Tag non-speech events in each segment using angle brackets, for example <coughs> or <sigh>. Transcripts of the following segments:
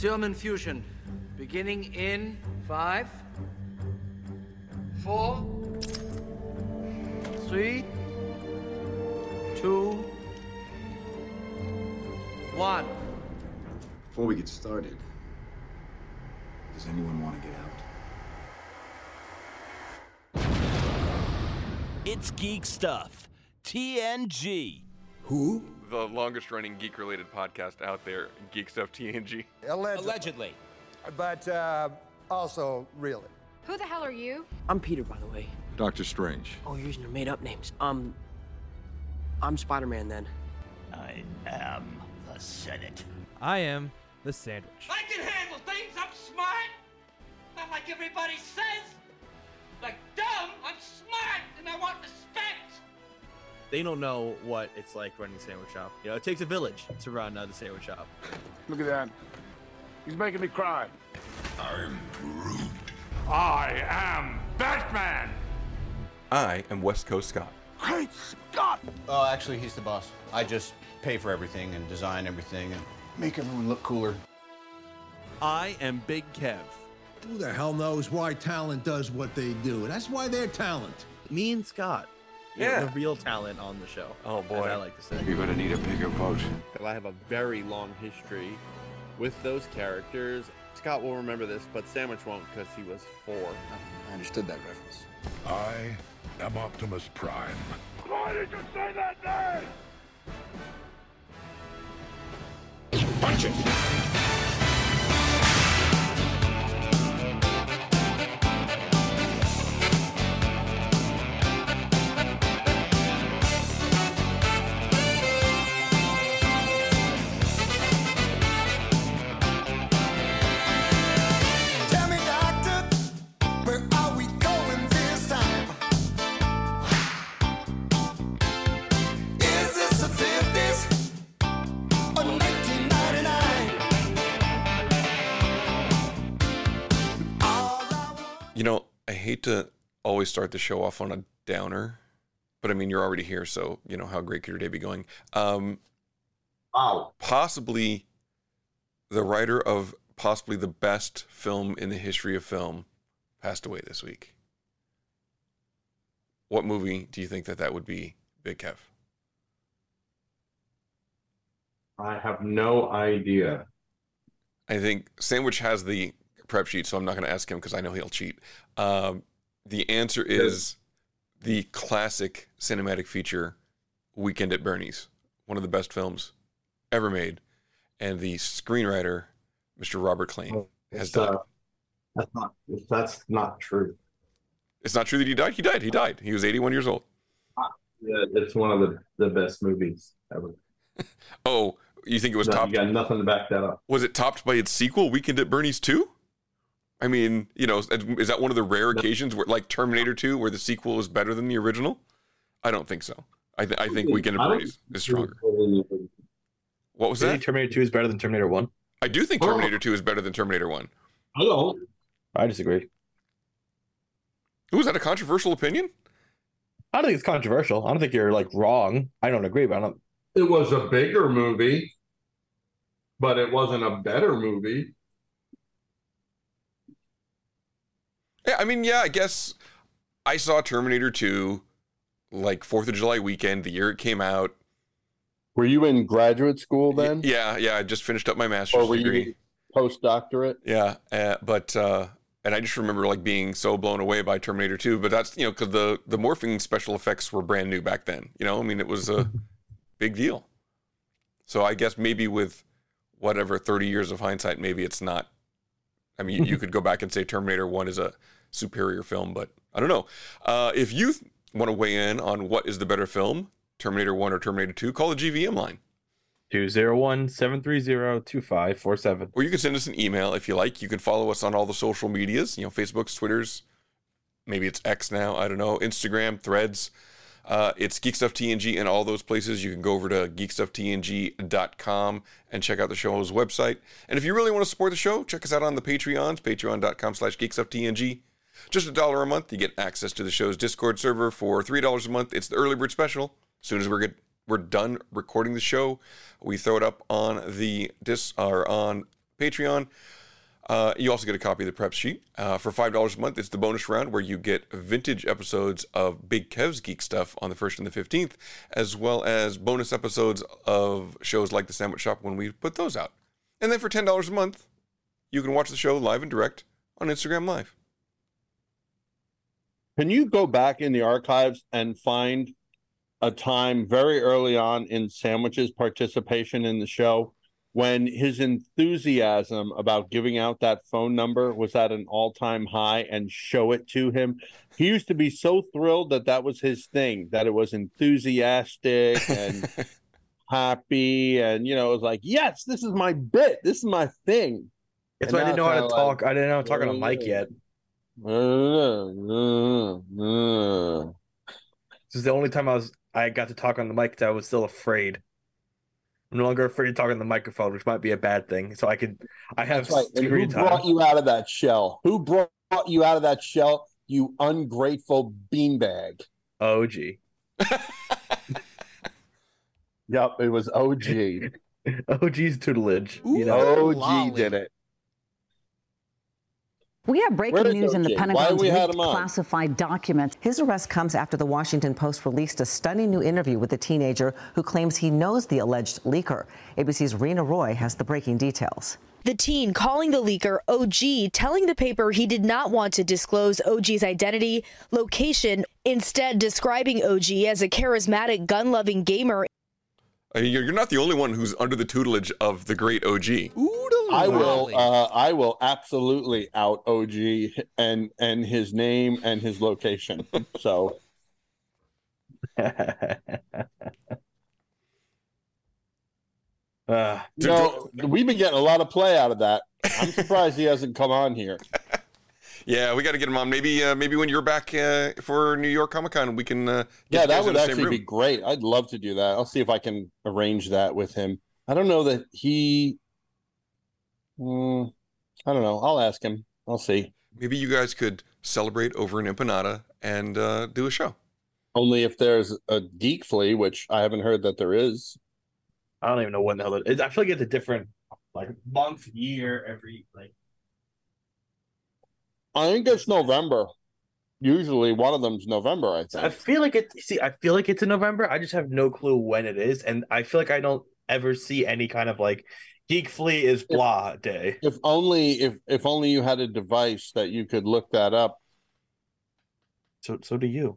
Serum infusion beginning in five, four, three, two, one. Before we get started, does anyone want to get out? It's Geek Stuff. TNG. Who? The longest running geek related podcast out there, Geek Stuff TNG. Allegedly. Allegedly. But uh, also, really. Who the hell are you? I'm Peter, by the way. Doctor Strange. Oh, you're using your made-up names. Um, I'm Spider-Man then. I am the Senate. I am the sandwich. I can handle things. I'm smart. Not like everybody says. Like dumb, I'm smart and I want respect. They don't know what it's like running a sandwich shop. You know, it takes a village to run uh, the sandwich shop. Look at that. He's making me cry. I'm Groot. I am Batman! I am West Coast Scott. Great Scott! Oh, actually, he's the boss. I just pay for everything and design everything and make everyone look cooler. I am Big Kev. Who the hell knows why talent does what they do? That's why they're talent. Me and Scott. You know, Yeah. the real talent on the show. Oh, As boy. I like to say. You're gonna need a bigger boat. I have a very long history with those characters. Scott will remember this, but Sandwich won't because he was four. I understood that reference. I am Optimus Prime. Why did you say that name? Punch it! You know, I hate to always start the show off on a downer, but I mean, you're already here, so, you know, how great could your day be going? Um, Wow. possibly the writer of possibly the best film in the history of film passed away this week. What movie do you think that that would be, Big Kev? I have no idea. I think Sandwich has the prep sheet, so I'm not going to ask him because I know he'll cheat. Um, the answer is the classic cinematic feature, Weekend at Bernie's, one of the best films ever made, and the screenwriter, Mr. Robert Klein, has It's, died. uh, that's not. That's not true. It's not true that he died. He died. He died. He was 81 years old. Yeah, it's one of the, the best movies ever. <laughs> Oh, you think it was No, topped? you got nothing to back that up. Was it topped by its sequel, Weekend at Bernie's 2? I mean, you know, is that one of the rare occasions where, like Terminator 2, where the sequel is better than the original? I don't think so. I, th- I think we can I don't is stronger. What was You that? Terminator 2 is better than Terminator 1? I do think oh. Terminator 2 is better than Terminator 1. I don't. I disagree. Ooh, is that a controversial opinion? I don't think it's controversial. I don't think you're like wrong. I don't agree, but I don't. It was a bigger movie, but it wasn't a better movie. Yeah, I mean, yeah, I guess I saw Terminator 2 like 4th of July weekend, the year it came out. Were you in graduate school then? Yeah, yeah, I just finished up my master's Or were degree. you postdoctorate? Yeah, uh, but uh, and I just remember like being so blown away by Terminator 2. But that's you know because the the morphing special effects were brand new back then. You know, I mean it was a <laughs> big deal. So I guess maybe with whatever 30 years of hindsight, maybe it's not. I mean, you could go back and say Terminator 1 is a superior film, but I don't know. Uh, if you want to weigh in on what is the better film, Terminator 1 or Terminator 2, call the GVM line. 201 730 2547. Or you can send us an email if you like. You can follow us on all the social medias, you know, Facebooks, Twitters, maybe it's X now, I don't know, Instagram, Threads. Uh, it's Geek Stuff TNG in all those places. You can go over to geekstufftng.com and check out the show's website. And if you really want to support the show, check us out on the Patreons, patreon.com slash geekstufftng. Just a dollar a month, you get access to the show's Discord server for $3 a month. It's the early bird special. As soon as we're we're done recording the show, we throw it up on the dis or on Patreon. Uh, you also get a copy of the prep sheet. Uh, for $5 a month, it's the bonus round where you get vintage episodes of Big Kev's Geek Stuff on the 1st and the 15th, as well as bonus episodes of shows like The Sandwich Shop when we put those out. And then for $10 a month, you can watch the show live and direct on Instagram Live. Can you go back in the archives and find a time very early on in Sandwich's participation in the show when his enthusiasm about giving out that phone number was at an all-time high and show it to him? He used to be so thrilled that that was his thing, that it was enthusiastic <laughs> and happy and you know, it was like, "Yes, this is my bit. This is my thing." That's why I didn't know how to it's talk. I didn't know how to talk on a mic yet. <laughs> This is the only time I was I got to talk on the mic 'cause I was still afraid. I'm no longer afraid to talk on the microphone, which might be a bad thing. So I can I have That's right. And who time. brought you out of that shell? Who brought you out of that shell? You ungrateful beanbag. OG. <laughs> Yep, it was OG. <laughs> OG's tutelage. you know. OG did it. We have breaking news in the OJ? Why Pentagon's we had leaked him on? classified documents. His arrest comes after the Washington Post released a stunning new interview with a teenager who claims he knows the alleged leaker. ABC's Rena Roy has the breaking details. The teen calling the leaker OG, telling the paper he did not want to disclose OG's identity, location, instead describing OG as a charismatic, gun loving gamer. You're you're not the only one who's under the tutelage of the great OG. I will uh I will absolutely out OG and and his name and his location. So <laughs> Uh, you know, we've been getting a lot of play out of that. I'm surprised he hasn't come on here. <laughs> Yeah, we got to get him on. Maybe, uh, maybe when you're back uh, for New York Comic Con, we can. Uh, Yeah, that would actually be great. I'd love to do that. I'll see if I can arrange that with him. I don't know that he. Mm, I don't know. I'll ask him. I'll see. Maybe you guys could celebrate over in Empanada and uh, do a show. Only if there's a geek flea, which I haven't heard that there is. I don't even know when the hell it is. I feel like it's a different like month, year, every like I think it's November. Usually one of them's November, I think. I feel like it see, I feel like it's in November. I just have no clue when it is. And I feel like I don't ever see any kind of like Geek Flea is blah day. If only if if only you had a device that you could look that up. So so do you.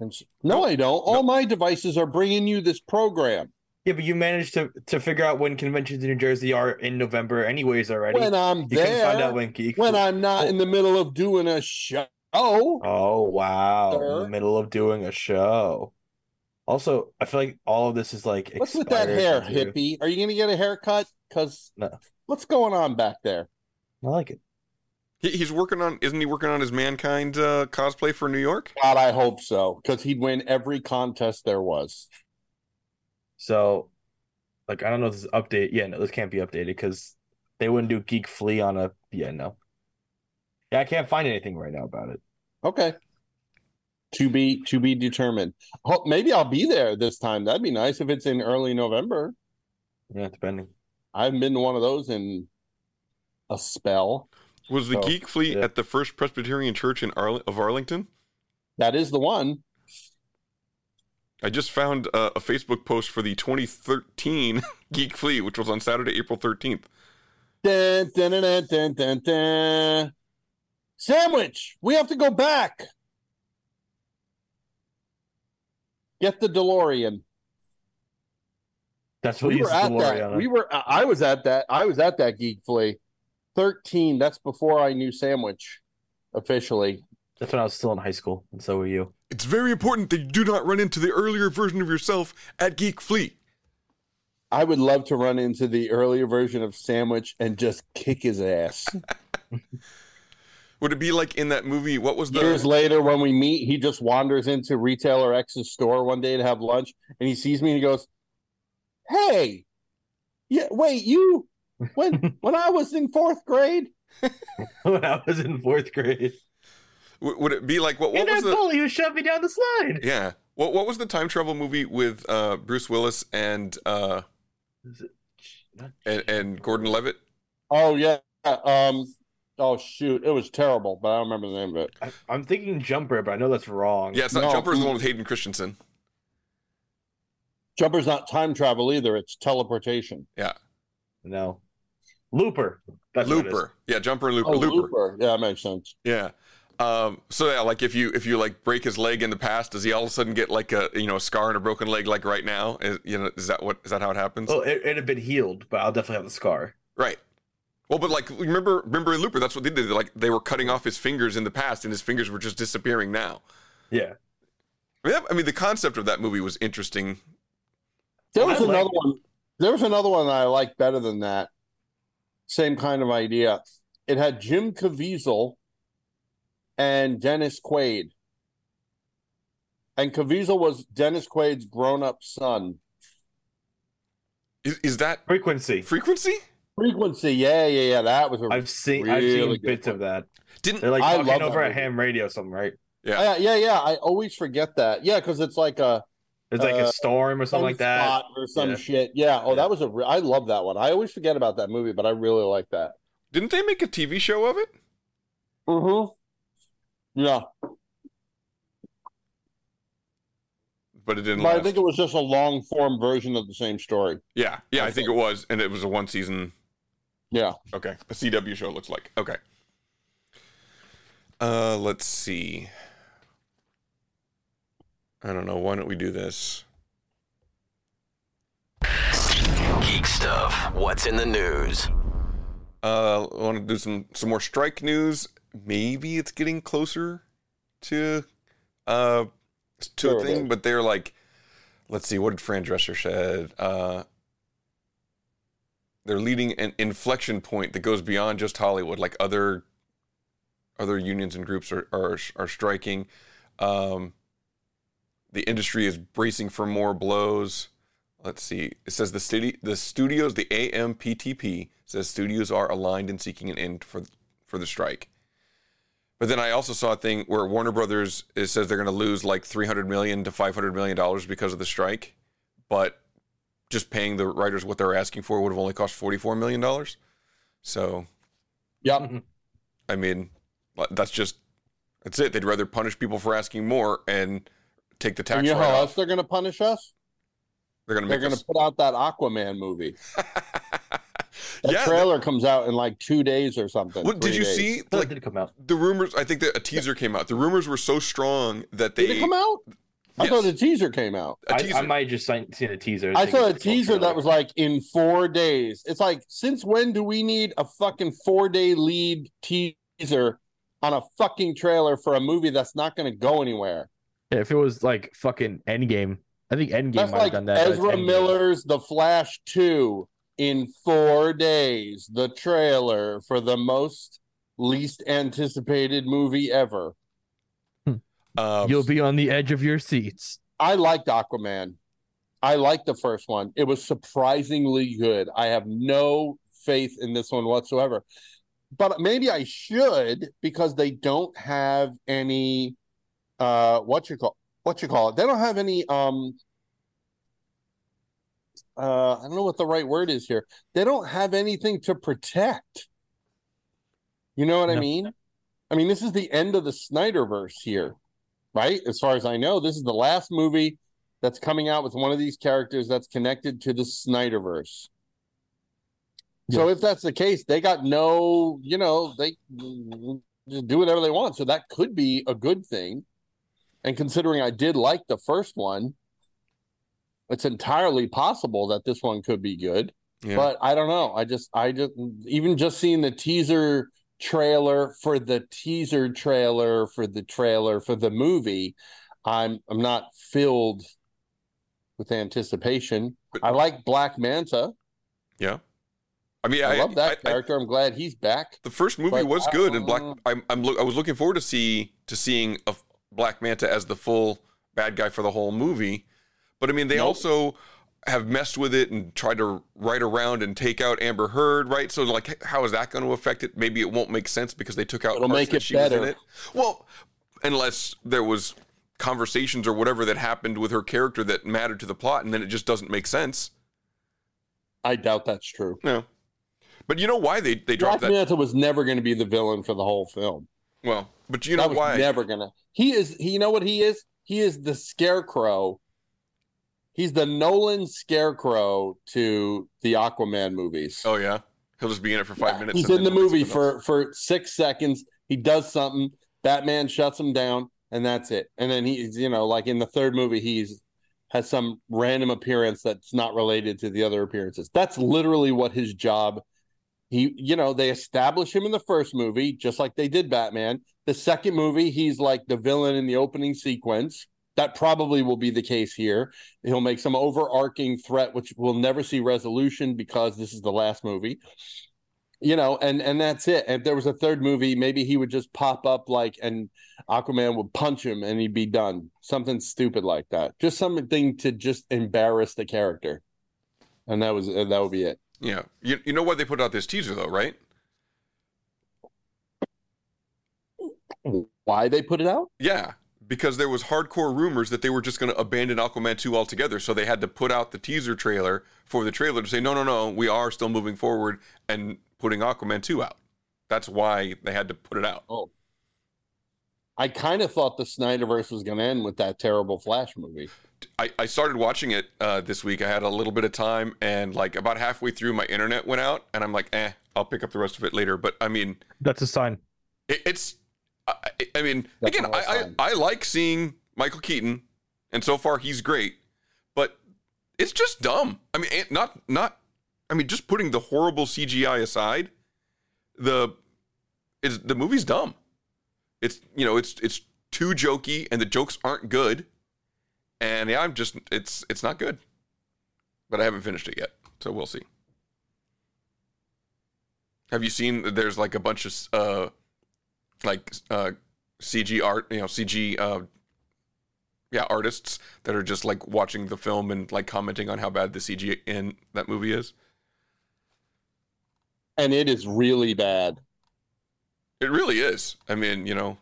And s- no, I don't. All my devices are bringing you this program. Yeah, but you managed to to figure out when conventions in New Jersey are in November anyways already. When I'm you can find there, out when Geek when Flea- I'm not oh. in the middle of doing a show. Oh wow. In the middle of doing a show. Also, I feel like all of this is like What's with that hair, into- hippie? Are you going to get a haircut? Because No. what's going on back there? I like it. He, he's working on, isn't he working on his Mankind uh, cosplay for New York? God, I hope so. Because he'd win every contest there was. So, like, I don't know if this is update. Yeah, no, this can't be updated because they wouldn't do Geek Flea on a. Yeah, no. Yeah, I can't find anything right now about it. Okay. To be to be determined. Maybe I'll be there this time. That'd be nice if it's in early November. Yeah, depending. I haven't been to one of those in a spell. Was the So, Geek Flea yeah. at the First Presbyterian Church in Arl- of Arlington? That is the one. I just found uh, a Facebook post for the 2013 <laughs> Geek Flea, which was on Saturday, April 13th. Dun, dun, dun, dun, dun, dun, dun. Sandwich. We have to go back. Get the DeLorean. That's what we used were at DeLorean that. We were. I was at that. I was at that geek flea. Thirteen. That's before I knew Sandwich officially. That's when I was still in high school, and so were you. It's very important that you do not run into the earlier version of yourself at Geek Flea. I would love to run into the earlier version of Sandwich and just kick his ass. <laughs> Would it be like in that movie? What was the Years later, when we meet, he just wanders into retailer X's store one day to have lunch, and he sees me and he goes, "Hey, yeah, wait, you when <laughs> when I was in fourth grade." <laughs> when I was in fourth grade. W- Would it be like what? What and was that the? bully who shoved me down the slide. Yeah. What What was the time travel movie with uh, Bruce Willis and uh, and, and Gordon Levitt? Oh yeah. Um. Oh shoot, it was terrible, but I don't remember the name of it. I, I'm thinking Jumper, but I know that's wrong. Yeah, it's not No. Jumper's the one with Hayden Christensen. Jumper's not time travel either; it's teleportation. Yeah. No. Looper. That's what it is. Looper. Yeah, Jumper and Looper. Oh, Looper. Looper. Yeah, that makes sense. Yeah. Um, so yeah, like if you if you like break his leg in the past, does he all of a sudden get like a you know a scar and a broken leg like right now? Is, you know, is that what is that how it happens? Oh, it, it'd have been healed, but I'll definitely have the scar. Right. Well, but like remember remember in Looper, that's what they did. Like they were cutting off his fingers in the past, and his fingers were just disappearing now. Yeah. I mean, that- I mean the concept of that movie was interesting. There was I another it. one. There was another one that I liked better than that. Same kind of idea. It had Jim Caviezel and Dennis Quaid. And Caviezel was Dennis Quaid's grown-up son. Is, is that Frequency. frequency? Frequency, yeah, yeah, yeah. That was a I've seen I've seen bits one. of that. Didn't They're like I talking over at ham radio or something, right? yeah. Yeah, yeah, yeah. I always forget that. Yeah, because it's like a It's like Uh, a storm or something like that. spot or some Yeah. shit. Yeah. Oh, Yeah. that was a. Re- I love that one. I always forget about that movie, but I really like that. Didn't they make a TV show of it? Mm-hmm. Yeah, But it didn't but I think it was just a long form version of the same story. yeah, yeah, I think it was, and it was a one season. Yeah. Okay, a CW show looks like. Okay. Uh, let's see. I don't know. Why don't we do this? Geek stuff. What's in the news? Uh, I want to do some some more strike news. Maybe it's getting closer to uh to Sure a thing, is. but they're like, let's see, what did Fran Drescher said? Uh, they're leading an inflection point that goes beyond just Hollywood. Like other other unions and groups are are, are striking. Um, the industry is bracing for more blows. Let's see. It says the studio, the studios, the AMPTP says studios are aligned in seeking an end for for the strike. But then I also saw a thing where Warner Brothers says they're going to lose like 300 million to 500 million dollars because of the strike, but just paying the writers what they're asking for would have only cost 44 million dollars. So, yeah. Mm-hmm. I mean, that's just that's it. They'd rather punish people for asking more and take the tax And you know how else they're going to punish us? They're going to They're make going us. to put out that Aquaman movie. <laughs> That Yeah, trailer comes out in like two days or something. What did you days. see? Like did it come out. the rumors. I think that a teaser came out. The rumors were so strong that they. Did it come out? I Yes. thought the teaser came out. A I, teaser. I might just seen seen a teaser. I think saw a it's a full teaser that was like in four days. It's like, since when do we need a fucking four day lead teaser on a fucking trailer for a movie that's not going to go anywhere? Yeah, if it was like fucking Endgame, I think Endgame That's might like have done that. Ezra Miller's The Flash 2 in four days, the trailer for the most least anticipated movie ever. Um, You'll be on the edge of your seats. I liked Aquaman. I liked the first one. It was surprisingly good. I have no faith in this one whatsoever. But maybe I should because they don't have any uh what you call what you call it. They don't have any um uh I don't know what the right word is here. They don't have anything to protect. You know what I mean? I mean, this is the end of the Snyderverse here, right? As far as I know, this is the last movie that's coming out with one of these characters that's connected to the Snyderverse. So if that's the case, they got no, you know, they just do whatever they want. So that could be a good thing. And considering I did like the first one, it's entirely possible that this one could be good. Yeah. But I don't know. I just, I just, even just seeing the teaser trailer for the teaser trailer for the trailer for the movie, I'm, I'm not filled with anticipation. I like Black Manta. yeah. I mean, I, I, love that I- I- character. I'm glad he's back. the first movie But was I good, and Black. Um I'm, I'm look, I was looking forward to see to seeing a Black Manta as the full bad guy for the whole movie. But I mean, they Nope. also have messed with it and tried to write around and take out Amber Heard, right? So, like, how is that going to affect it? Maybe it won't make sense because they took out It'll make it better. it. Well, unless there was conversations or whatever that happened with her character that mattered to the plot, and then it just doesn't make sense. I doubt that's true. No. But you know why they they Black dropped that? Manta was never going to be the villain for the whole film. Well, but you know that was why? never gonna. He is. He, you know what he is? He is the scarecrow. He's the Nolan scarecrow to the Aquaman movies. Oh yeah, he'll just be in it for five minutes. He's in the movie for for six seconds. He does something. Batman shuts him down, and that's it. And then he's you know like in the third movie, he's has some random appearance that's not related to the other appearances. That's literally what his job. He you know they establish him in the first movie just like they did Batman. The second movie, he's like the villain in the opening sequence. That probably will be the case here. He'll make some overarching threat, which will never see resolution because this is the last movie. You know and and that's it. If there was a third movie maybe he would just pop up like and aquaman would punch him and he'd be done. Something stupid like that. Just something to just embarrass the character. And that was that would be it. Yeah, you you know why they put out this teaser though, right? why they put it out? Yeah, because there was hardcore rumors that they were just going to abandon Aquaman 2 altogether. So they had to put out the teaser trailer for the trailer to say, no, no, no, we are still moving forward and putting Aquaman 2 out. That's why they had to put it out. oh i kind of thought the snyderverse was going to end with that terrible flash movie I, I started watching it uh, this week. I had a little bit of time, and like about halfway through, my internet went out, and I'm like, eh, I'll pick up the rest of it later. But I mean, That's a sign. it, it's, I, I mean, That's again, I, I. I like seeing Michael Keaton, and so far he's great, but it's just dumb. I mean, not not, I mean, just putting the horrible CGI aside, the, is the movie's dumb. It's you know, it's it's too jokey, and the jokes aren't good, and yeah, I'm just it's it's not good, but I haven't finished it yet, so we'll see. Have you seen? There's like a bunch of uh, like uh, CG art, you know, CG uh, yeah, artists that are just like watching the film and like commenting on how bad the CG in that movie is. and it is really bad It really is. I mean, you know.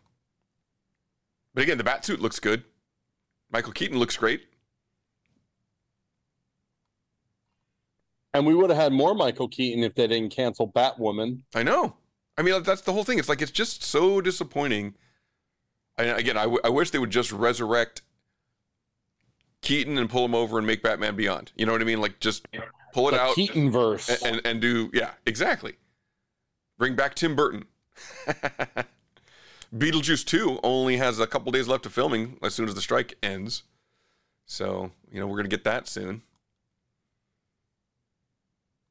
But again, the bat suit looks good. Michael Keaton looks great. and we would have had more michael keaton if they didn't cancel batwoman I know. I mean, that's the whole thing. It's like it's just so disappointing. I, again, I, w- I wish they would just resurrect Keaton and pull him over and make Batman Beyond. You know what I mean? Like just pull it The out, Keaton verse. and, and and do yeah, exactly. Bring back Tim Burton. <laughs> Beetlejuice 2 only has a couple days left of filming as soon as the strike ends. So, you know, we're going to get that soon.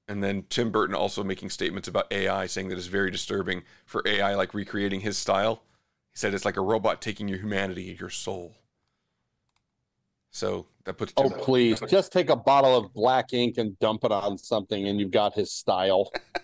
And then Tim Burton also making statements about AI, saying that it's very disturbing for AI, like recreating his style. He said it's like a robot taking your humanity, your soul. So that puts. Oh, Tim- please. Just take a bottle of black ink and dump it on something, and you've got his style. <laughs>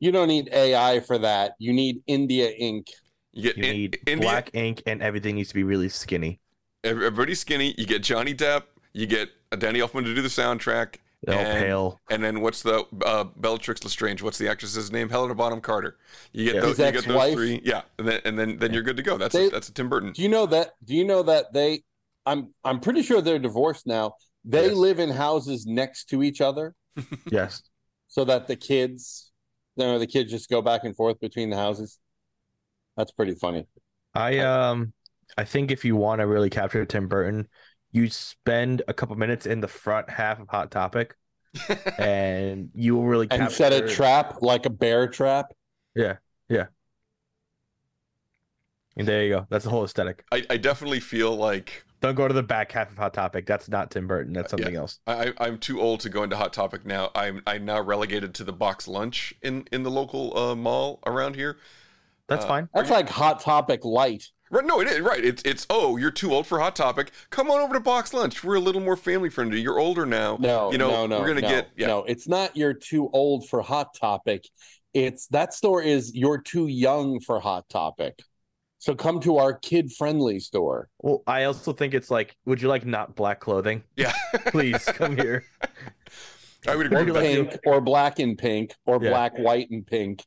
you don't need AI for that. You need India ink. You get You in- need India- black ink, and everything needs to be really skinny. Everybody's skinny. You get Johnny Depp. You get Danny Elfman to do the soundtrack. They're all and, pale. And then what's the uh, Bellatrix Lestrange? What's the actress's name? Helena Bonham Carter. You get Yeah. those. His You get those ex-wife? three. Yeah, and then and then, then you're good to go. That's a, that's a Tim Burton. Do you know that? Do you know that they? I'm I'm pretty sure they're divorced now. They Yes. live in houses next to each other, <laughs> Yes. so that the kids, you know, the kids just go back and forth between the houses. That's pretty funny. I um I think if you want to really capture Tim Burton, you spend a couple minutes in the front half of Hot Topic, <laughs> and you will really And set a trap like a bear trap. Yeah, yeah. And there you go. That's the whole aesthetic. I, I definitely feel like Don't go to the back half of Hot Topic. That's not Tim Burton. That's something else. I, I- I'm too old to go into Hot Topic now. I'm I'm now relegated to the box lunch in in the local uh, mall around here. That's Uh, fine. That's like hot topic light. Right? No, it is right. It's it's oh, you're too old for Hot Topic. Come on over to Box Lunch. We're a little more family friendly. You're older now. No, you know no, no. we're gonna no, get yeah. No, it's not you're too old for Hot Topic. It's that store is you're too young for Hot Topic. So come to our kid friendly store. Well, I also think it's like, would you like not black clothing? Yeah, <laughs> Please come here. <laughs> I would Or agree with that. pink or black and pink or Yeah. black, white, and pink.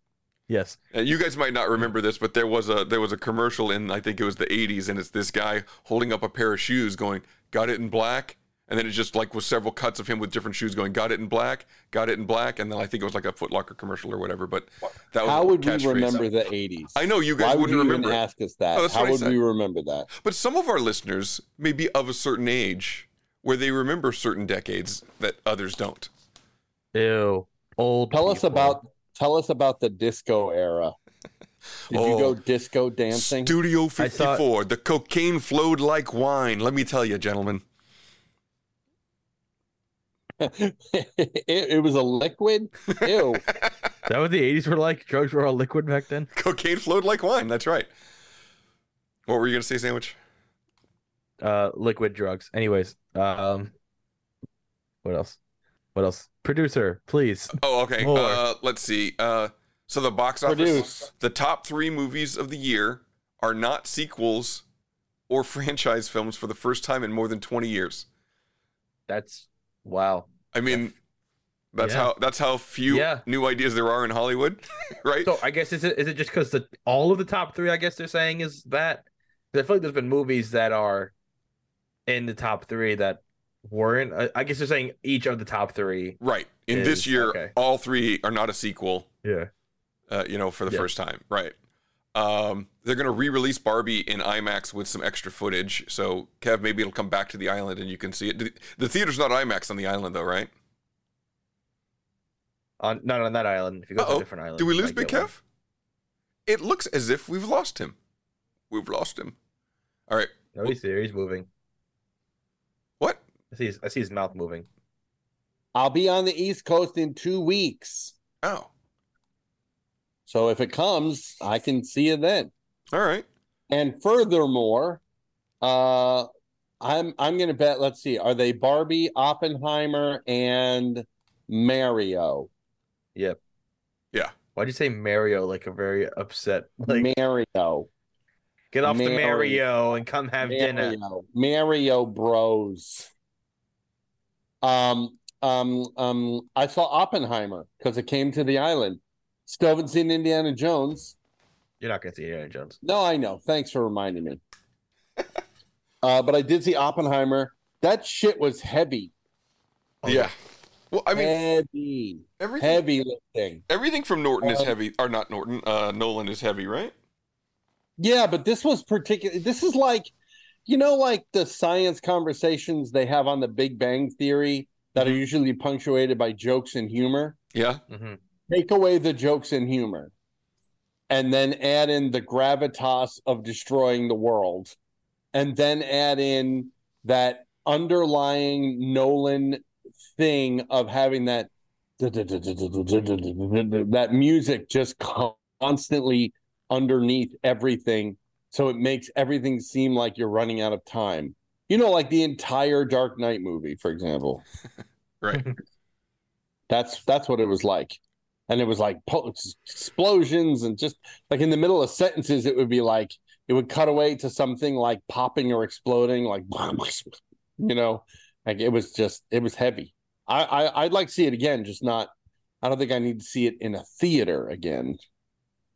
Yes. You guys might not remember this, but there was a there was a commercial in I think it was the 80s, and it's this guy holding up a pair of shoes, going, "Got it in black." And then it just like was several cuts of him with different shoes going, got it in black, got it in black, and then I think it was like a Foot Locker commercial or whatever. But that was How would we remember the '80s? I know you guys Why would wouldn't you remember. even it. ask us that? Oh, How would we remember that? But some of our listeners may be of a certain age where they remember certain decades that others don't. Ew. Old. Tell us about tell us about the disco era. Did you Oh. go disco dancing? Studio I saw- 54, the cocaine flowed like wine. Let me tell you, gentlemen. <laughs> it, it was a liquid. Ew. <laughs> That what the eighties were like? Drugs were all liquid back then. Cocaine flowed like wine. That's right. What were you going to say, Sandwich? Uh, liquid drugs. Anyways, um, what else? What else? Producer, please. Oh, okay. Uh, let's see. Uh, so the box office, Produce. the top three movies of the year are not sequels or <laughs> franchise films for the first time in more than 20 years. That's wow. I mean, that's Yeah. how that's how few Yeah. new ideas there are in Hollywood, <laughs> right? So I guess is it is it just because the all of the top three? I guess they're saying is that I feel like there's been movies that are in the top three that weren't. I- I guess they're saying each of the top three. right. In this year, okay. all three are not a sequel. Yeah. uh, you know, for the Yeah. first time. Right. Um, they're going to re-release Barbie in IMAX with some extra footage. So, Kev, maybe it'll come back to the island and you can see it. The- The theater's not IMAX on the island, though, right? On not on that island. If you go to Uh-oh. a different island, Do we lose Big get one. Kev? It looks as if we've lost him. We've lost him. All right. No, he's there. He's moving. What? I see. His, I see his mouth moving. I'll be on the East Coast in two weeks. Oh, So if it comes, I can see you then. all right. And furthermore, uh I'm I'm gonna bet, let's see, are they Barbie, Oppenheimer, and Mario? Yep. Yeah. Why'd you say Mario like a very upset? Like Mario. get off the Mario. Mario and come have dinner. Mario. Mario Bros. Um, um, um, I saw Oppenheimer because it came to the island. Still haven't seen Indiana Jones. You're not gonna see Indiana Jones. No, I know. Thanks for reminding me. <laughs> uh, but I did see Oppenheimer. That shit was heavy. yeah. Well, I mean, heavy, everything, heavy lifting. everything from Norton is Uh, heavy, or not Norton, uh, Nolan is heavy, right? Yeah, but this was particular. This is like, you know, like the science conversations they have on the Big Bang Theory that are usually punctuated by jokes and humor. Yeah. Mm-hmm. Take away the jokes and humor, and then add in the gravitas of destroying the world, and then add in that underlying Nolan thing of having that that music just constantly underneath everything so it makes everything seem like you're running out of time. You know like the entire dark knight movie for example. <laughs> Right. that's that's what it was like. And it was like po- explosions and just like in the middle of sentences it would be like it would cut away to something like popping or exploding like <laughs> you know like it was just it was heavy. I, I i'd like to see it again just not i don't think i need to see it in a theater again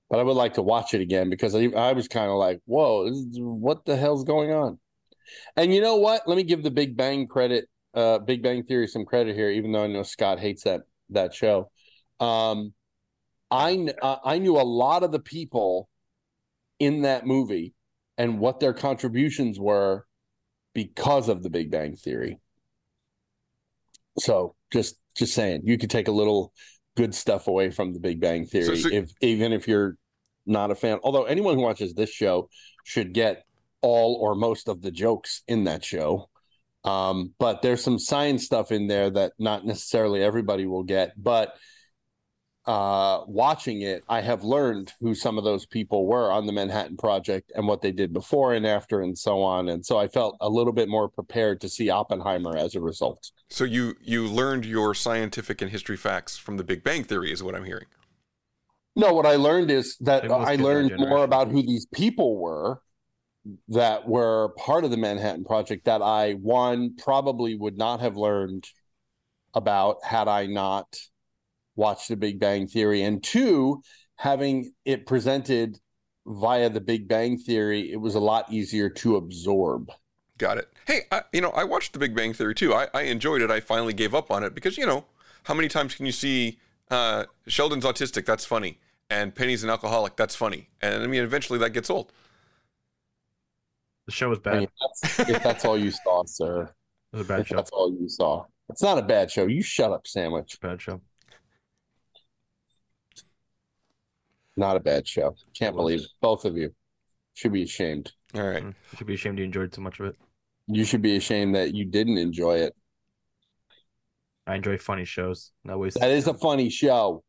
but i would like to watch it again because i, I was kind of like whoa is, what the hell's going on? And you know what? Let me give the big bang credit uh big bang theory some credit here even though i know scott hates that that show. Um i uh, i knew a lot of the people in that movie and what their contributions were because of the big bang theory. So just just saying you could take a little good stuff away from the big bang theory so- if even if you're not a fan. Although anyone who watches this show should get all or most of the jokes in that show. Um but there's some science stuff in there that not necessarily everybody will get but uh watching it i have learned who some of those people were on the manhattan project and what they did before and after and so on. And so i felt a little bit more prepared to see oppenheimer as a result. So you you learned your scientific and history facts from the Big Bang Theory, is what I'm hearing. No, what I learned is that I learned more about who these people were that were part of the Manhattan Project that I one probably would not have learned about had I not watched the Big Bang Theory, and two, having it presented via the Big Bang Theory, it was a lot easier to absorb. Got it. Hey, I, you know, I watched The Big Bang Theory too. I, I enjoyed it. I finally gave up on it because you know how many times can you see uh, Sheldon's autistic? That's funny, and Penny's an alcoholic. That's funny, and I mean, eventually that gets old. The show was I bad. mean, that's, if that's all you saw, sir. <laughs> It was a bad if show. that's all you saw. It's not a bad show. You shut up, sandwich. Bad show. Not a bad show. Can't believe it. both of you should be ashamed. All right. You should be ashamed you enjoyed so much of it. You should be ashamed that you didn't enjoy it. I enjoy funny shows. No waste. That is a funny show.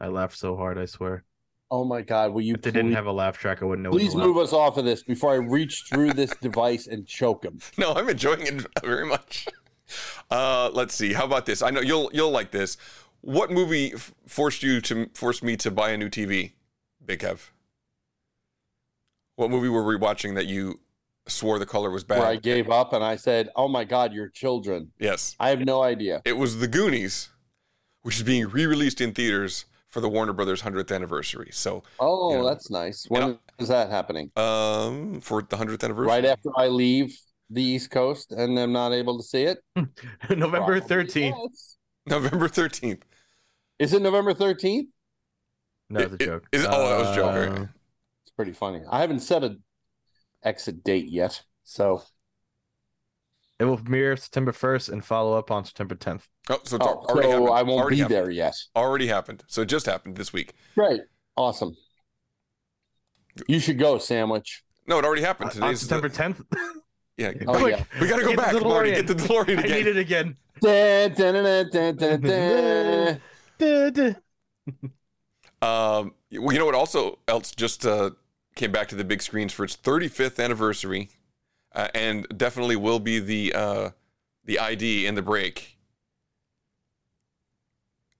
I laughed so hard. I swear. Oh my god, will you If they didn't have a laugh track, I wouldn't know. Please move laugh. us off of this before I reach through this <laughs> device and choke him. No, I'm enjoying it very much. Uh, let's see. How about this? I know you'll you'll like this. What movie f- forced you to force me to buy a new TV? Big Kev. What movie were we watching that you swore the color was bad? Where I gave up and I said, "Oh my god, you're children." Yes. I have no idea. It was The Goonies, which is being re-released in theaters for the Warner Brothers 100th anniversary. So, Oh, you know, that's nice. When is that happening? um, for the 100th anniversary. Right after I leave the East Coast and I'm not able to see it? <laughs> November Probably thirteenth. yes. November 13th. Is it November 13th? No, it's a joke. is it- oh, that was a joke. Uh, It's pretty funny. I haven't set a exit date yet. So It will premiere September first and follow up on September tenth. Oh, so it's Oh, already so happened. I won't Already be happened. there yet. Already happened. So it just happened this week. Right. Awesome. You should go, Sandwich. No, it already happened. On Today's the- September tenth. yeah. <laughs> Oh, Quick, yeah. We gotta go get the back. Marty, get the DeLorean I again. need it again. Dun, dun, dun, Um, well, you know what? Also, else just uh, came back to the big screens for its 35th anniversary, uh, and definitely will be the uh, the ID in the break.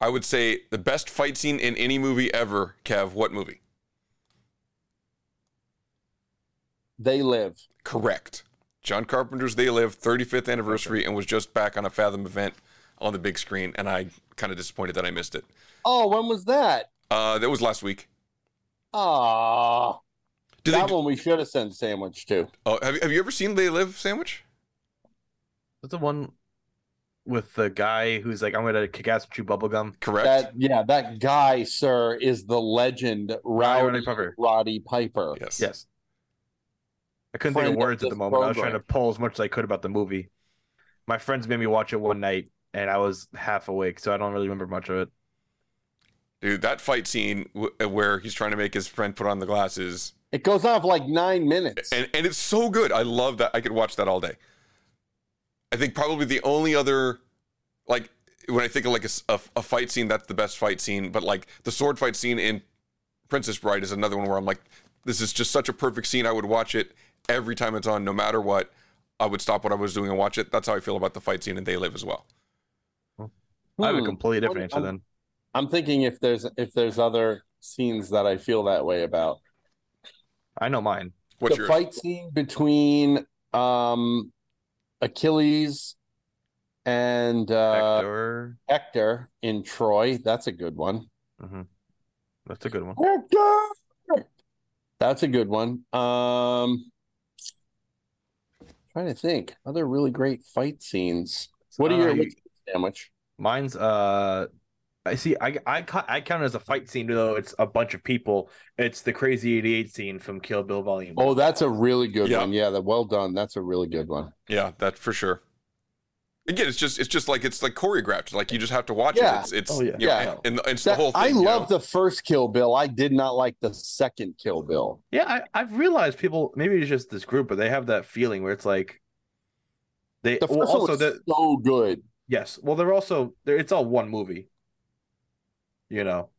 I would say the best fight scene in any movie ever. Kev, what movie? They live. Correct. John Carpenter's They Live 35th anniversary and was just back on a Fathom event on the big screen, and I kind of disappointed that I missed it. Oh, when was that? Uh, that was last week. Ah, Did they that do- one we should have sent Sandwich to. oh, have, you- have you ever seen They Live sandwich? That's the one with the guy who's like, I'm gonna kick ass and chew bubblegum? Correct. That yeah, that guy, sir, is the legend Roddy Piper. Roddy Piper. yes. Yes. I couldn't think Friend of of words at the this moment. I was trying to pull as much as I could about the movie. My friends made me watch it one night, and I was half awake, so I don't really remember much of it. Dude, that fight scene w- uh, where he's trying to make his friend put on the glasses, It goes on for like nine minutes. and and it's so good. I love that. I could watch that all day. I think probably the only other, like when I think of like a fight scene, that's the best fight scene. But like the sword fight scene in Princess Bride is another one where I'm like, this is just such a perfect scene. I would watch it every time it's on, no matter what. I would stop what I was doing and watch it. That's how I feel about the fight scene in They Live as well. I have a Hmm. completely different answer then. I'm thinking if there's if there's other scenes that I feel that way about. I know mine. What's the yours? fight scene between um Achilles and uh Hector. Hector in Troy. That's a good one. hmm That's a good one. Hector! That's a good one. Um trying to think. Other really great fight scenes. What are Uh, your you- your sandwich? Mine's uh I see I I I count it as a fight scene though it's a bunch of people. It's the crazy 88 scene from Kill Bill Volume. Oh, that's a really good Yeah. one. Yeah, that well done. That's a really good one. Yeah, that for sure. Again, it's just it's just like it's like choreographed. Like you just have to watch Yeah. it. It's it's Oh, yeah. you know, Yeah. and, and it's That- the whole thing. I you know? love the first Kill Bill. I did not like the second Kill Bill. Yeah, I, I've realized people maybe it's just this group, but they have that feeling where it's like they The first well, one also was the so good. yes. Well, they're also they're it's all one movie. You know,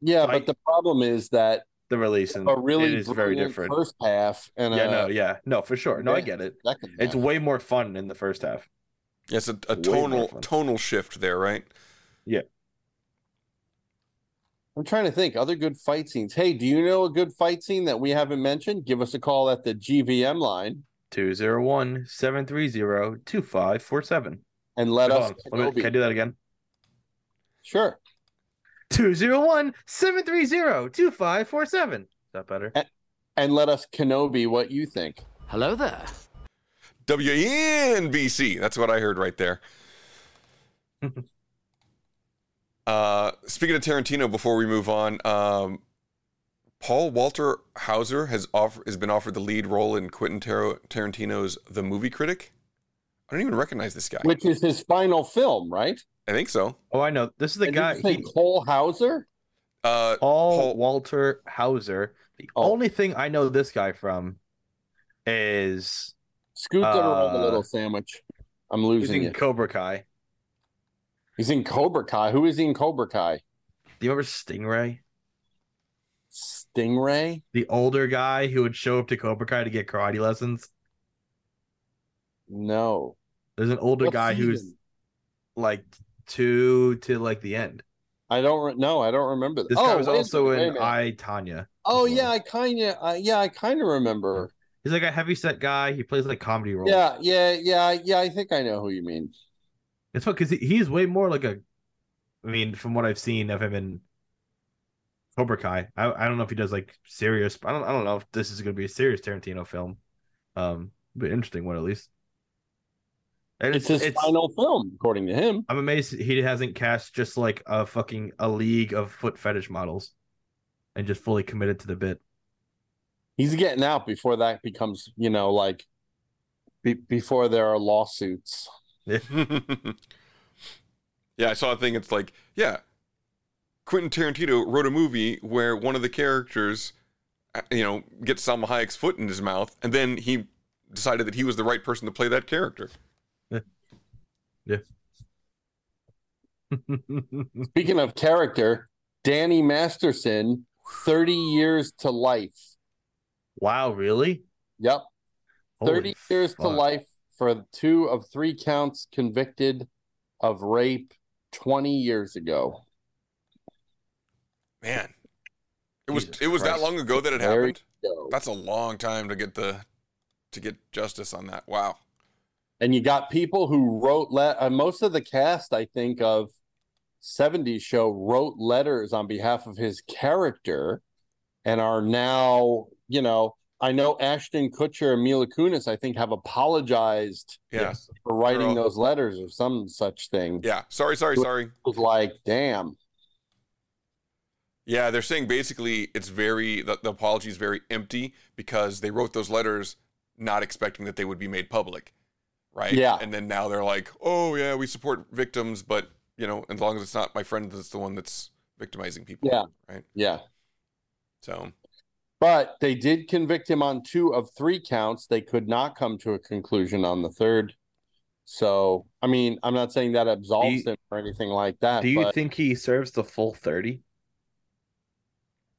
Yeah, Like- but the problem is that the release and a really it is very different. first half and yeah, a no, yeah, no, for sure. No, I get it. It's way more fun in the first half. It's a, a tonal tonal shift there, right? Yeah. I'm trying to think other good fight scenes. Hey, do you know a good fight scene that we haven't mentioned? Give us a call at the GVM line 201 730 2547. and let Hold us. on, let me- Can I do that again? Sure. 201 730 2547. Is that better? and let us Kenobi what you think. Hello there. WNBC. That's what I heard right there. <laughs> uh, speaking of Tarantino, before we move on, um, Paul Walter Hauser has offer, has been offered the lead role in Quentin Tar- Tarantino's The Movie Critic. I don't even recognize this guy. Which is his final film, right? I think so. Oh, I know. This is the And guy. you he- Cole Hauser. Uh, Paul, Walter Hauser. The only thing I know this guy from is Scoot that around a uh, little sandwich. I'm he's losing in it. Cobra Kai. He's in Cobra Kai. Who is he in Cobra Kai? Do you remember Stingray? Stingray? The older guy who would show up to Cobra Kai to get karate lessons. No. There's an older What guy who's season? like two to like the end. I don't re- no, I don't remember. This oh, guy was also minute, wait a in. I Tonya. Oh yeah, I kind of uh, yeah, I kind of remember. He's like a heavy set guy. He plays like comedy roles. Yeah, yeah, yeah, yeah. I think I know who you mean. It's fun because he, he's way more like a. I mean, from what I've seen of him in Cobra Kai, I, I don't know if he does like serious. I don't I don't know if this is going to be a serious Tarantino film. Um, but interesting one at least. And It's his final film, according to him. I'm amazed he hasn't cast just like a fucking a league of foot fetish models, and just fully committed to the bit. He's getting out before that becomes, you know, like be- before there are lawsuits. <laughs> yeah, I saw a thing. It's like, yeah, Quentin Tarantino wrote a movie where one of the characters, uh, you know, gets Salma Hayek's foot in his mouth, and then he decided that he was the right person to play that character. Yeah. <laughs> Speaking of character, Danny Masterson, 30 years to life. Wow, really? Yep. 30 Holy years to life for two of three counts convicted of rape 20 years ago. Man, it was Jesus it was that long ago that it There happened. That's a long time to get the to get justice on that. Wow. And you got people who wrote let uh, most of the cast, I think, of 70s show wrote letters on behalf of his character and are now, you know, I know Ashton Kutcher and Mila Kunis, I think, have apologized Yeah. for writing Girl. those letters or some such thing. Yeah. Sorry. Sorry. It Sorry. was like, damn. Yeah, they're saying basically it's very the, the apology is very empty because they wrote those letters not expecting that they would be made public, right? Yeah. And then now they're like, oh yeah, we support victims, but you know, as long as it's not my friend that's the one that's victimizing people. Yeah. Right. Yeah. So But they did convict him on two of three counts. They could not come to a conclusion on the third. So, I mean, I'm not saying that absolves you- him or anything like that. Do you but think he serves the full thirty?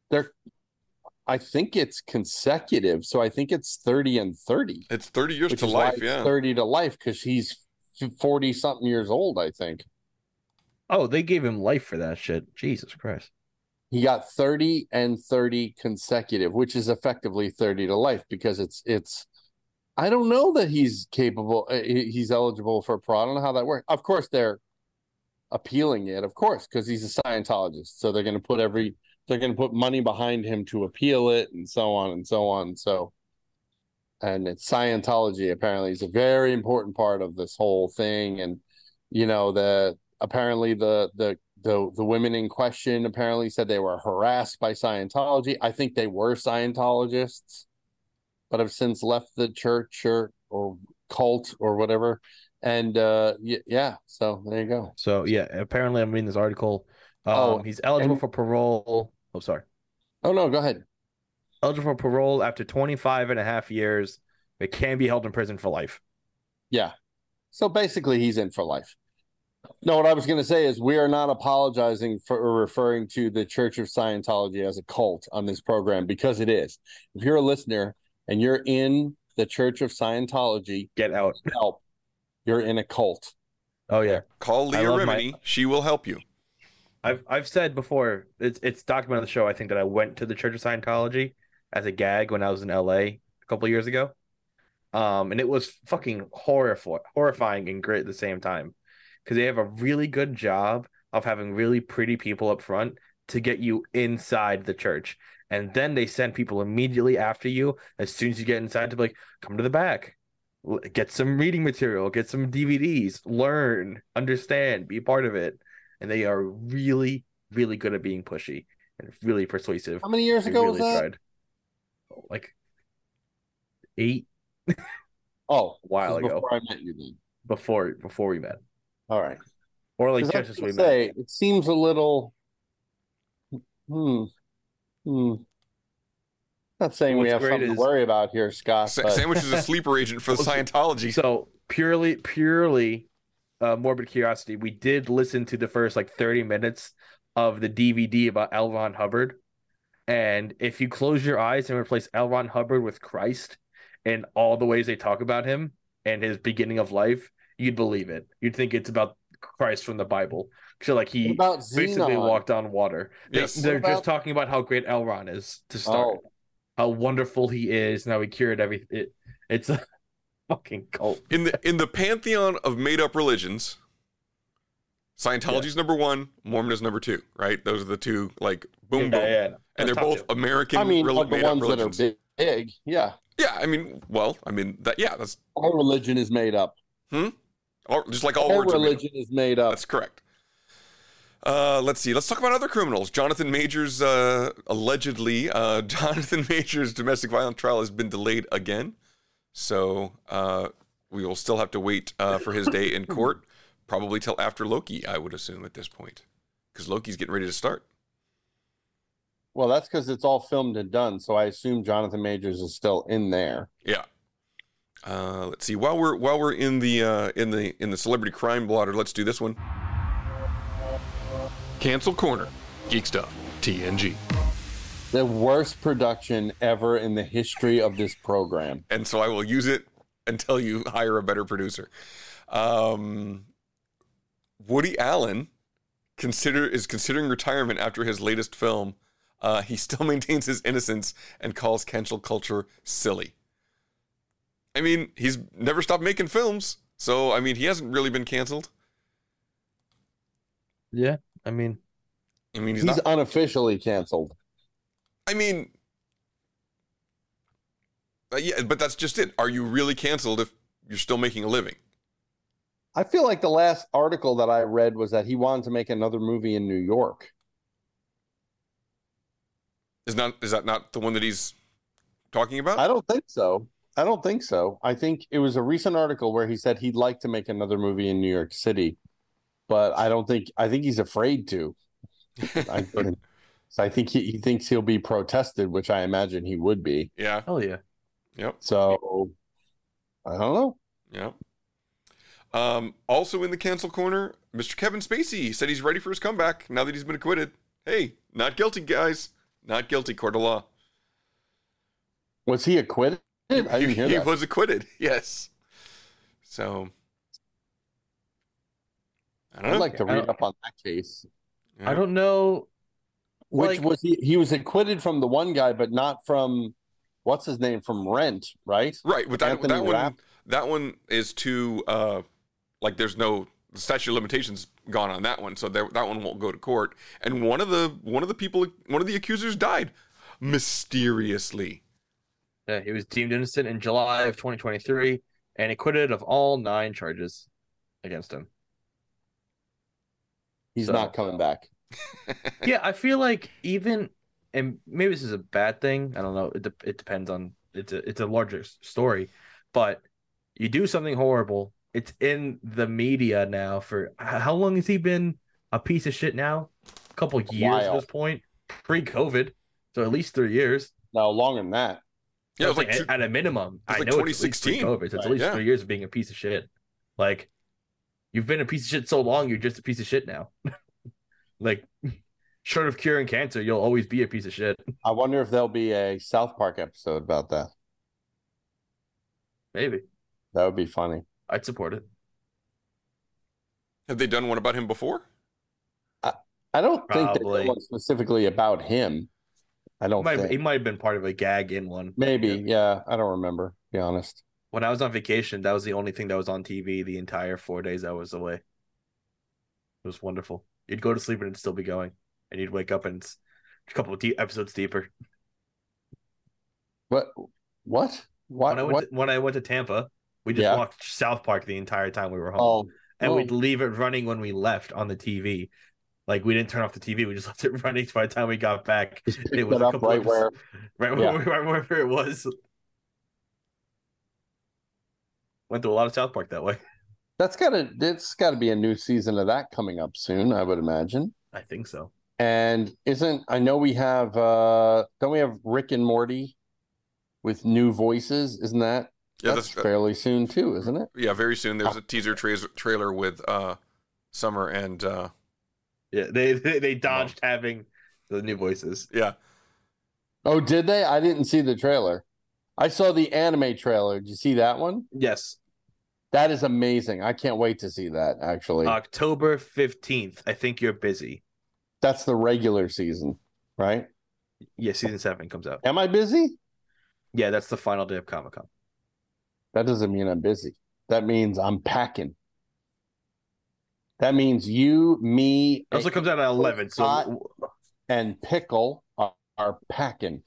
they're, I think it's consecutive. So I think it's 30 and 30. it's 30 years to life. Yeah. 30 to life because he's 40 something years old, I think. Oh, they gave him life for that shit. Jesus Christ. He got 30 and 30 consecutive, which is effectively 30 to life because it's it's I don't know that he's capable uh, he's eligible for parole. I don't know how that works. Of course they're appealing it, of course, because he's a Scientologist. So they're going to put every they're going to put money behind him to appeal it and so on and so on. So and it's Scientology apparently is a very important part of this whole thing and you know the apparently the the the the women in question apparently said they were harassed by Scientology. I think they were Scientologists, but have since left the church or or cult or whatever. And uh yeah, so there you go. So yeah, apparently I'm reading this article. Um, Oh, he's eligible and- for parole. Oh, sorry. Oh no, go ahead. Eligible for parole after 25 and a half years. It can be held in prison for life. Yeah. So basically he's in for life. No, what I was going to say is we are not apologizing for referring to the Church of Scientology as a cult on this program because it is. If you're a listener and you're in the Church of Scientology, Get out. help. You're in a cult. Oh yeah. Call Leah love my- Remini. She will help you. I've I've said before, it's it's documented on the show, I think, that I went to the Church of Scientology as a gag when I was in LA a couple years ago. Um, and it was fucking horrif- horrifying and great at the same time. Because they have a really good job of having really pretty people up front to get you inside the church. And then they send people immediately after you as soon as you get inside to be like, come to the back. Get some reading material, get some DVDs, learn, understand, be part of it. And they are really, really good at being pushy and really persuasive. How many years They ago was really that? tried. Like eight Oh, <laughs> a while ago. Before I met you, then. Before before we met. All right. Or like just as we gonna met. say, it seems a little. Hmm. Hmm. Not saying we have something is- to worry about here, Scott. Sa- but- Sandwich is a <laughs> sleeper agent for the Scientology. So purely, purely uh, morbid curiosity. We did listen to the first like 30 minutes of the DVD about L. Ron Hubbard. And if you close your eyes and replace L. Ron Hubbard with Christ and all the ways they talk about him and his beginning of life, you'd believe it. You'd think it's about Christ from the Bible. So like he What about basically walked on water. They, Yes. They're about- just talking about how great L. Ron is to start. Oh. How wonderful he is and how he cured everything. It, it's a <laughs> fucking cult. in the in the pantheon of made up religions, Scientology's number one, Mormon is number two, right? Those are the two like boom Yeah, boom. yeah. And they're both two. American I mean, rel- like the ones that are religions. big, big. Yeah. Yeah, I mean, well, I mean that yeah, that's All religion is made up. all, just like all, All words are made up. religion is made up. That's correct. Uh, let's see. Let's talk about other criminals. Jonathan Majors, uh, allegedly, uh, <laughs> Jonathan Majors' domestic violence trial has been delayed again. So uh, we will still have to wait uh, for his day in court, probably till after Loki, I would assume at this point, because Loki's getting ready to start. Well, that's because it's all filmed and done. So I assume Jonathan Majors is still in there. Yeah. Uh, let's see. While we're while we're in the uh, in the in the celebrity crime blotter, let's do this one. Cancel corner, geek stuff, TNG. The worst production ever in the history of this program. and so I will use it until you hire a better producer. Um, Woody Allen consider is considering retirement after his latest film. Uh, he still <laughs> maintains his innocence and calls cancel culture silly. I mean, he's never stopped making films, so I mean, he hasn't really been canceled. Yeah, I mean, I mean, he's, He's, not. unofficially canceled. I mean, uh, yeah, but that's just it. Are you really canceled if you're still making a living? I feel like the last article that I read was that he wanted to make another movie in New York. Is not is that not the one that he's talking about? I don't think so. I don't think so. I think it was a recent article where he said he'd like to make another movie in New York City, but I don't think I think he's afraid to. <laughs> I, think- so I think he, he thinks he'll be protested, which I imagine he would be. Yeah. hell yeah. Yep. So I don't know. Yep. Um, also in the cancel corner, Mr. Kevin Spacey said he's ready for his comeback now that he's been acquitted. Hey, not guilty, guys. Not guilty, court of law. Was he acquitted? I didn't he <laughs> hear he that. was acquitted. <laughs> Yes. So I don't I'd know. like to read up on that case. I don't know. Which Like- was he? He was acquitted from the one guy, but not from what's his name from Rent, right? Right, but that, Anthony that one Rapp? that one is too uh like there's no the statute of limitations gone on that one, so there, that one won't go to court. And one of the one of the people one of the accusers died mysteriously. Yeah, he was deemed innocent in July of 2023 and acquitted of all nine charges against him. He's So- not coming back. <laughs> yeah, I feel like even and maybe this is a bad thing. I don't know. It de- it depends on it's a it's a larger story, but you do something horrible. It's in the media now for how long has he been a piece of shit now? A couple years at this point, pre-COVID, so at least three years. No, longer than that. Yeah, it was like, like at- two- at a minimum. was I like know it's at least 2016. pre-COVID, so it's Right, at least yeah. three years of being a piece of shit. Like you've been a piece of shit so long, you're just a piece of shit now. <laughs> like <laughs> short of curing cancer, you'll always be a piece of shit. I wonder if there'll be a South Park episode about that. Maybe That would be funny. I'd support it. Have they done one about him before? I I don't think they did one specifically about him. I don't might, think. he might have been part of a gag in one. Maybe, yeah. I don't remember. Be honest. When I was on vacation, that was the only thing that was on TV the entire four days I was away. It was wonderful. You'd go to sleep and it'd still be going, and you'd wake up and it's a couple of deep episodes deeper. What? What? What? when I went What? to, when I went to Tampa, We just Yeah. watched South Park the entire time we were home, Oh, and oh. we'd leave it running when we left on the TV. Like we didn't turn off the TV; we just <laughs> left it running. By the time we got back, it was up right where. <laughs> right, Yeah. where, right wherever it was. Went through a lot of South Park that way. That's gotta. It's got to be a new season of that coming up soon. I would imagine. I think so. And isn't I know we have uh don't we have Rick and Morty with new voices? Isn't that Yeah, that's, that's- fairly soon too, isn't it? Yeah, very soon. There's Oh. a teaser tra- trailer with uh, Summer and uh, Yeah, they they, they dodged having the new voices. yeah. Oh, did they? I didn't see the trailer. I saw the anime trailer. Did you see that one? Yes, That is amazing. I can't wait to see that actually. October fifteenth. I think you're busy. That's the regular season, right? Yeah, season seven comes out. Am I busy? Yeah, that's the final day of Comic Con. That doesn't mean I'm busy. That means I'm packing. That means you, me, It also comes out at eleven. So and Pickle are, are packing.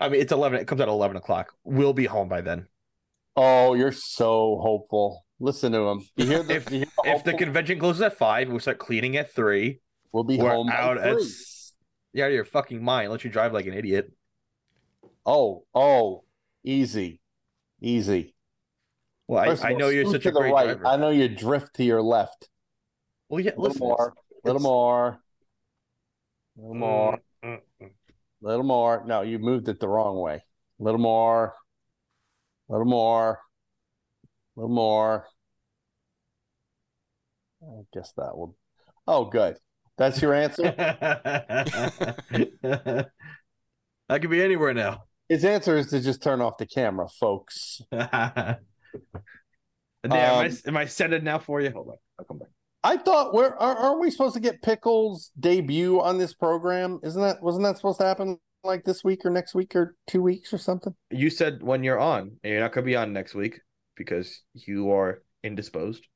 I mean, it's eleven. It comes out at eleven o'clock. We'll be home by then. Oh, you're so hopeful. Listen to him. You hear <laughs> the, If you hear the if the convention closes at five, we'll start cleaning at three. we'll be We're home out at. You're out of your fucking mind. Let you drive like an idiot. Oh, oh, easy, easy. Well, I, First I all, know you're such a great right. driver. I know you drift to your left. Well, yeah, A little listen, more, a little more, a little more, a little more. No, you moved it the wrong way. A little more, a little more, a little more. I guess that will. Oh, good. That's your answer. <laughs> I could be anywhere now. His answer is to just turn off the camera, folks. <laughs> yeah, am, I, Um, am I centered now for you? Hold on, I'll come back. I thought where are are, aren't we supposed to get Pickles debut on this program? Isn't that wasn't that supposed to happen like this week or next week or two weeks or something? You said when you're on, and you're not going to be on next week because you are indisposed.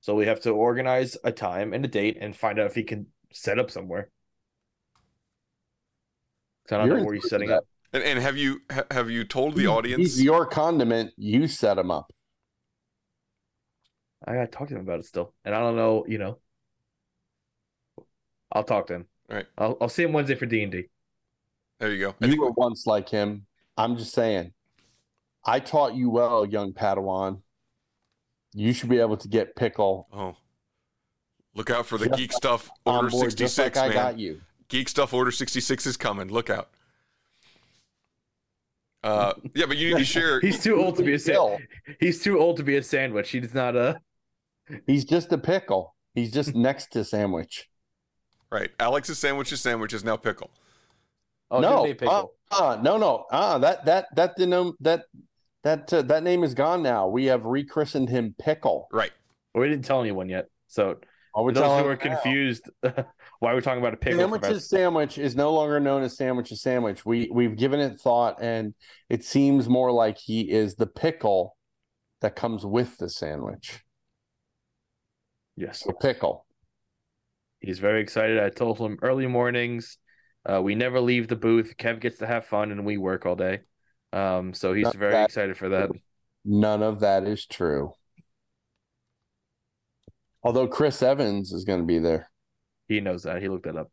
So we have to organize a time and a date and find out if he can set up somewhere. I don't You're know where he's charge setting up. And, and have you ha- have you told the audience? He's your condiment. You set him up. I got to talk to him about it still, and I don't know. You know, I'll talk to him. All right. I'll I'll see him Wednesday for D and D. There you go. I You think were once like him. I'm just saying. I taught you well, young Padawan. You should be able to get Pickle Oh, look out for the Just geek stuff order board, sixty just like six, I man. got you. Geek stuff order sixty six is coming. Look out. Uh, <laughs> yeah, but you need to share. He's too old to be a sandwich. He's too old to be a sandwich. He's not a. He's just a pickle. He's just <laughs> next to sandwich. Right, Alex's sandwich is sandwich is now pickle. Oh, no, good. Uh, uh, no, no. Uh, that that that denom- that that uh, that name is gone now. We have rechristened him Pickle. Right. We didn't tell anyone yet. So Oh, we're those telling who are confused, <laughs> why we're talking about a pickle. for Sandwich's sandwich is no longer known as sandwich's sandwich. We we've given it thought, and it seems more like he is the pickle that comes with the sandwich. Yes, The pickle. he's very excited. I told him early mornings. Uh, we never leave the booth. Kev gets to have fun, and we work all day. Um, so he's Not very that- excited for that. None of that is true. Although Chris Evans is going to be there, He knows that. He looked that up.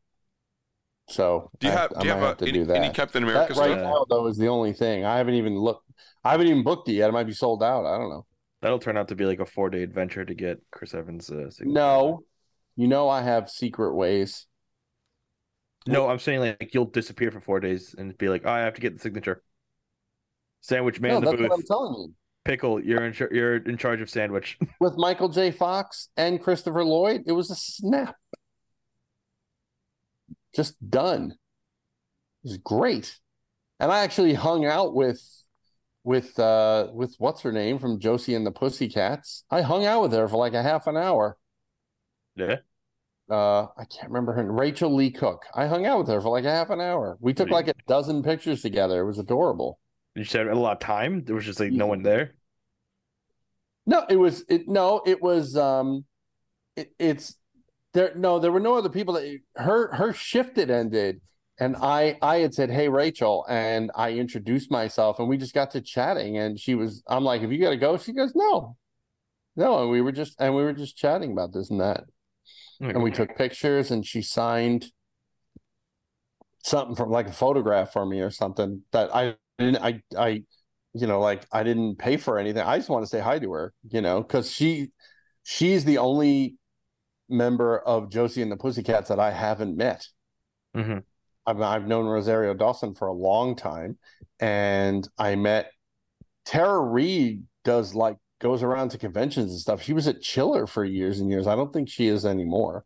so Do you I- have I do you might have, have a, to any, do that. any Captain America That right stuff? now, though, is the only thing. I haven't even looked. I haven't even booked it yet. It might be sold out. I don't know. That'll turn out to be like a four day adventure to get Chris Evans. Uh. No, you know I have secret ways. No, I'm saying like you'll disappear for four days and be like, oh, I have to get the signature. Sandwich man no, in the that's what I'm booth. telling you. Pickle, you're in char- you're in charge of sandwich. <laughs> With Michael J. Fox and Christopher Lloyd, it was a snap. Just done. It was great, and I actually hung out with with uh with what's her name from Josie and the Pussycats. I hung out with her for like a half an hour. yeah. Uh I can't remember her name, Rachael Leigh Cook. I hung out with her for like a half an hour. We took like a dozen pictures together. It was adorable. You had a lot of time. There was just like no one there. No, it was it no, it was um it, it's there no, there were no other people that her her shift had ended and I I had said, "Hey Rachel," and I introduced myself, and we just got to chatting, and she was, I'm like, "Have you got to go?" She goes, "No, no," and we were just and we were just chatting about this and that, and we took pictures, and she signed something from like a photograph for me or something that I didn't I I you know like I didn't pay for anything. I just want to say hi to her, you know, because she she's the only member of Josie and the Pussycats that I haven't met. Mm-hmm. I've I've known Rosario Dawson for a long time, and I met Tara Reid. Does like goes around to conventions and stuff. She was at Chiller for years and years. I don't think she is anymore,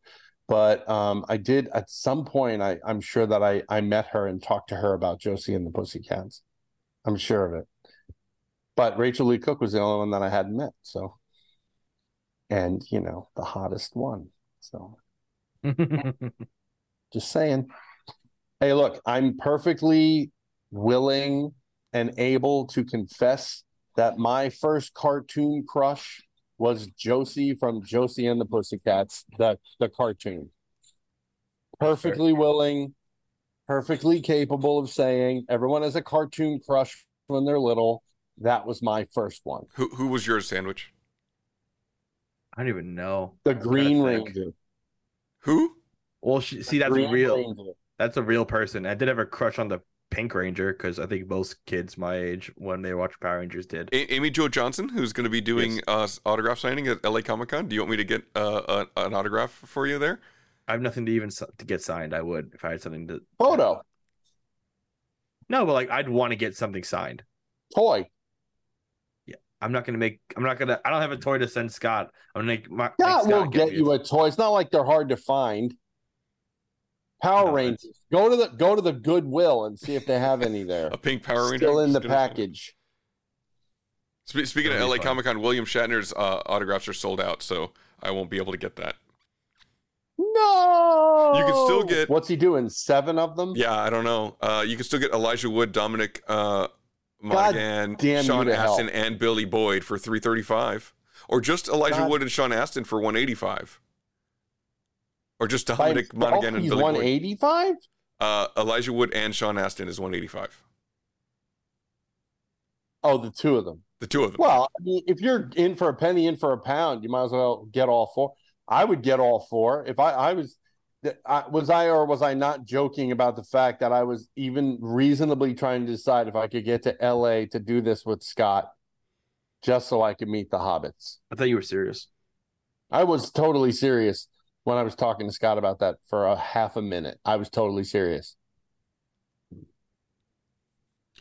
but um, I did at some point. I I'm sure that I I met her and talked to her about Josie and the Pussycats. I'm sure of it. But Rachael Leigh Cook was the only one that I hadn't met. So, and you know the hottest one. So, <laughs> just saying. Hey, look, I'm perfectly willing and able to confess that my first cartoon crush was Josie from Josie and the Pussycats, the the cartoon. Perfectly willing, perfectly capable of saying everyone has a cartoon crush when they're little. That was my first one. Who who was yours, sandwich? I don't even know. The I'm Green think. Ranger. Who? Well, she, see, that's Green real. Ranger. That's a real person. I did have a crush on the Pink Ranger because I think most kids my age when they watch Power Rangers did. A- Amy Jo Johnson, who's going to be doing uh, autograph signing at LA Comic Con. Do you want me to get uh, a, an autograph for you there? I have nothing to even s- to get signed. I would if I had something to. Photo. No, but like I'd want to get something signed. Toy. Yeah, I'm not gonna make. I'm not gonna. I don't have a toy to send Scott. I'm gonna make. My, Scott make will get get you a toy. It's not like they're hard to find. Power Rangers. Go to the go to the Goodwill and see if they have any <laughs> there. A pink Power Ranger. Still in the package. Spe- Speaking of That'd be LA. Comic Con, William Shatner's uh, autographs are sold out, so I won't be able to get that. No. You can still get- What's he doing? Seven of them? Yeah, I don't know. Uh, you can still get Elijah Wood, Dominic uh, God Monaghan, damn you Sean to hell. Astin, and Billy Boyd for three thirty five, or just Elijah God. Wood and Sean Astin for one eighty five, or just By Dominic himself, Monaghan and he's Billy one Boyd. eighty five. Uh, Elijah Wood and Sean Astin is one eighty five. Oh, the two of them. The two of them. Well, I mean, if you're in for a penny, in for a pound, you might as well get all four. I would get all four if I, I was. I, was I or was I not joking about the fact that I was even reasonably trying to decide if I could get to L.A. to do this with Scott, just so I could meet the hobbits? I thought you were serious. I was totally serious when I was talking to Scott about that for a half a minute. I was totally serious.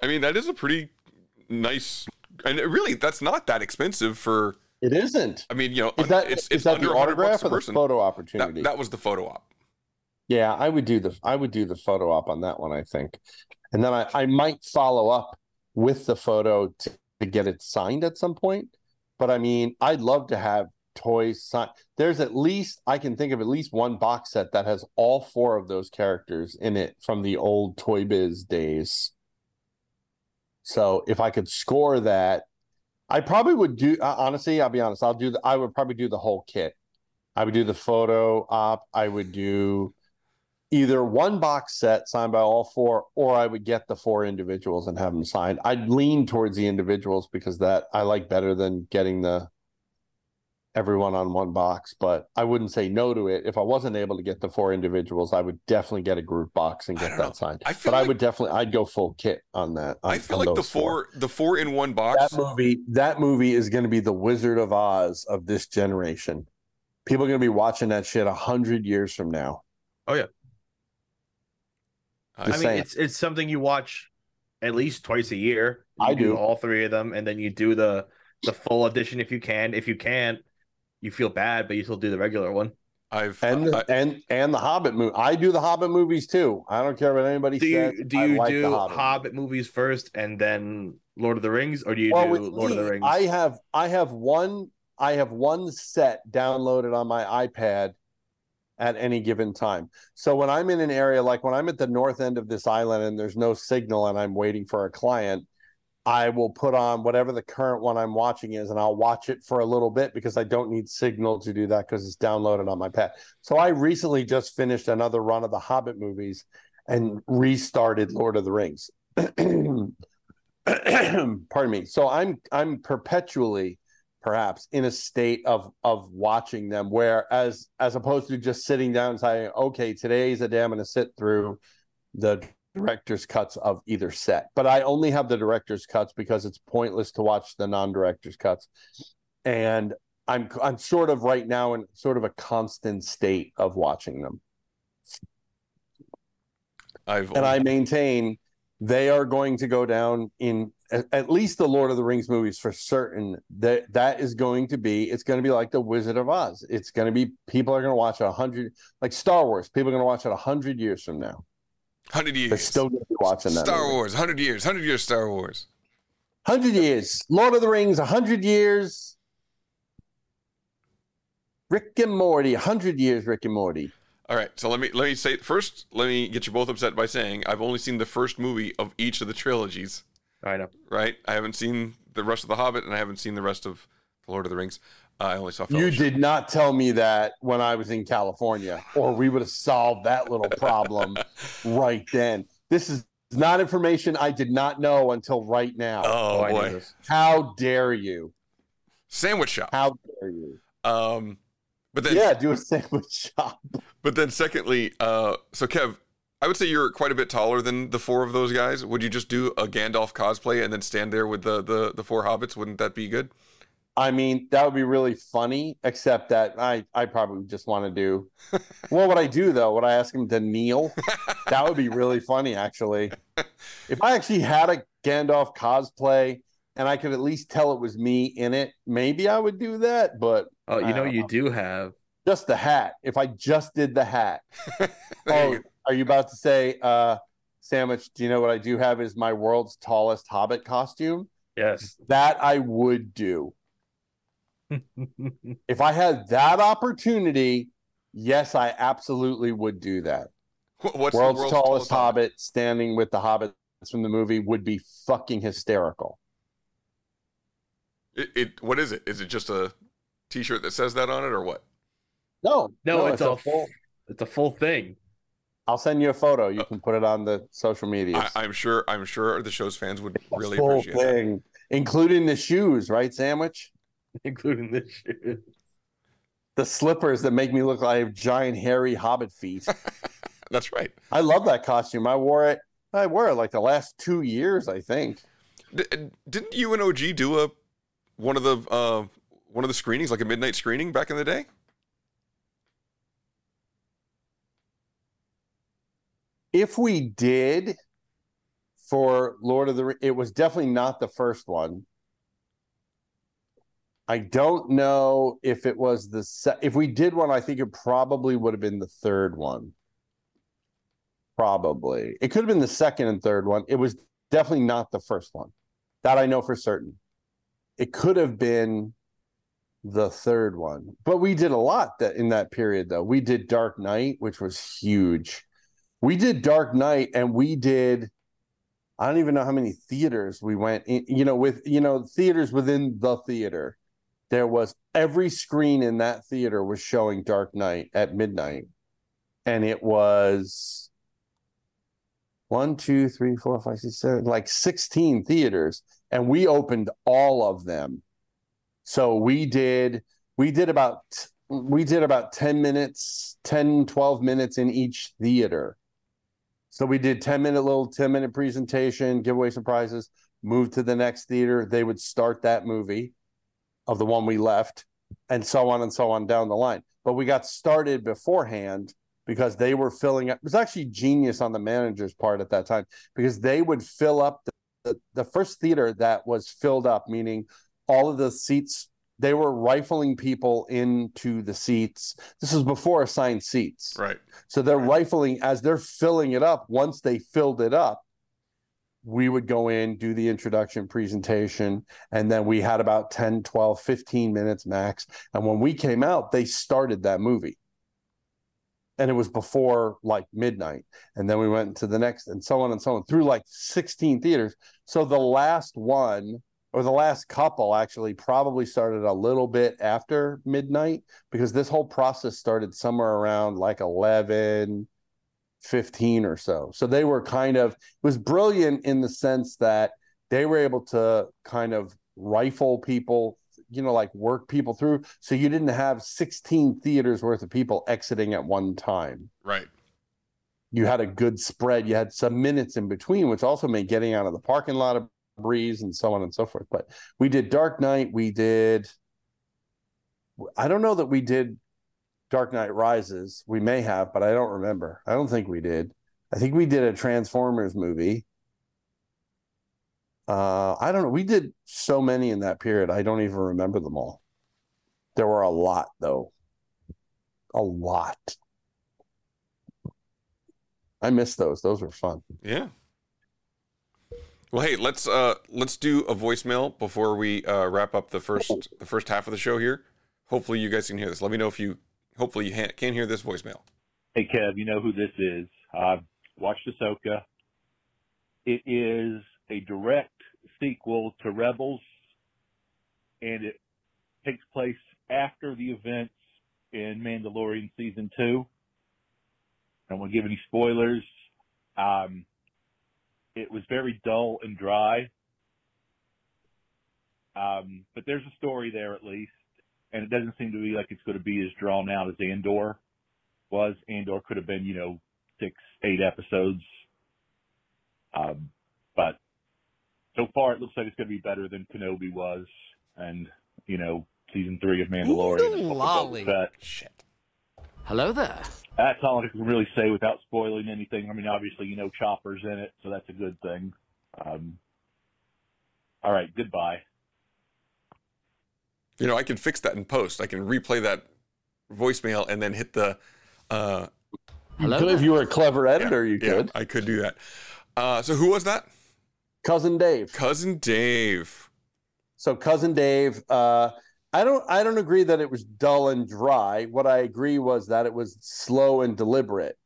I mean, that is a pretty nice, and really, that's not that expensive for. It isn't. I mean, you know, Is that it's, is it's that under the autograph or the person. photo opportunity? That, that was the photo op. Yeah, I would do the I would do the photo op on that one, I think. And then I, I might follow up with the photo to, to get it signed at some point. But I mean, I'd love to have toys signed. There's at least I can think of at least one box set that has all four of those characters in it from the old Toy Biz days. So if I could score that, I probably would do uh, honestly, I'll be honest, I'll do the I would probably do the whole kit. I would do the photo op, I would do either one box set signed by all four, or I would get the four individuals and have them signed. I'd lean towards the individuals because that I like better than getting the everyone on one box, but I wouldn't say no to it. If I wasn't able to get the four individuals, I would definitely get a group box and get that signed. I feel but I would definitely I'd go full kit on that. I feel like the four. four, the four in one box. That movie, that movie is going to be the Wizard of Oz of this generation. People are going to be watching that shit a hundred years from now. Oh yeah. Just I mean, saying. it's it's something you watch at least twice a year. You I do. all three of them, and then you do the the full edition if you can. If you can't, you feel bad, but you still do the regular one. I've and I- and and the Hobbit movie. I do the Hobbit movies too. I don't care what anybody Do says. you do I you like do Hobbit. Hobbit. movies first and then Lord of the Rings, or do you well, do with Lord of the Rings? I have I have one I have one set downloaded on my iPad at any given time. So when I'm in an area like when I'm at the north end of this island and there's no signal and I'm waiting for a client, I will put on whatever the current one I'm watching is and I'll watch it for a little bit because I don't need signal to do that because it's downloaded on my pad. So I recently just finished another run of the Hobbit movies and restarted Lord of the Rings. <clears throat> Pardon me. So I'm I'm perpetually perhaps in a state of of watching them where as as opposed to just sitting down and saying, okay, today's a day I'm gonna sit through the director's cuts of either set. But I only have the director's cuts because it's pointless to watch the non-director's cuts. And I'm I'm sort of right now in sort of a constant state of watching them. I've and I maintain they are going to go down in at, least the Lord of the Rings movies for certain. That that is going to be it's going to be like the Wizard of Oz. It's going to be people are going to watch a hundred like Star Wars. People are going to watch it a hundred years from now. Hundred years. They're still going to be watching that. Star movie. Wars, hundred years, hundred years, Star Wars. Hundred years. Lord of the Rings, a hundred years. Rick and Morty, a hundred years. Rick and Morty. All right, so let me let me say first. Let me get you both upset by saying I've only seen the first movie of each of the trilogies. I know, right? I haven't seen the rest of the Hobbit, and I haven't seen the rest of the Lord of the Rings. I only saw. You did not tell me that when I was in California, or we would have solved that little problem <laughs> right then. This is not information I did not know until right now. Oh, I knew boy. How dare you? Sandwich shop. How dare you? Um, but then yeah, do a sandwich shop. <laughs> But then, secondly, uh, so Kev, I would say you're quite a bit taller than the four of those guys. Would you just do a Gandalf cosplay and then stand there with the the, the four hobbits? Wouldn't that be good? I mean, that would be really funny, except that I, I probably just want to do. what would I do though? Would I ask him to kneel? <laughs> that would be really funny, actually. <laughs> If I actually had a Gandalf cosplay and I could at least tell it was me in it, maybe I would do that. But Oh, you know you do have just the hat. If I just did the hat. <laughs> oh, are you about to say, uh, Sandwich? Do you know what I do have is my world's tallest Hobbit costume? Yes. That I would do. If I had that opportunity, yes, I absolutely would do that. What's the world's, world's tallest, tallest hobbit standing with the hobbits from the movie would be fucking hysterical. It, it what is it? Is it just a T-shirt that says that on it, or what? No, No, it's a full- It's a full thing. I'll send you a photo. You uh, can put it on the social media. I, I'm sure. I'm sure the show's fans would really Full appreciate that. including the shoes, right, Sandwich? <laughs> Including the shoes. The slippers that make me look like I have giant hairy hobbit feet. <laughs> That's right. I love that costume. I wore it. I wore it like the last two years, I think. D- didn't you and OG do a one of the uh, one of the screenings, like a midnight screening back in the day? If we did for Lord of the it was definitely not the first one. I don't know if it was the se- if we did one, I think it probably would have been the third one. Probably. It could have been the second and third one. It was definitely not the first one. That I know for certain. It could have been the third one. But we did a lot that in that period though. We did Dark Knight, which was huge. We did Dark Knight and we did I don't even know how many theaters we went in, you know, with you know, theaters within the theater. There was every screen in that theater was showing Dark Knight at midnight. And it was one, two, three, four, five, six, seven, like 16 theaters. And we opened all of them. So we did we did about we did about 10 minutes, 10, 12 minutes in each theater. So we did 10 minute little 10 minute presentation, give away some prizes, move to the next theater. They would start that movie of the one we left, and so on and so on down the line. But we got started beforehand because they were filling up. It was actually genius on the manager's part at that time because they would fill up the, the, the first theater that was filled up, meaning all of the seats they were rifling people into the seats. This was before assigned seats. Right. So they're rifling as they're filling it up. Once they filled it up, we would go in, do the introduction presentation, and then we had about 10, 12, 15 minutes max. And when we came out, they started that movie. And it was before like midnight. And then we went into the next and so on and so on through like 16 theaters. So the last one or the last couple actually probably started a little bit after midnight because this whole process started somewhere around like 11 15 or so. So they were kind of, it was brilliant in the sense that they were able to kind of rifle people, you know, like work people through. So you didn't have 16 theaters worth of people exiting at one time. Right. You had a good spread. You had some minutes in between, which also made getting out of the parking lot a breeze and so on and so forth. But we did Dark Knight. We did, I don't know that we did Dark Knight Rises. We may have, but I don't remember. I don't think we did. I think we did a Transformers movie. Uh, I don't know. We did so many in that period. I don't even remember them all. There were a lot, though. A lot. I miss those. Those were fun. Yeah. Well, hey, let's uh let's do a voicemail before we uh wrap up the first the first half of the show here. Hopefully, you guys can hear this. Let me know if you hopefully you ha- can hear this voicemail. Hey, Kev, you know who this is. I've watched Ahsoka. It is a direct sequel to Rebels, and it takes place after the events in Mandalorian Season 2. I won't give any spoilers. Um, it was very dull and dry. Um, but there's a story there at least, and it doesn't seem to be like it's going to be as drawn out as Andor was. Andor could have been, you know, six, eight episodes. Um, but so far it looks like it's going to be better than Kenobi was, and you know, season three of Mandalorian. and Book of lolly. Boba Shit. Hello there. That's all I can really say without spoiling anything. I mean, obviously, you know, Chopper's in it, so that's a good thing. Um, all right, goodbye. You know, I can fix that in post. I can replay that voicemail and then hit the. Uh, You could, if you were a clever editor, you could. yeah, could. I could do that. Uh, so who was that? Cousin Dave. Cousin Dave. So cousin Dave, uh, I don't I don't agree that it was dull and dry. What I agree was that it was slow and deliberate.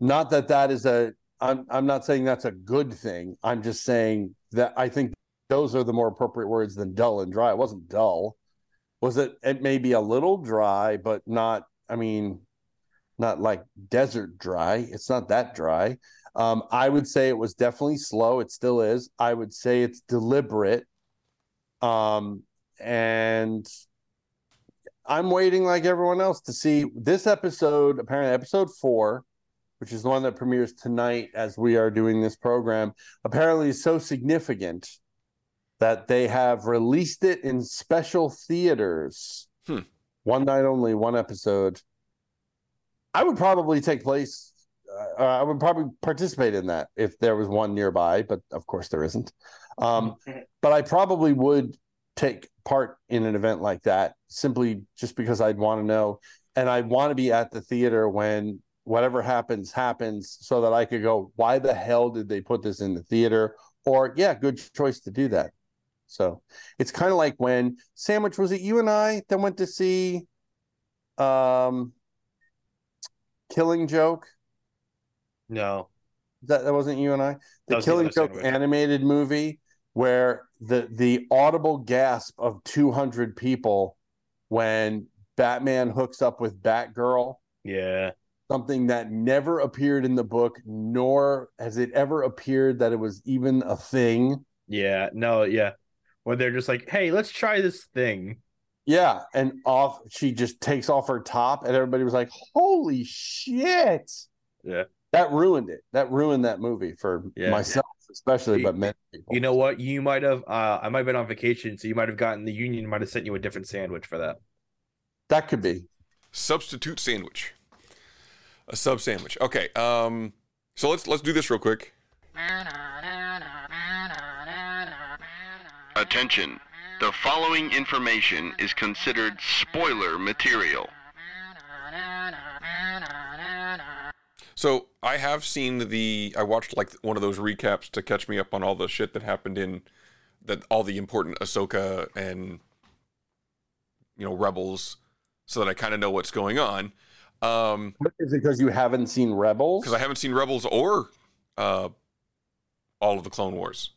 Not that that is a I'm I'm not saying that's a good thing. I'm just saying that I think those are the more appropriate words than dull and dry. It wasn't dull. Was it it may be a little dry, but not I mean not like desert dry. It's not that dry. Um, I would say it was definitely slow. It still is. I would say it's deliberate. Um, and I'm waiting like everyone else to see this episode, apparently episode four, which is the one that premieres tonight as we are doing this program, apparently is so significant that they have released it in special theaters. Hmm. One night only, one episode. I would probably take place. Uh, I would probably participate in that if there was one nearby, but of course there isn't. Um, but I probably would take part in an event like that simply just because I'd want to know, and I'd want to be at the theater when whatever happens happens, so that I could go, why the hell did they put this in the theater? Or yeah, good choice to do that. So it's kind of like when Sandwich was it you and I that went to see um Killing Joke? No. That that wasn't you and I. The Killing Joke Sandwich. animated movie where the the audible gasp of 200 people when Batman hooks up with Batgirl. Yeah. Something that never appeared in the book, nor has it ever appeared that it was even a thing. Yeah. No, yeah. When they're just like, hey, let's try this thing. Yeah, and off she just takes off her top, and everybody was like, "Holy shit!" Yeah. That ruined it. That ruined that movie for Yeah. myself, especially, You- but many people. You know what? You might have uh I might have been on vacation, so you might have gotten the union might have sent you a different sandwich for that. That could be. Substitute sandwich. A sub sandwich. Okay. Um. So let's let's do this real quick. Attention. The following information is considered spoiler material. So I have seen the. I watched like one of those recaps to catch me up on all the shit that happened in that all the important Ahsoka and you know Rebels, so that I kind of know what's going on. Um, Is it because you haven't seen Rebels? because I haven't seen Rebels or uh, all of the Clone Wars.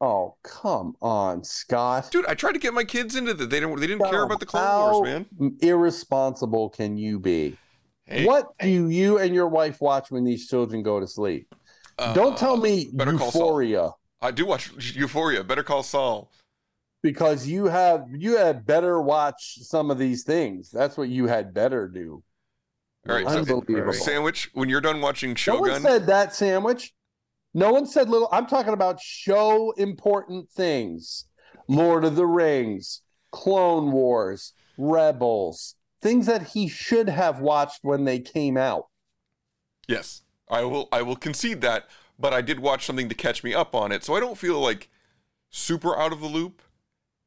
Oh, come on, Scott. Dude, I tried to get my kids into that. They didn't. They didn't care about the Clone Wars, man. Irresponsible can you be? Hey. What do you and your wife watch when these children go to sleep? Don't tell me Uh, Saul. Euphoria I do watch Euphoria. Better Call Saul. because you have you had better watch some of these things. That's what you had better do. All right, so Unbelievable. sandwich. When you're done watching No one Shogun, said that sandwich. No one said little. I'm talking about show important things. Lord of the Rings, Clone Wars, Rebels, things that he should have watched when they came out. yes, I will. I will concede that. But I did watch something to catch me up on it, so I don't feel like super out of the loop.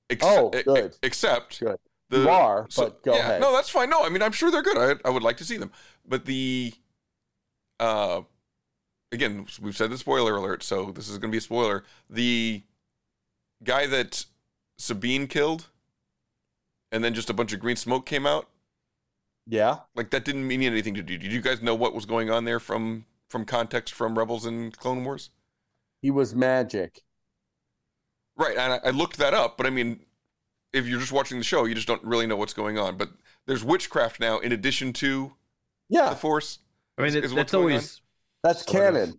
Ex- Oh, e- good. except Good. the You are, so- but go yeah, ahead. No, that's fine. No, I mean I'm sure they're good. I, I would like to see them, but the uh again we've said the spoiler alert, so this is going to be a spoiler. The guy that Sabine killed, and then just a bunch of green smoke came out. Yeah. Like that didn't mean anything to you. Did you guys know what was going on there from from context from Rebels and Clone Wars? He was magic. Right, and I, I looked that up, but I mean, if you're just watching the show, you just don't really know what's going on. But there's witchcraft now, in addition to Yeah. the Force. I mean, is- it- is that's going always That's canon.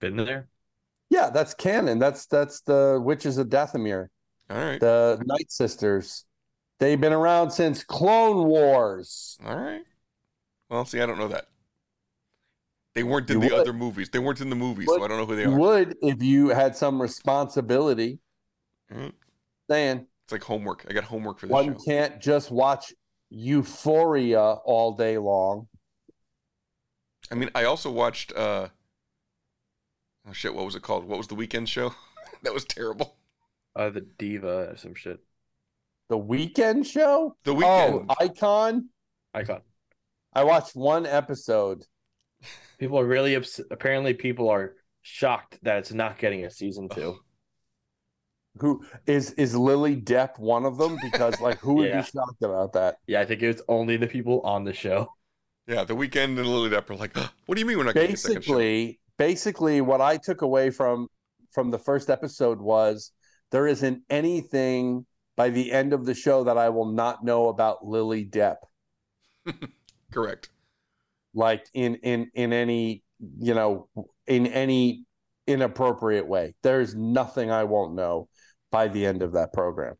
been there. Yeah, that's canon. That's that's the Witches of Dathomir. All right, the Night Sisters. They've been around since Clone Wars. all right. Well, see, I don't know that. They weren't in You the would. other movies. They weren't in the movies, so I don't know who they You are. would if you had some responsibility. Mm. Saying It's like homework. I got homework for this one show. can't just watch Euphoria all day long. I mean, I also watched. uh Oh shit! What was it called? What was the Weeknd show? <laughs> that was terrible. Uh, the diva or some shit. The Weeknd show? The Weeknd. Oh, Icon? Icon. I watched one episode. People are really upset. Apparently, people are shocked that it's not getting a season two. Who is is Lily Depp one of them? Because like who would <laughs> Yeah. be shocked about that? Yeah, I think it's only the people on the show. Yeah, the Weeknd and Lily Depp are like, what do you mean we're not getting a second show? basically basically what i took away from from the first episode was there isn't anything by the end of the show that i will not know about lily depp <laughs> Correct. like in in in any you know in any inappropriate way there's nothing i won't know by the end of that program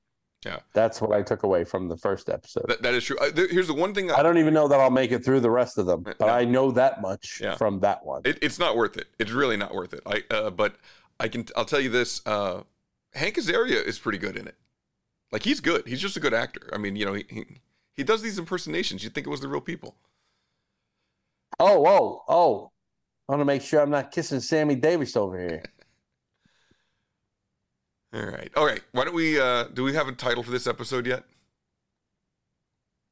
Yeah. that's what i took away from the first episode That, that is true. Uh, there- here's the one thing i don't even know that i'll make it through the rest of them but No. i know that much Yeah. from that one It, it's not worth it. It's really not worth it. I uh, but I can I'll tell you this. Uh, Hank Azaria is pretty good in it. Like he's good. He's just a good actor. I mean, you know, he he, he does these impersonations. You'd think it was the real people. Oh, oh, oh. I want to make sure I'm not kissing Sammy Davis over here. All right. All right. Why don't we? Uh, do we have a title for this episode yet?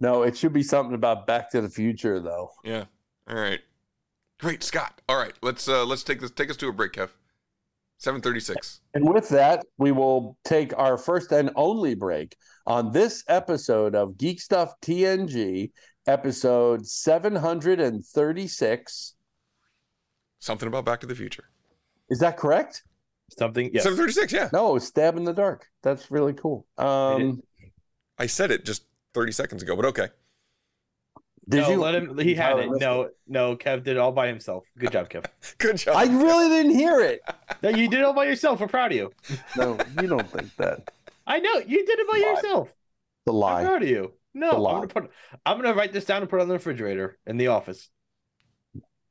No, it should be something about Back to the Future, though. Yeah. All right. Great, Scott. All right. Let's uh, let's take this. Take us to a break, Kev. Seven thirty-six. And with that, we will take our first and only break on this episode of Geek Stuff TNG, episode 736. Something about Back to the Future. Is that correct? Something. Yes. Seven thirty-six. Yeah. No, Stab in the Dark. That's really cool. Um, I said it just thirty seconds ago, but okay. did no, you let him. He had it. missed No, no. Kev did it all by himself. Good job, Kev. <laughs> Good job. I really didn't hear it. <laughs> No, you did it all by yourself. We're proud of you. No, you don't think that. I know you did it by Lie. yourself. The I'm lie. proud of you. No, The I'm gonna put. I'm gonna write this down and put it on the refrigerator in the office.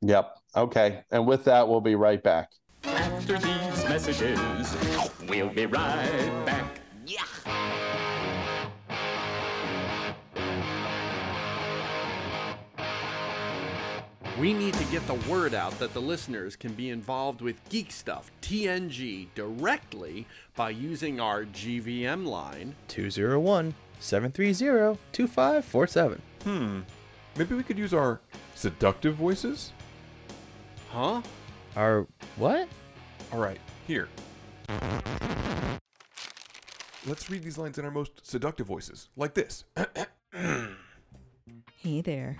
Yep. Okay. And with that, we'll be right back. After these messages, we'll be right back. We need to get the word out that the listeners can be involved with Geek Stuff TNG directly by using our GVM line 201 730 2547. Hmm. Maybe we could use our seductive voices? Huh? Our what? All right, here. Let's read these lines in our most seductive voices, like this. <clears throat> Hey there.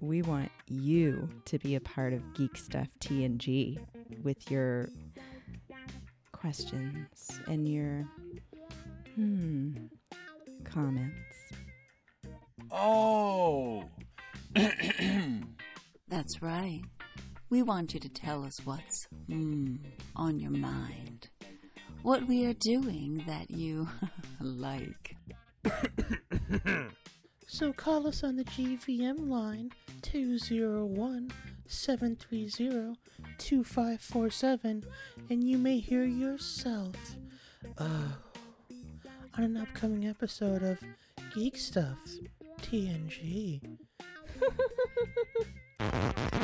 We want you to be a part of Geek Stuff TNG with your questions and your hmm comments. Oh. <clears throat> That's right. We want you to tell us what's mm, on your mind. What we are doing that you <laughs> like. <coughs> So call us on the GVM line 201 730 2547 and you may hear yourself uh, on an upcoming episode of Geek Stuff TNG. <laughs>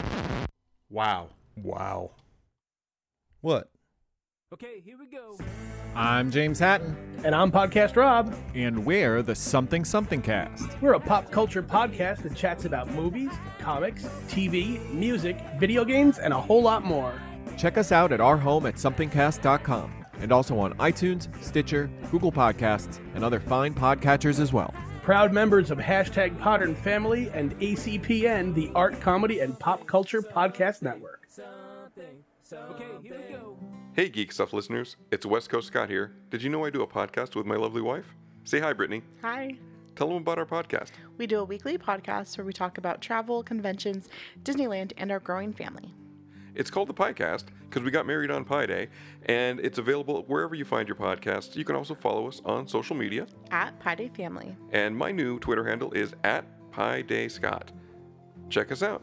Wow. Wow. What? Okay, here we go. I'm James Hatton. And I'm Podcast Rob. And we're the Something Something Cast. We're a pop culture podcast that chats about movies, comics, TV, music, video games, and a whole lot more. Check us out at our home at somethingcast.com and also on iTunes, Stitcher, Google Podcasts, and other fine podcatchers as well. Proud members of hashtag Podern Family and ACPN, the Art, Comedy, and Pop Culture Podcast Network. Okay, here we go. Hey, Geek Stuff listeners. It's West Coast Scott here. Did you know I do a podcast with my lovely wife? Say hi, Brittany. Hi. Tell them about our podcast. We do a weekly podcast where we talk about travel, conventions, Disneyland, and our growing family. It's called the Piecast because we got married on Pi Day, and it's available wherever you find your podcasts. You can also follow us on social media, At Pi Day Family. and my new Twitter handle is at Pi Day Scott. Check us out.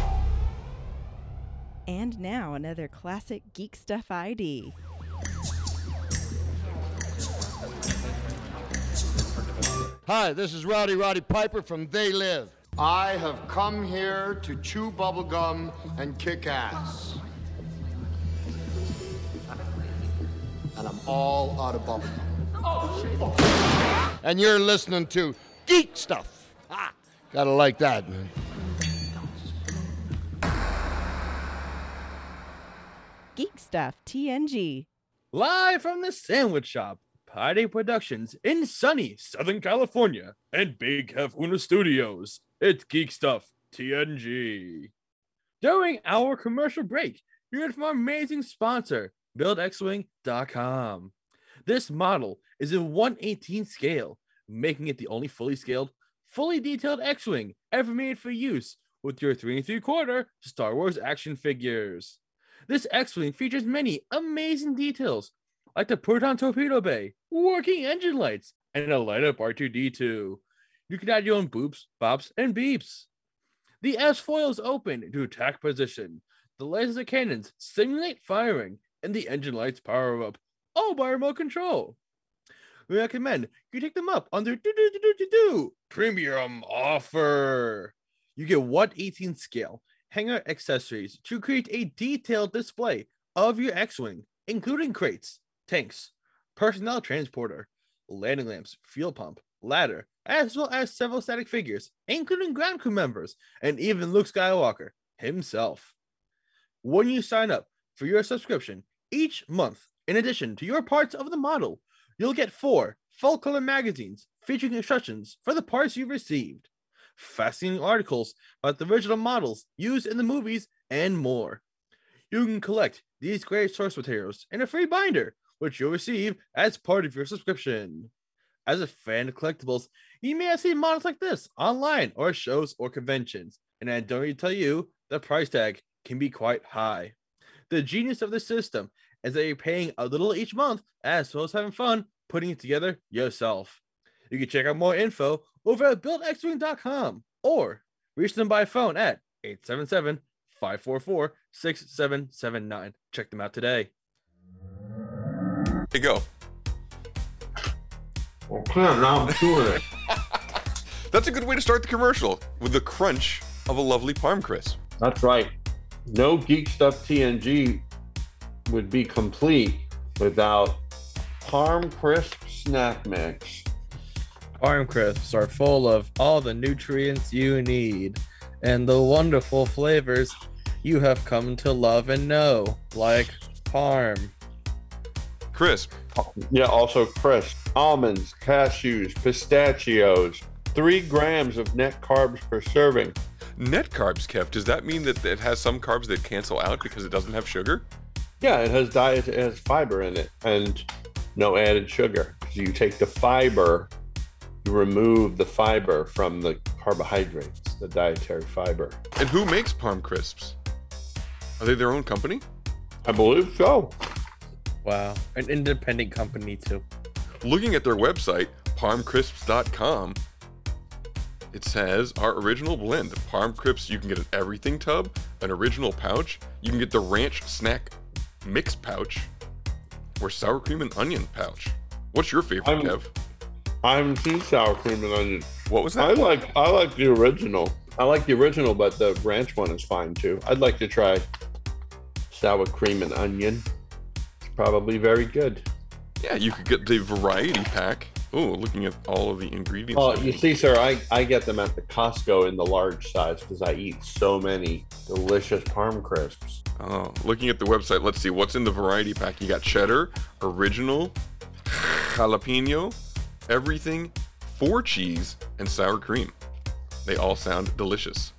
And now another classic Geek Stuff ID. Hi, this is Rowdy Roddy Piper from They Live. I have come here to chew bubblegum and kick ass. And I'm all out of bubblegum. And you're listening to Geek Stuff. Ah, gotta like that, man. Stuff TNG. Live from the Sandwich Shop, Party Productions in sunny Southern California and Big Hefuna Studios. It's Geek Stuff TNG. During our commercial break, you heard from our amazing sponsor, BuildXWing.com. This model is in 118 scale, making it the only fully scaled, fully detailed X-Wing ever made for use with your 3 and 3 quarter Star Wars action figures. This X-Wing features many amazing details, like the proton torpedo bay, working engine lights, and a light up R2D2. You can add your own boops, bops, and beeps. The S foil is open to attack position. The laser cannons simulate firing, and the engine lights power up, all by remote control. We recommend you take them up on their do do do do do premium offer. You get 118 scale hangar accessories to create a detailed display of your X-Wing, including crates, tanks, personnel transporter, landing lamps, fuel pump, ladder, as well as several static figures, including ground crew members, and even Luke Skywalker himself. When you sign up for your subscription each month, in addition to your parts of the model, you'll get four full color magazines featuring instructions for the parts you've received, fascinating articles about the original models used in the movies, and more. You can collect these great source materials in a free binder, which you'll receive as part of your subscription. As a fan of collectibles, you may have seen models like this online or shows or conventions, and I don't need to tell you the price tag can be quite high. The genius of the system is that you're paying a little each month as well as having fun putting it together yourself. You can check out more info over at buildxwing.com or reach them by phone at 877 544 6779. Check them out today. Here you go. Okay, now I'm doing it. <laughs> That's a good way to start the commercial with the crunch of a lovely parm crisp. That's right. No Geek Stuff TNG would be complete without Parm Crisp Snack Mix. Parm crisps are full of all the nutrients you need and the wonderful flavors you have come to love and know, like parm. Crisp. Yeah, also crisp. Almonds, cashews, pistachios. Three grams of net carbs per serving. Net carbs, Kev. Does that mean that it has some carbs that cancel out because it doesn't have sugar? Yeah, it has diet, it has fiber in it, and no added sugar. So you take the fiber, you remove the fiber from the carbohydrates, the dietary fiber. And who makes parm crisps? Are they their own company? I believe so. Wow. An independent company, too. Looking at their website, parmcrisps.com, it says our original blend. Parm crisps, you can get an everything tub, an original pouch. You can get the ranch snack mix pouch, or sour cream and onion pouch. What's your favorite, I'm- Kev? I'm team sour cream and onion. What was that? I like I like the original. I like the original, but the ranch one is fine too. I'd like to try sour cream and onion. It's probably very good. Yeah, you could get the variety pack. Oh, looking at all of the ingredients. Oh, you see, sir, I, I get them at the Costco in the large size because I eat so many delicious parm crisps. Oh, looking at the website, let's see what's in the variety pack. You got cheddar, original, jalapeno, everything, four cheese, and sour cream. They all sound delicious.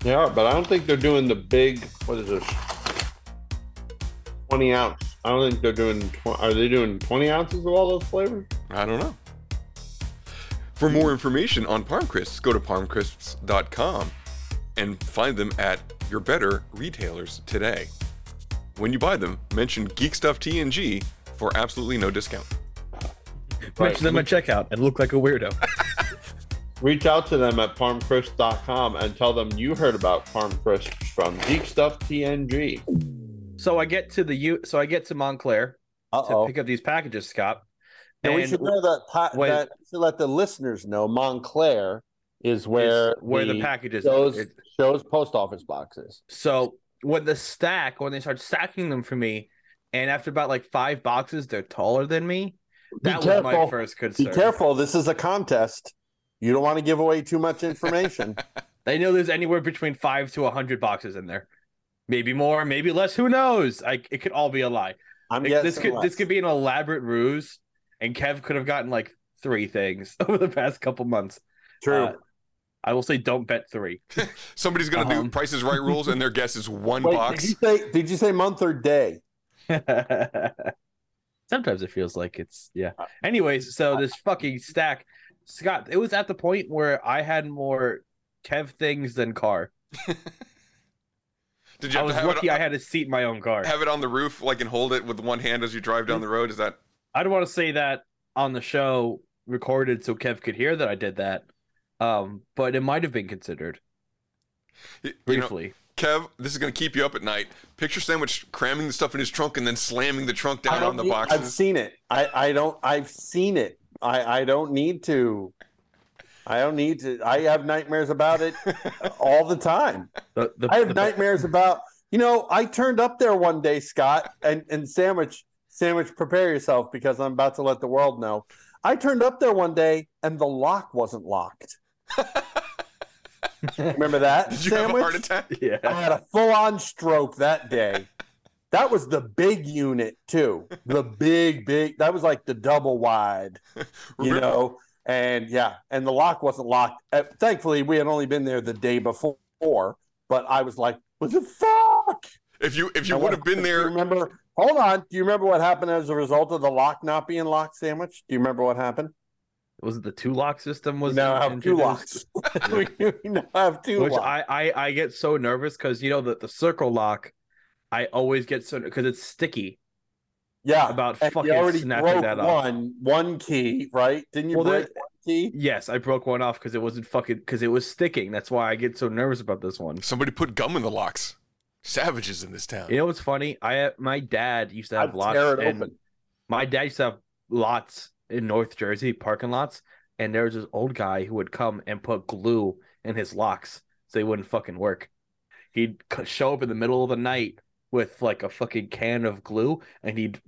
They are, but I don't think they're doing the big. What is this? Twenty ounce. I don't think they're doing. Tw- are they doing twenty ounces of all those flavors? I don't know. For more information on Parm Crisps, go to parmcrisps.com and find them at your better retailers today. When you buy them, mention Geek Stuff TNG for absolutely no discount. Mention them at checkout and look like a weirdo. <laughs> Reach out to them at parmcrisp.com and tell them you heard about Parm Crisps from Geek Stuff TNG. so I get to the U. So I get to Montclair Uh-oh. to pick up these packages, Scott. And we should know that, pa- when- that to let the listeners know Montclair is where where the packages shows, it- shows post office boxes. So when the stack, when they start stacking them for me, and after about like five boxes, they're taller than me. That was my first concern. Be careful. This is a contest. You don't want to give away too much information. <laughs> They know there's anywhere between five to a hundred boxes in there, maybe more, maybe less. Who knows? I, it could all be a lie. I'm It- this could less. this could be an elaborate ruse, and Kev could have gotten like three things <laughs> over the past couple months. True. Uh, I will say, don't bet three. <laughs> Somebody's going to Um, do Prices Right rules, and their guess is one Wait, box. Did you say? Did you say month or day? Sometimes it feels like it's yeah. Anyways, so this fucking stack, Scott, it was at the point where I had more Kev things than car. <laughs> Did you I was lucky it, I had a seat in my own car. have it on the roof, like, and hold it with one hand as you drive down the road? Is that I don't want to say that on the show recorded so Kev could hear that I did that. Um, but it might have been considered you know, briefly. Kev? This is going to keep you up at night. Picture Sandwich cramming the stuff in his trunk and then slamming the trunk down on the need- boxes. I've seen it. I, I don't. I've seen it. I, I don't need to. I don't need to. I have nightmares about it <laughs> all the time. The- the- I have the- nightmares about. You know, I turned up there one day, Scott, and and sandwich, sandwich, prepare yourself because I'm about to let the world know. I turned up there one day and the lock wasn't locked. <laughs> Remember that? Did you sandwich? have a heart attack? Yeah. I had a full on stroke that day. That was the big unit too. The big, big. That was like the double wide, you know. And yeah, and the lock wasn't locked. Uh, thankfully, we had only been there the day before. But I was like, "What the fuck?" If you if you would have been there, remember? Hold on. Do you remember what happened as a result of the lock not being locked? Sandwich. Do you remember what happened? Was it the two lock system? Was We now have two locks. we we now have two Which locks. I, I I get so nervous because you know the the circle lock, I always get so because it's sticky. Yeah, about and fucking you already snapping broke that up. one one key, right? Didn't you Well, break there- one key? Yes, I broke one off because it wasn't fucking because it was sticking. That's why I get so nervous about this one. Somebody put gum in the locks. Savages in this town. You know what's funny? I my dad used to have I'd lots. tear it open. My dad used to have lots in North Jersey, parking lots, and there was this old guy who would come and put glue in his locks so they wouldn't fucking work. He'd show up in the middle of the night with like a fucking can of glue, and he'd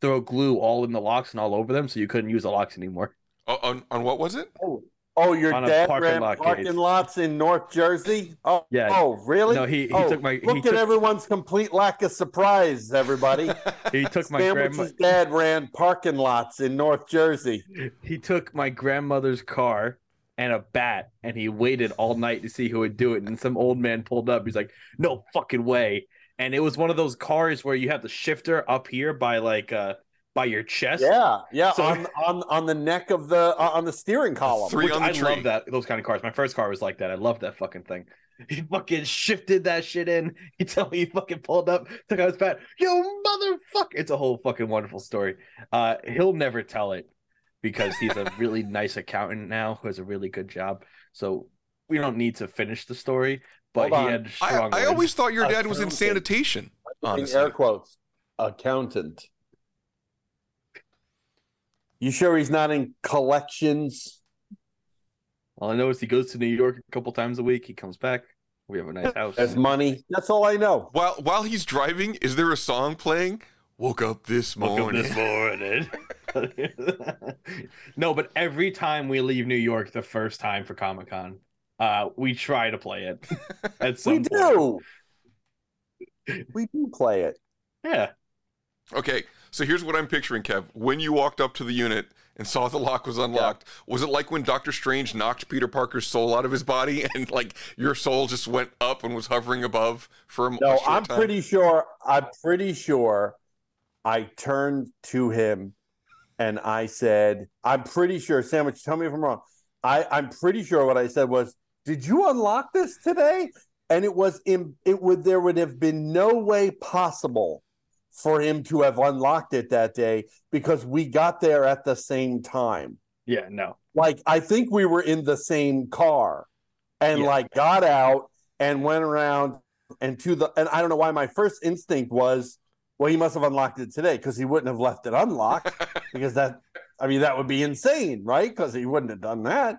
throw glue all in the locks and all over them, so you couldn't use the locks anymore. Oh, on on what was it? Oh, oh, your dad parking ran lot parking case. lots in North Jersey. Oh, Yeah. Oh, really? No, he- he Oh, took my- he Look at everyone's complete lack of surprise, everybody. <laughs> He took my Sandwich's grandma. dad ran parking lots in North Jersey. He took my grandmother's car and a bat, and he waited all night to see who would do it. And some old man pulled up. He's like, "No fucking way!" And it was one of those cars where you have the shifter up here by like uh by your chest. Yeah, yeah, So- on on on the neck of the uh, on the steering column. Which I love that those kind of cars. My first car was like that. I love that fucking thing. <laughs> He fucking shifted that shit in. He told me he fucking pulled up, took out his bat. Yo, motherfucker! It's a whole fucking wonderful story. Uh, he'll never tell it because he's a <laughs> really nice accountant now who has a really good job. So we don't need to finish the story. But Hold he on. had I, strong. I words. always thought your dad was in Accountant. sanitation. In Honestly. air quotes, accountant. You sure he's not in collections? All I know is he goes to New York a couple times a week. He comes back. We have a nice house. There's money. That's all I know. While while he's driving, is there a song playing? Woke up this Woke up morning. this morning. <laughs> no, but every time we leave New York, the first time for Comic Con, uh, we try to play it. <laughs> At some We point. do. We do play it. Yeah. Okay, so here's what I'm picturing, Kev. When you walked up to the unit and saw the lock was unlocked, was it like when Doctor Strange knocked Peter Parker's soul out of his body <laughs> and like your soul just went up and was hovering above for a, No, I'm time? pretty sure. I'm pretty sure. I turned to him, and I said, "I'm pretty sure." Sandwich, tell me if I'm wrong. I I'm pretty sure what I said was, "Did you unlock this today?" And it was in. It would. There would have been no way possible for him to have unlocked it that day because we got there at the same time. Yeah, no. Like I think we were in the same car and Yeah. like got out and went around and to the and I don't know why my first instinct was well he must have unlocked it today because he wouldn't have left it unlocked <laughs> because that I mean that would be insane, right? Because he wouldn't have done that.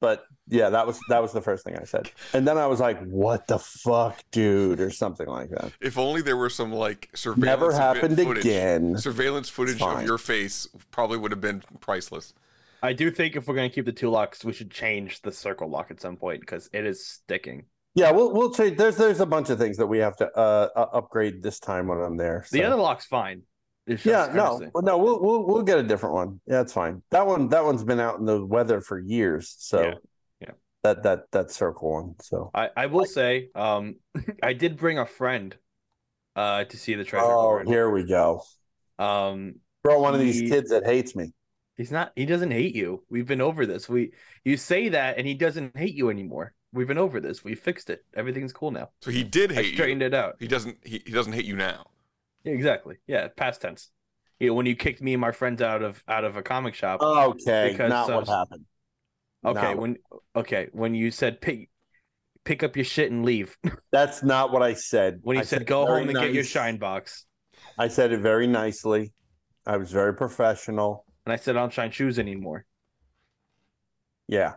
But yeah, that was that was the first thing I said. And then I was like, what the fuck, dude, or something like that. If only there were some like surveillance Never happened footage. again. Surveillance footage of your face probably would have been priceless. I do think if we're gonna keep the two locks, we should change the circle lock at some point because it is sticking. Yeah, we'll we'll change. There's there's a bunch of things that we have to uh, uh upgrade this time when I'm there. The other lock's fine. Yeah, no, no, we'll we'll we'll get a different one. Yeah, it's fine. That one that one's been out in the weather for years. So Yeah, yeah. That that that circle one. So I, I will say, um, I did bring a friend, uh, to see the treasure oh, hoard. here we go. Um, Bro, one of these kids that hates me. He's not. He doesn't hate you. We've been over this. We you say that, and he doesn't hate you anymore. We've been over this. We fixed it. Everything's cool now. So he did I hate you. straightened it out. He doesn't. He, he doesn't hate you now. Yeah, exactly. Yeah, past tense. You know, when you kicked me and my friends out of out of a comic shop. Okay, because not what happened. Okay, when okay when you said pick pick up your shit and leave. <laughs> That's not what I said. When you I said go home and get your shine box. I said it very nicely. I was very professional. And I said I don't shine shoes anymore. Yeah.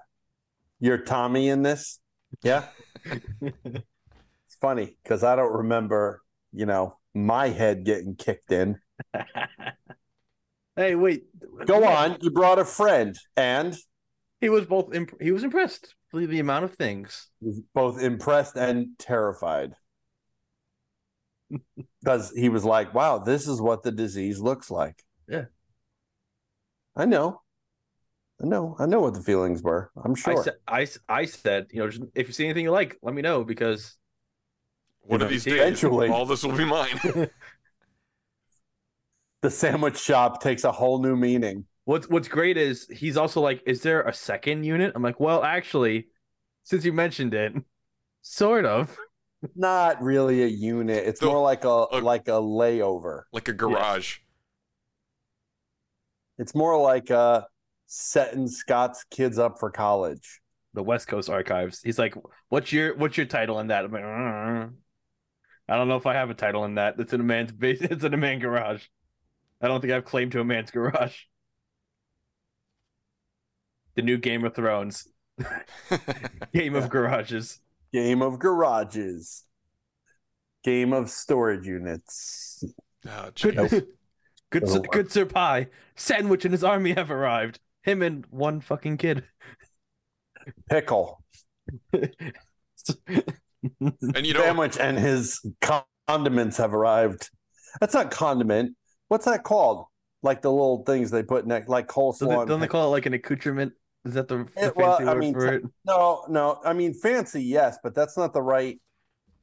You're Tommy in this? Yeah. <laughs> it's funny because I don't remember, you know, my head getting kicked in. <laughs> Hey, wait. Go on. You brought a friend and He was both imp- he was impressed with the amount of things. was both impressed and terrified. <laughs> Because he was like, wow, this is what the disease looks like. Yeah. I know. I know. I know what the feelings were. I'm sure. I said I, s- I said, you know, just, if you see anything you like, let me know because One You of these days, eventually- all this will be mine. <laughs> the sandwich shop takes a whole new meaning. What's what's great is he's also like, is there a second unit? I'm like, well, actually, since you mentioned it, <laughs> sort of. Not really a unit. It's more like a like a layover. like a garage. It's more like a setting Scott's kids up for college. The West Coast Archives. He's like, "What's your what's your title in that?" I'm like, "Uh, I don't know if I have a title in that. It's in a man's base. <laughs> It's in a man garage. I don't think I've claimed to a man's garage. The new Game of Thrones. <laughs> Game of garages. Game of garages. Game of storage units. Oh, Good, <laughs> good, Oh, good Sir Pie. Sandwich and his army have arrived. Him and one fucking kid. Pickle. <laughs> and you know, Sandwich and his condiments have arrived. That's not condiment. What's that called? Like the little things they put next, like Don't they, coleslaw. don't they call it like an accoutrement? Is that the, the It- well, fancy I word mean, for it? no, no. I mean, fancy, yes, but that's not the right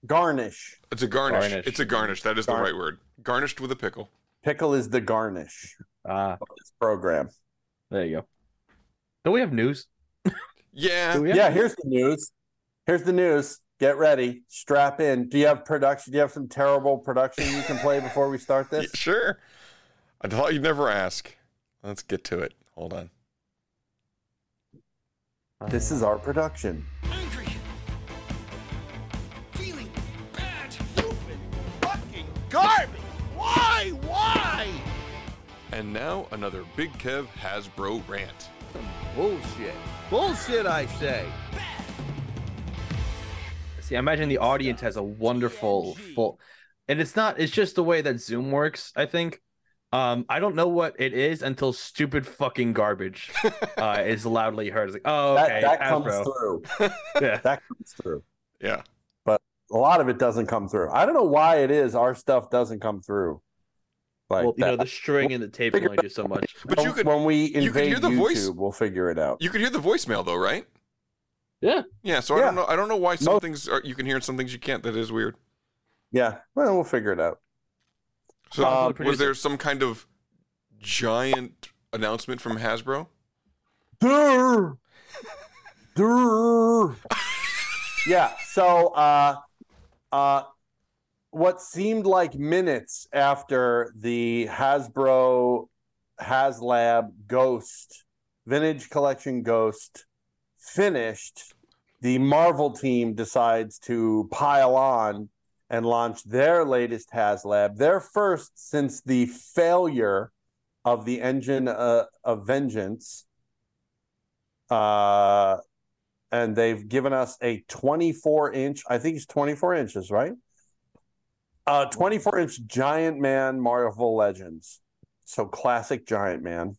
garnish. it's a garnish. Garnish. It's a garnish. That is Gar- the right word. Garnished with a pickle. Pickle is the garnish Ah, of this program. there you go. Don't we have news? Yeah. Have Yeah, here's the news. Here's the news. Get ready. Strap in. Do you have production? Do you have some terrible production you can play before we start Yeah, this? <laughs> sure. I thought you'd never ask. Let's get to it. Hold on. This is our production. Angry. Feeling bad. Stupid. Fucking garbage. Why? Why? And now another Big Kev Hasbro rant. Bullshit. Bullshit, I say. See, I imagine the audience has a wonderful full, and it's not. It's just the way that Zoom works. I think. Um, I don't know what it is until stupid fucking garbage uh, is loudly heard. It's like, oh, okay, that that comes through. <laughs> Yeah. That comes through. Yeah. But a lot of it doesn't come through. I don't know why it is our stuff doesn't come through. Like well, you know, the string and the tape can only do so much. But you could when we you could invade hear the YouTube, voice- we'll figure it out. you could hear the voicemail though, right? Yeah. Yeah. So I don't know. I don't know why some Mo- things are, you can hear and some things you can't. That is weird. Yeah, well, we'll figure it out. So Um, was there some kind of giant announcement from Hasbro? Durr. Durr. yeah. So, uh, uh, what seemed like minutes after the Hasbro HasLab Ghost Vintage Collection Ghost finished, the Marvel team decides to pile on and launch their latest HasLab, their first since the failure of the Engine uh, of Vengeance. Uh and they've given us a 24 inch i think it's 24 inches right? Uh 24 inch giant man marvel legends. So classic giant man.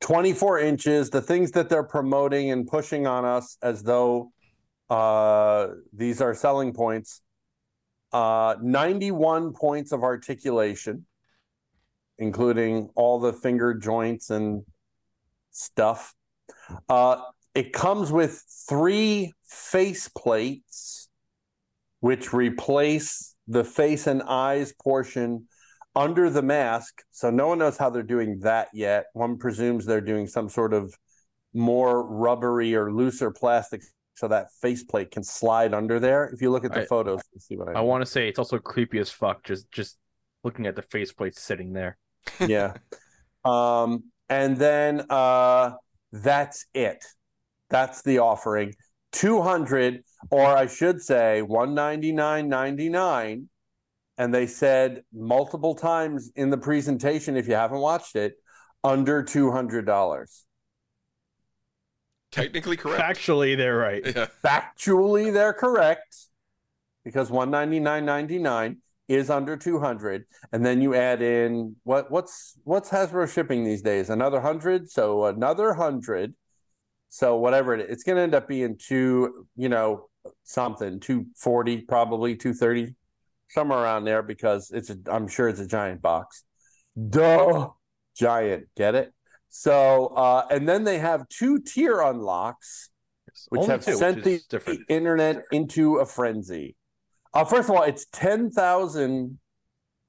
24 inches the things that they're promoting and pushing on us as though uh these are selling points uh 91 points of articulation including all the finger joints and stuff. Uh, it comes with three face plates, which replace the face and eyes portion under the mask. So no one knows how they're doing that yet. One presumes they're doing some sort of more rubbery or looser plastic so that faceplate can slide under there. If you look at the I- photos, you see what I, I want to say it's also creepy as fuck. Just just looking at the faceplate sitting there. <laughs> yeah. Um, and then uh, that's it. That's the offering. 200, or I should say 199.99. And they said multiple times in the presentation, if you haven't watched it, under $200. Technically correct. Factually, they're right. Yeah. Factually, they're correct because 199.99 is under 200 and then you add in what what's what's Hasbro shipping these days? Another 100 so another 100 so whatever it is it's going to end up being two you know something 240 probably 230 somewhere around there because it's a, I'm sure it's a giant box. Duh! Giant. Get it so uh and then they have two tier unlocks which Only have two, which sent the, different. the internet into a frenzy. Uh, first of all, it's 10,000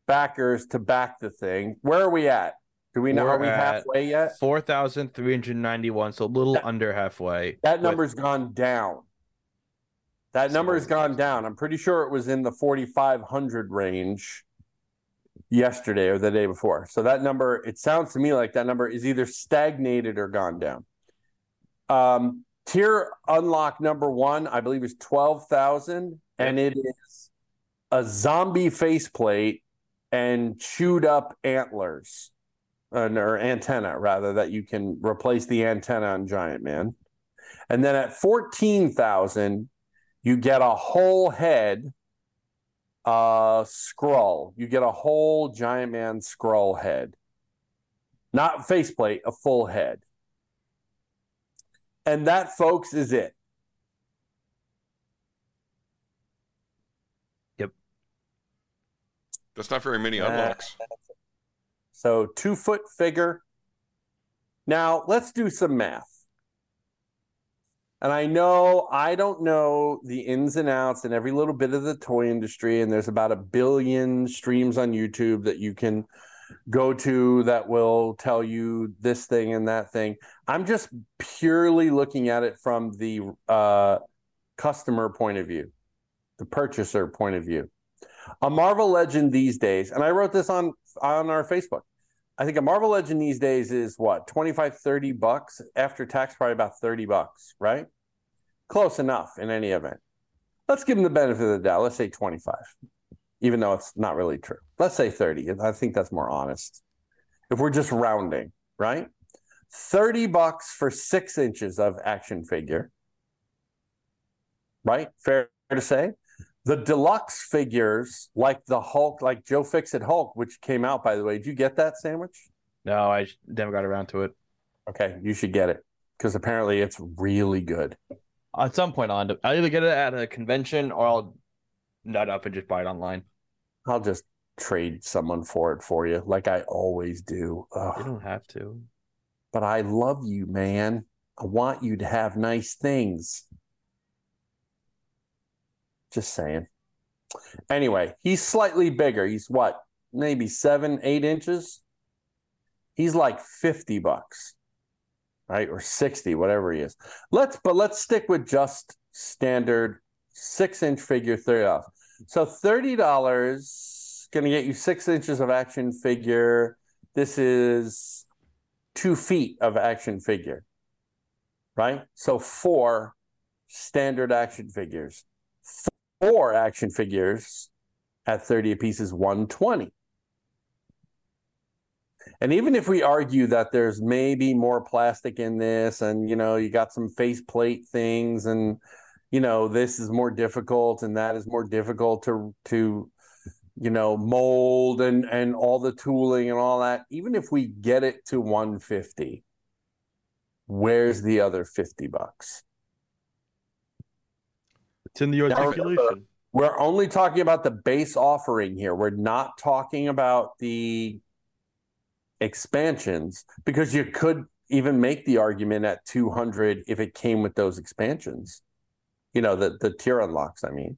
backers to back the thing. Where are we at? Do we know? We're are we halfway yet? Four thousand three hundred ninety-one, so a little under halfway. That with- number's gone down. That number has gone down. I'm pretty sure it was in the 4,500 range. Yesterday or the day before. So that number, it sounds to me like that number is either stagnated or gone down. Um, tier unlock number one, I believe, is twelve thousand, and it is a zombie faceplate and chewed up antlers, or antenna rather, that you can replace the antenna on Giant Man. And then at fourteen thousand, you get a whole head uh scroll. You get a whole giant man scroll head. Not faceplate, a full head. And that, folks, is it. Yep. That's not very many Uh, unlocks. So two foot figure. Now let's do some math. And I know I don't know the ins and outs and every little bit of the toy industry. And there's about a billion streams on YouTube that you can go to that will tell you this thing and that thing. I'm just purely looking at it from the uh, customer point of view, the purchaser point of view. A Marvel Legend these days, and I wrote this on on our Facebook. I think a Marvel Legend these days is what 25 30 bucks after tax probably about 30 bucks, right? Close enough in any event. Let's give them the benefit of the doubt. Let's say 25. Even though it's not really true. Let's say 30. I think that's more honest. If we're just rounding, right? 30 bucks for 6 inches of action figure. Right? Fair to say? The deluxe figures, like the Hulk, like Joe Fixit Hulk, which came out, by the way. Did you get that sandwich? No, I never got around to it. Okay, you should get it because apparently it's really good. At some point, I'll, end up, I'll either get it at a convention or I'll nut up and just buy it online. I'll just trade someone for it for you, like I always do. Ugh. You don't have to. But I love you, man. I want you to have nice things. Just saying. Anyway, he's slightly bigger. He's what, maybe seven, eight inches? He's like 50 bucks, right? Or 60, whatever he is. Let's, but let's stick with just standard six inch figure, 30 off. So $30 going to get you six inches of action figure. This is two feet of action figure, right? So four standard action figures four action figures at 30 apiece is 120 and even if we argue that there's maybe more plastic in this and you know you got some faceplate things and you know this is more difficult and that is more difficult to to you know mold and and all the tooling and all that even if we get it to 150 where's the other 50 bucks It's in the articulation. We're only talking about the base offering here. We're not talking about the expansions because you could even make the argument at 200 if it came with those expansions. You know, the the tier unlocks, I mean.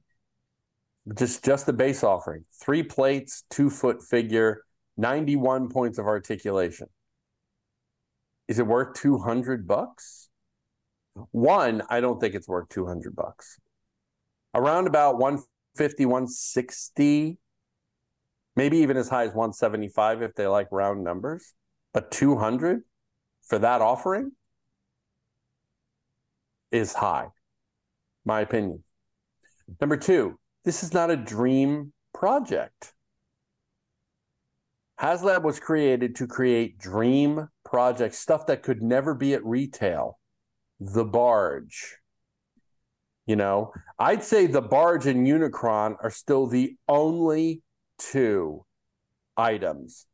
Just just the base offering. 3 plates, 2 foot figure, 91 points of articulation. Is it worth 200 bucks? One, I don't think it's worth 200 bucks around about 150 160 maybe even as high as 175 if they like round numbers. But 200 for that offering is high my opinion. Number two this is not a dream project. Haslab was created to create dream projects stuff that could never be at retail. The barge you know, I'd say the barge and Unicron are still the only two items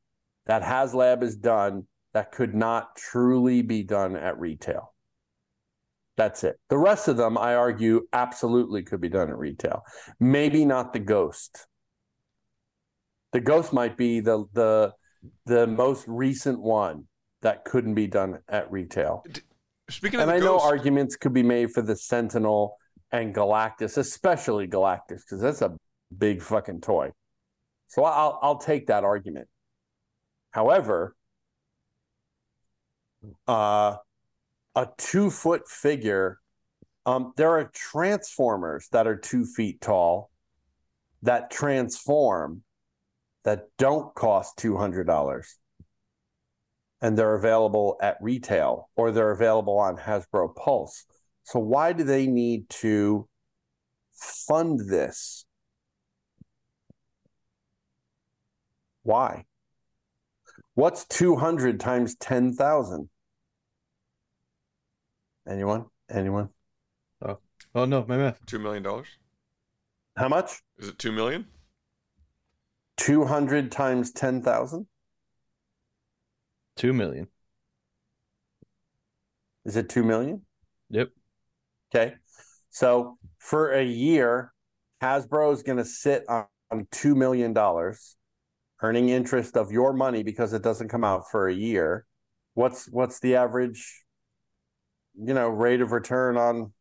that HasLab has done that could not truly be done at retail. That's it. The rest of them, I argue, absolutely could be done at retail. Maybe not the ghost. The ghost might be the the the most recent one that couldn't be done at retail. Speaking of, and I the know arguments could be made for the Sentinel and Galactus, especially Galactus, because that's a big fucking toy. So I'll I'll take that argument. However, uh, a two foot figure, um, there are transformers that are two feet tall that transform that don't cost $200 and they're available at retail or they're available on Hasbro Pulse. So why do they need to fund this? Why? What's 200 times 10,000? Anyone? Anyone? Oh, oh no, my math. Two million dollars. How much? Is it two million? 200 times 10,000? Two million. Is it 2 million? Yep. Okay. So for a year, Hasbro is going to sit on $2 million, earning interest of your money because it doesn't come out for a year. What's what's the average, you know, rate of return on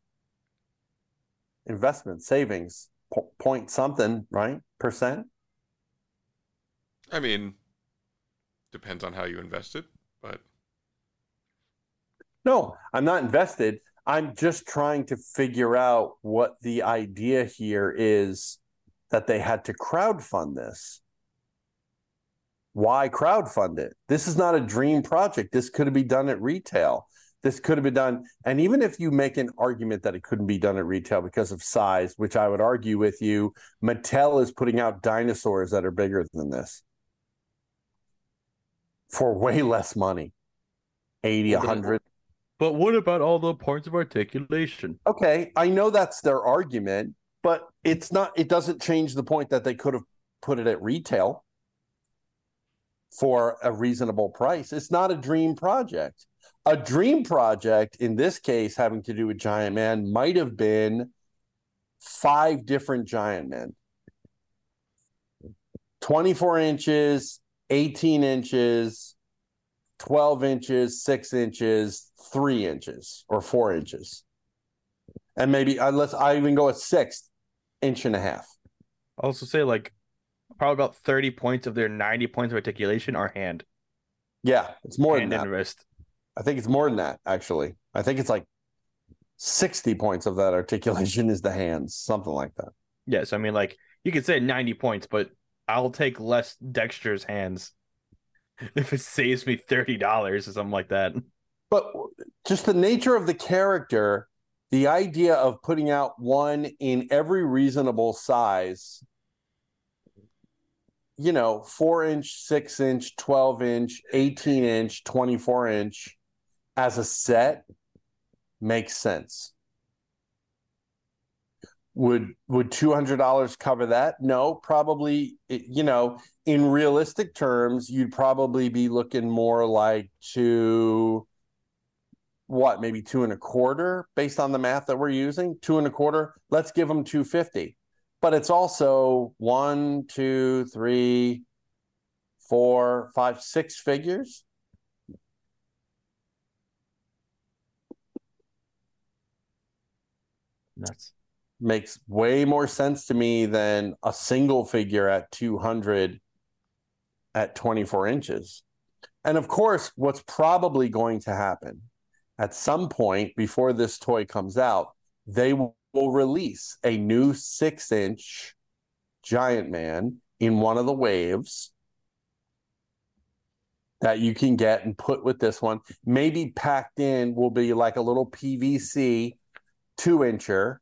investment savings? Po- point something, right? Percent? I mean, depends on how you invest it, but No, I'm not invested. I'm just trying to figure out what the idea here is that they had to crowdfund this. Why crowdfund it? This is not a dream project. This could have been done at retail. This could have been done. And even if you make an argument that it couldn't be done at retail because of size, which I would argue with you, Mattel is putting out dinosaurs that are bigger than this for way less money 80, 100. But what about all the points of articulation? Okay, I know that's their argument, but it's not it doesn't change the point that they could have put it at retail for a reasonable price. It's not a dream project. A dream project in this case having to do with Giant Man might have been five different Giant Men. 24 inches, 18 inches, 12 inches, six inches, three inches, or four inches. And maybe uh, unless I even go a sixth inch and a half. I'll also say like probably about 30 points of their 90 points of articulation are hand. Yeah, it's more hand than that. wrist. I think it's more than that, actually. I think it's like 60 points of that articulation is the hands, something like that. Yes, I mean like you could say 90 points, but I'll take less Dexter's hands <laughs> if it saves me $30 or something like that. But just the nature of the character, the idea of putting out one in every reasonable size, you know, four inch, six inch, 12 inch, 18 inch, 24 inch as a set makes sense. Would would two hundred dollars cover that? No, probably. You know, in realistic terms, you'd probably be looking more like to what, maybe two and a quarter, based on the math that we're using. Two and a quarter. Let's give them two fifty. But it's also one, two, three, four, five, six figures. Nuts. makes way more sense to me than a single figure at 200 at 24 inches. And of course, what's probably going to happen at some point before this toy comes out, they will release a new six inch Giant Man in one of the waves that you can get and put with this one. Maybe packed in will be like a little PVC two incher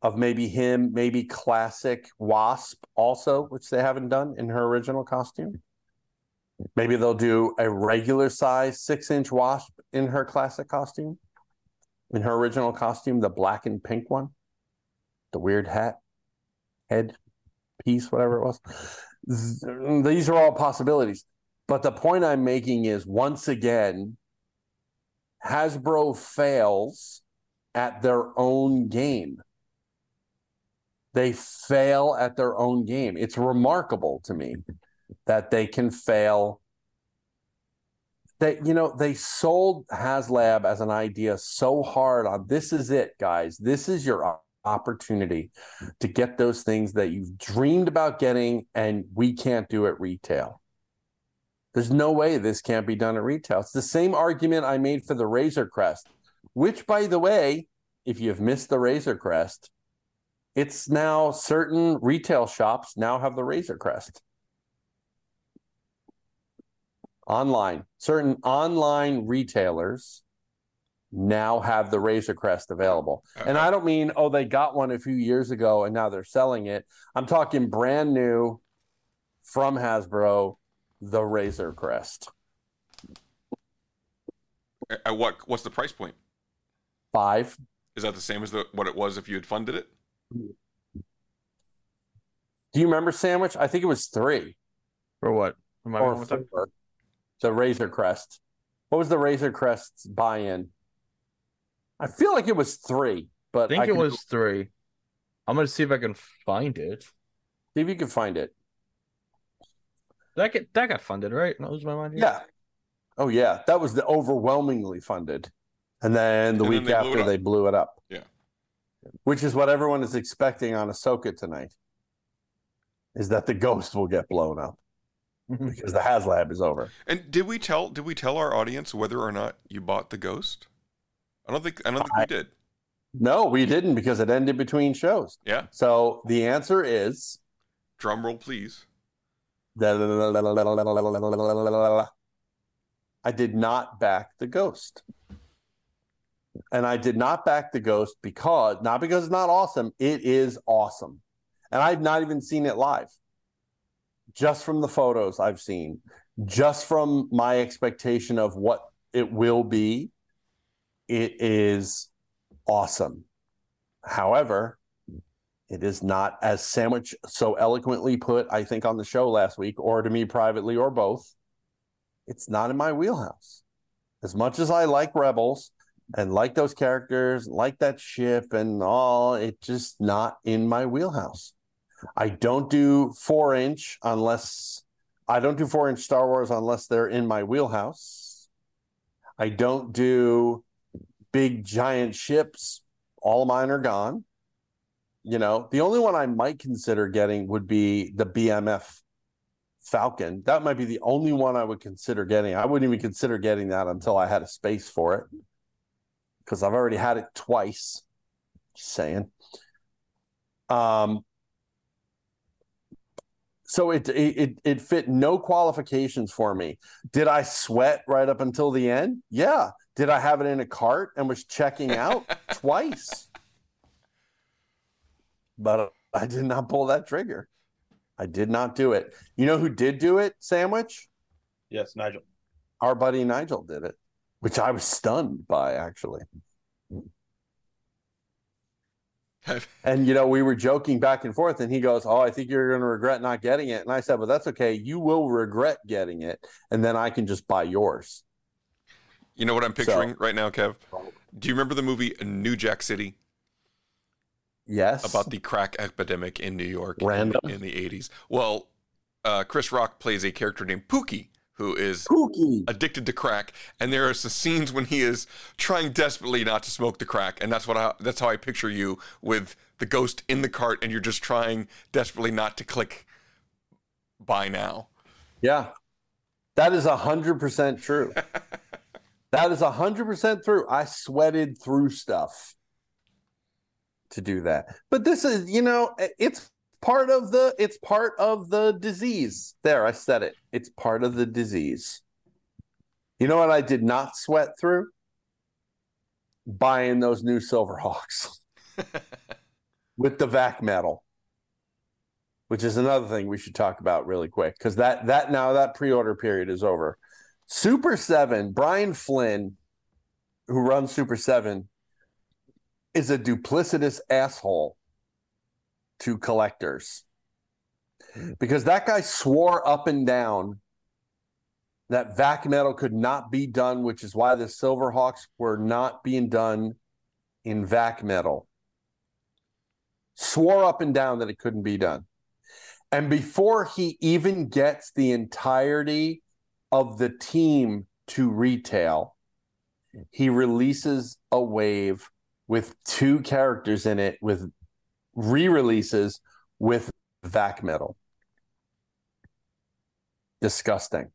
of maybe him, maybe classic Wasp also, which they haven't done in her original costume. Maybe they'll do a regular size six inch Wasp in her classic costume, in her original costume, the black and pink one, the weird hat, head piece, whatever it was. These are all possibilities. But the point I'm making is once again, Hasbro fails at their own game. They fail at their own game. It's remarkable to me that they can fail. They, you know, they sold HasLab as an idea so hard on this is it, guys. This is your opportunity to get those things that you've dreamed about getting, and we can't do at retail. There's no way this can't be done at retail. It's the same argument I made for the Razor Crest, which, by the way, if you've missed the Razor Crest, it's now certain retail shops now have the Razor Crest. Online. Certain online retailers now have the Razor Crest available. And I don't mean, oh, they got one a few years ago and now they're selling it. I'm talking brand new from Hasbro, the Razor Crest. At- At what what's the price point? Five. Is that the same as the what it was if you had funded it? Do you remember Sandwich? I think it was three. For what? Am I or wrong with that? four. The Razor Crest. What was the Razor Crest buy-in? I feel like it was three, but I think it could- was three. I'm gonna see if I can find it. See if you can find it. That get that got funded, right? That was my mind. here? Yeah. Oh yeah, that was the overwhelmingly funded, and then the And then week they after up. they blew it up. Yeah. Which is what everyone is expecting on Ahsoka tonight. Is that the ghost will get blown up because the HasLab is over. And did we tell did we tell our audience whether or not you bought the ghost? I don't think I don't think we did. No, we didn't because it ended between shows. Yeah. So the answer is Drum roll, please. I did not back the ghost. And I did not back the ghost because not because it's not awesome, it is awesome. And I've not even seen it live. Just from the photos I've seen, just from my expectation of what it will be, it is awesome. However, it is not as Sandwich so eloquently put, I think, on the show last week, or to me privately, or both. It's not in my wheelhouse. As much as I like Rebels and like those characters, like that ship and all, it's just not in my wheelhouse. I don't do four inch unless I don't do four inch Star Wars unless they're in my wheelhouse. I don't do big giant ships. All of mine are gone. You know, the only one I might consider getting would be the BMF Falcon. That might be the only one I would consider getting. I wouldn't even consider getting that until I had a space for it because I've already had it twice. Just saying. Um, so it, it it it fit no qualifications for me. Did I sweat right up until the end? Yeah. Did I have it in a cart and was checking out <laughs> twice? But I did not pull that trigger. I did not do it. You know who did do it, Sandwich? Yes, Nigel. Our buddy Nigel did it, which I was stunned by actually. <laughs> and you know, we were joking back and forth, and he goes, "Oh, I think you're going to regret not getting it." And I said, "Well, that's okay. You will regret getting it, and then I can just buy yours." You know what I'm picturing right now, Kev? Do you remember the movie New Jack City? Yes. About the crack epidemic in New York in- Random. in, the 80s. Well, uh, Chris Rock plays a character named Pookie who is addicted to crack, and there are some scenes when he is trying desperately not to smoke the crack, and that's what I, that's how I picture you with the ghost in the cart, and you're just trying desperately not to click buy now. Yeah, that is a hundred percent true. <laughs> that is a hundred percent true. I sweated through stuff to do that, but this is, you know, it's part of the, it's part of the disease. There, I said it. It's part of the disease. You know what? I did not sweat through buying those new Silverhawks <laughs> with the vac metal which is another thing we should talk about really quick because that that now that pre-order period is over. Super Seven, Brian Flinn, who runs Super Seven, is a duplicitous asshole to collectors because that guy swore up and down that vac metal could not be done, which is why the Silverhawks were not being done in vac metal. Swore up and down that it couldn't be done. And before he even gets the entirety of the team to retail, he releases a wave with two characters in it with re-releases with vac metal. Disgusting.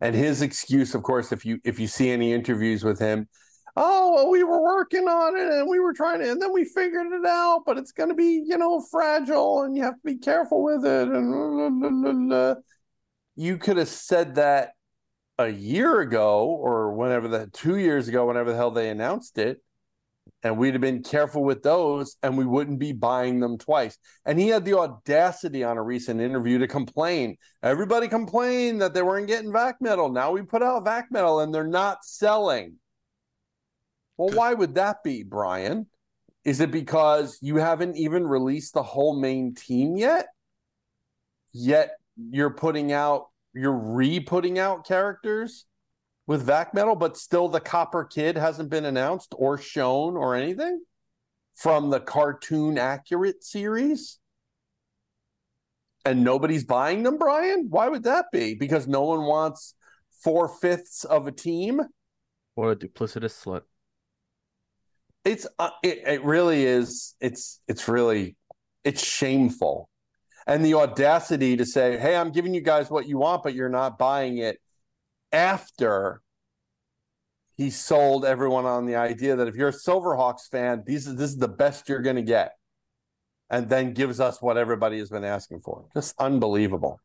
And his excuse, of course, if you if you see any interviews with him, oh well, we were working on it and we were trying to and then we figured it out but it's going to be you know fragile and you have to be careful with it and you could have said that a year ago or whenever the two years ago, whenever the hell they announced it, and we'd have been careful with those and we wouldn't be buying them twice. And he had the audacity on a recent interview to complain. Everybody complained that they weren't getting vac metal. Now we put out vac metal and they're not selling. Well, why would that be, Brian? Is it because you haven't even released the whole main team yet? Yet you're putting out, you're re putting out characters with Vac Metal, but still the Copper Kid hasn't been announced or shown or anything from the cartoon accurate series? And nobody's buying them, Brian? Why would that be? Because no one wants four fifths of a team? Or a duplicitous slut. It's uh, it, it really is. It's it's really it's shameful, and the audacity to say, "Hey, I'm giving you guys what you want, but you're not buying it." After he sold everyone on the idea that if you're a Silverhawks fan, these is this is the best you're going to get, and then gives us what everybody has been asking for. Just unbelievable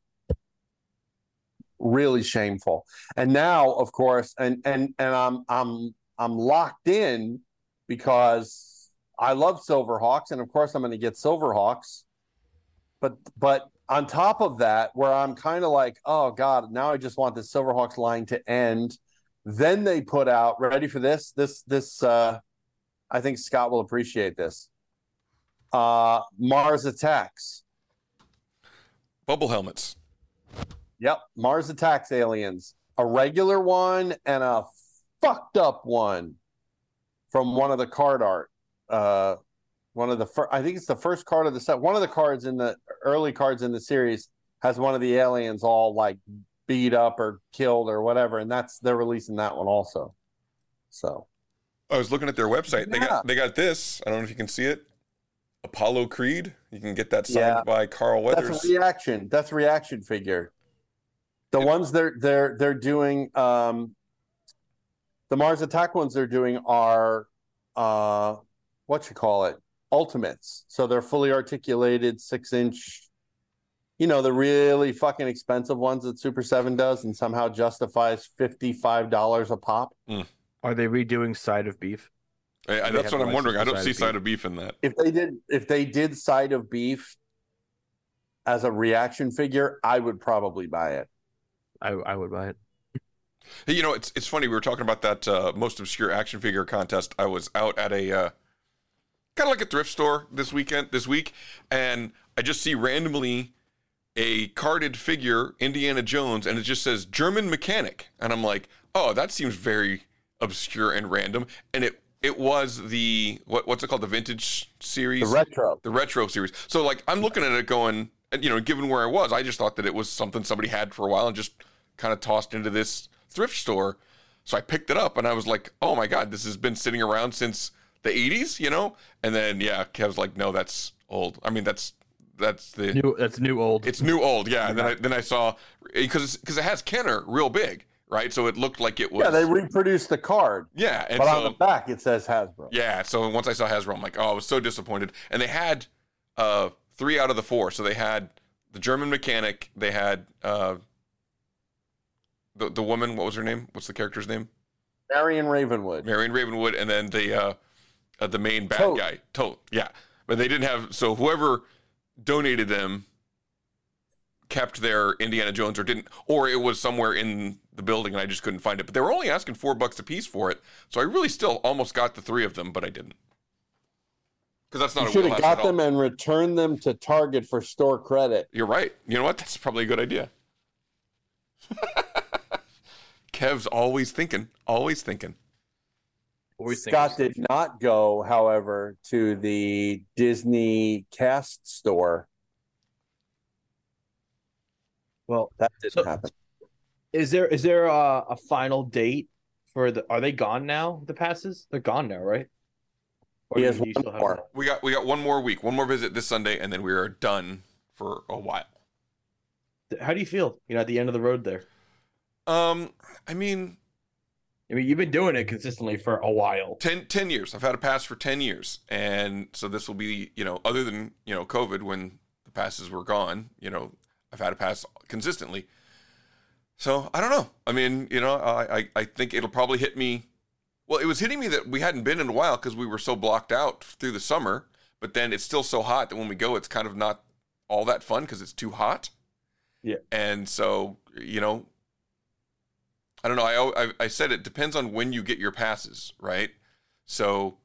really shameful. And now, of course, and and and I'm I'm I'm locked in because I love Silverhawks, and of course I'm going to get Silverhawks. But but on top of that, where I'm kind of like, oh god, now I just want the Silverhawks line to end. Then they put out ready for this this this. uh I think Scott will appreciate this. Uh Mars Attacks. Bubble helmets. Yep, Mars Attacks aliens. A regular one and a fucked up one from one of the card art. Uh one of the first I think it's the first card of the set. One of the cards in the early cards in the series has one of the aliens all like beat up or killed or whatever, and that's they're releasing that one also. So I was looking at their website. They got they got this. I don't know if you can see it. Apollo Creed. You can get that signed Yeah. by Carl Weathers. That's a reaction. That's reaction figure. The ones they're they're they're doing um the Mars Attack ones they're doing are uh what you call it ultimates. So they're fully articulated six inch you know, the really fucking expensive ones that Super 7 does and somehow justifies $55 a pop. Are they redoing Side of Beef? I- I- that's what I'm wondering. I don't for see Side side of beef in that. If they did if they did side of beef as a reaction figure, I would probably buy it. I I would buy it. Hey, you know, it's it's funny. We were talking about that uh, most obscure action figure contest. I was out at a uh, kind of like a thrift store this weekend, this week, and I just see randomly a carded figure, Indiana Jones, and it just says German mechanic, and I'm like, oh, that seems very obscure and random, and it it was the what what's it called? The vintage series? The retro. the retro series. So like i'm looking at it going and, you know given where i was i just thought that it was something somebody had for a while and just kind of tossed into this thrift store. So i picked it up and i was like oh my god this has been sitting around since the 80s you know and then yeah kev's like no that's old i mean that's that's the New that's new old. it's new old yeah and then i then i saw because because it has kenner real big right so it looked like it was Yeah, they reproduced the card. yeah and but so on the back it says Hasbro. yeah, so once I saw Hasbro, I'm like, oh, I was so disappointed. And they had uh, three out of the four. So they had the German mechanic, they had uh, the the woman. What was her name? What's the character's name? Marion Ravenwood. Marion Ravenwood, and then the uh, uh, the main bad Toad. guy, Toad. Yeah, but they didn't have. So whoever donated them kept their Indiana Jones, or didn't, or it was somewhere in the building, and I just couldn't find it. But they were only asking four bucks a piece for it, so I really still almost got the three of them, but I didn't. Because that's You not a should have got them and returned them to Target for store credit. You're right. You know what? That's probably a good idea. <laughs> Kev's always thinking, always thinking. Scott did not go, however, to the Disney cast store. Well, that didn't so- happen. Is there is there a, a final date for the? Are they gone now? The passes? They're gone now, right? Or He has one still have more. them? We got we got one more week, one more visit this Sunday, and then we are done for a while. How do you feel? You know, at the end of the road there. Um, I mean, I mean, you've been doing it consistently for a while. 10, 10 years. I've had a pass for 10 years. And so this will be, you know, other than, you know, COVID when the passes were gone, you know, I've had a pass consistently. So I don't know. I mean, you know, I I, I think it'll probably hit me. Well, it was hitting me that we hadn't been in a while because we were so blocked out through the summer. But then it's still so hot that when we go, it's kind of not all that fun because it's too hot. Yeah. And so you know, I don't know. I, I said it depends on when you get your passes, right? So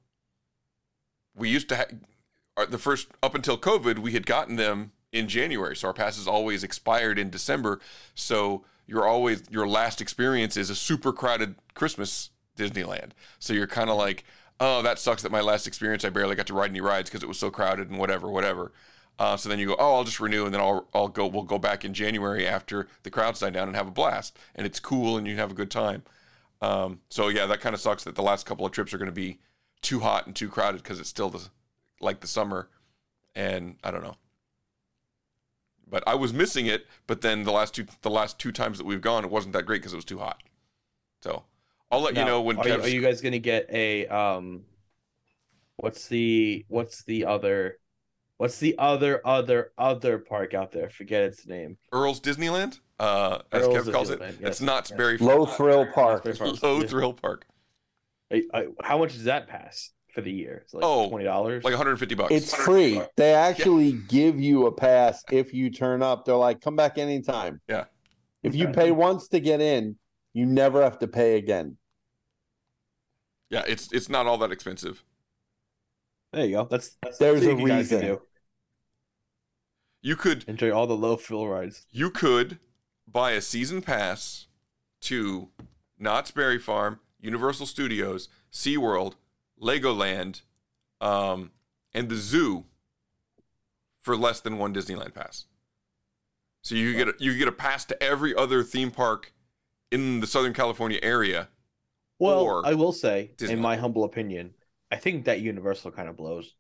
we used to have uh, the first up until COVID, we had gotten them in January, so our passes always expired in December. So you're always your last experience is a super crowded Christmas Disneyland. So you're kind of like, oh, that sucks that my last experience I barely got to ride any rides because it was so crowded and whatever, whatever. Uh, so then you go, oh, I'll just renew, and then I'll I'll go. We'll go back in January after the crowds die down and have a blast, and it's cool, and you have a good time. Um, so yeah, that kind of sucks that the last couple of trips are going to be too hot and too crowded because it's still the like the summer, and I don't know. But I was missing it. But then the last two the last two times that we've gone, it wasn't that great because it was too hot. So I'll let you know when. Are, you, Kev's- are you guys gonna get a um? What's the what's the other? What's the other other other park out there? Forget its name. Earl's Disneyland, uh, as Earl's Kev calls it. Disneyland, It's yes, not yes. very Low Thrill Park. Low Thrill Park. I- I- how much does that pass for the year? It's like Oh, twenty dollars. Like 150 bucks. It's free. They actually give you a pass if you turn up. They're like, come back anytime. Yeah. If you pay once to get in, you never have to pay again. Yeah, it's it's not all that expensive. There you go. That's, that's There's a what you guys can reason. You could enjoy all the low fill rides. You could buy a season pass to Knott's Berry Farm, Universal Studios, SeaWorld, Legoland, um, and the zoo for less than one Disneyland pass. So you get a, you get a pass to every other theme park in the Southern California area. Well, I will say, Disneyland. in my humble opinion, I think that Universal kind of blows.